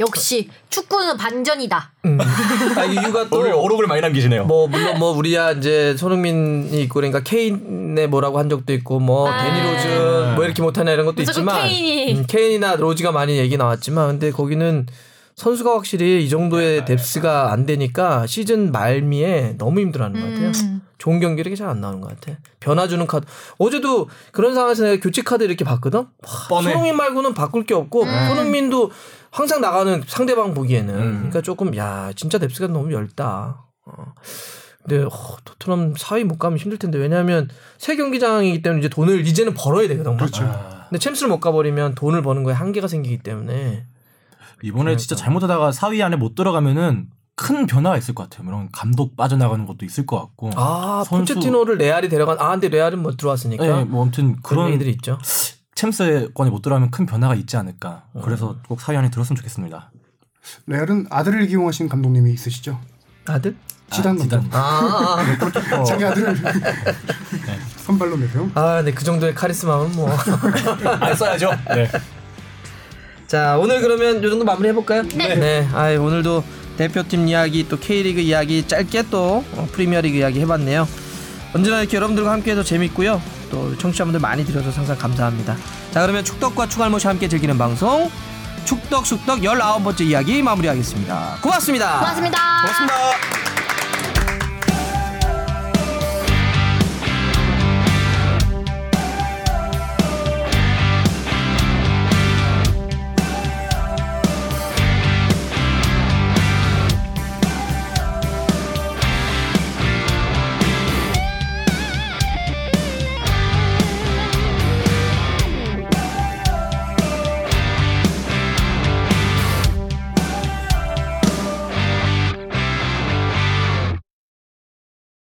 역시 축구는 반전이다. *laughs* 아, 이유가 또 오늘 어록을 많이 남기시네요. 뭐 물론 뭐 우리야 이제 손흥민이 있고 그러니까 케인에 뭐라고 한 적도 있고 뭐 아. 데니 로즈 뭐 이렇게 못하냐 이런 것도 있지만 케인이. 음, 케인이나 로즈가 많이 얘기 나왔지만 근데 거기는 선수가 확실히 이 정도의 뎁스가 안 되니까 시즌 말미에 너무 힘들어하는 것 같아요. 음. 좋은 경기력이 잘 안 나오는 것 같아. 변화 주는 카드. 어제도 그런 상황에서 내가 교체 카드 이렇게 봤거든. 와, 뻔해. 손흥민 말고는 바꿀 게 없고 손흥민도 항상 나가는 상대방 보기에는 음. 그러니까 조금 야 진짜 뎁스가 너무 얇다. 어. 근데 어, 토트넘 4위 못 가면 힘들 텐데 왜냐하면 새 경기장이기 때문에 이제 돈을 이제는 벌어야 되거든. 그렇죠. 근데 챔스를 못 가버리면 돈을 버는 거에 한계가 생기기 때문에 이번에 진짜 잘못하다가 4위 안에 못 들어가면은 큰 변화가 있을 것 같아요. 이런 감독 빠져나가는 것도 있을 것 같고. 아 선수- 포체티노를 레알이 데려간 아 근데 레알은 못 들어왔으니까 네, 뭐 아무튼 그런 그런 얘기들이 있죠. 챔스권에 못 들어가면 큰 변화가 있지 않을까. 어. 그래서 꼭 4위 안에 들었으면 좋겠습니다. 레알은 아들을 기용하신 감독님이 있으시죠. 아들? 지단 감독. 지단. 아, 아, 아. 자기 아들을 선발로 내세요. 아, 네, 그 정도의 카리스마는 뭐. *laughs* 안 써야죠. 네. 자, 오늘 그러면 요 정도 마무리 해볼까요? 네. 네. 아, 오늘도 대표팀 이야기 또 K리그 이야기 짧게 또 어, 프리미어리그 이야기 해봤네요. 언제나 이렇게 여러분들과 함께해서 재밌고요. 또 청취자분들 많이 들어줘서 항상 감사합니다. 자, 그러면 축덕과 추갈모시 함께 즐기는 방송 축덕 숙덕 19번째 이야기 마무리하겠습니다. 고맙습니다. 고맙습니다. 고맙습니다.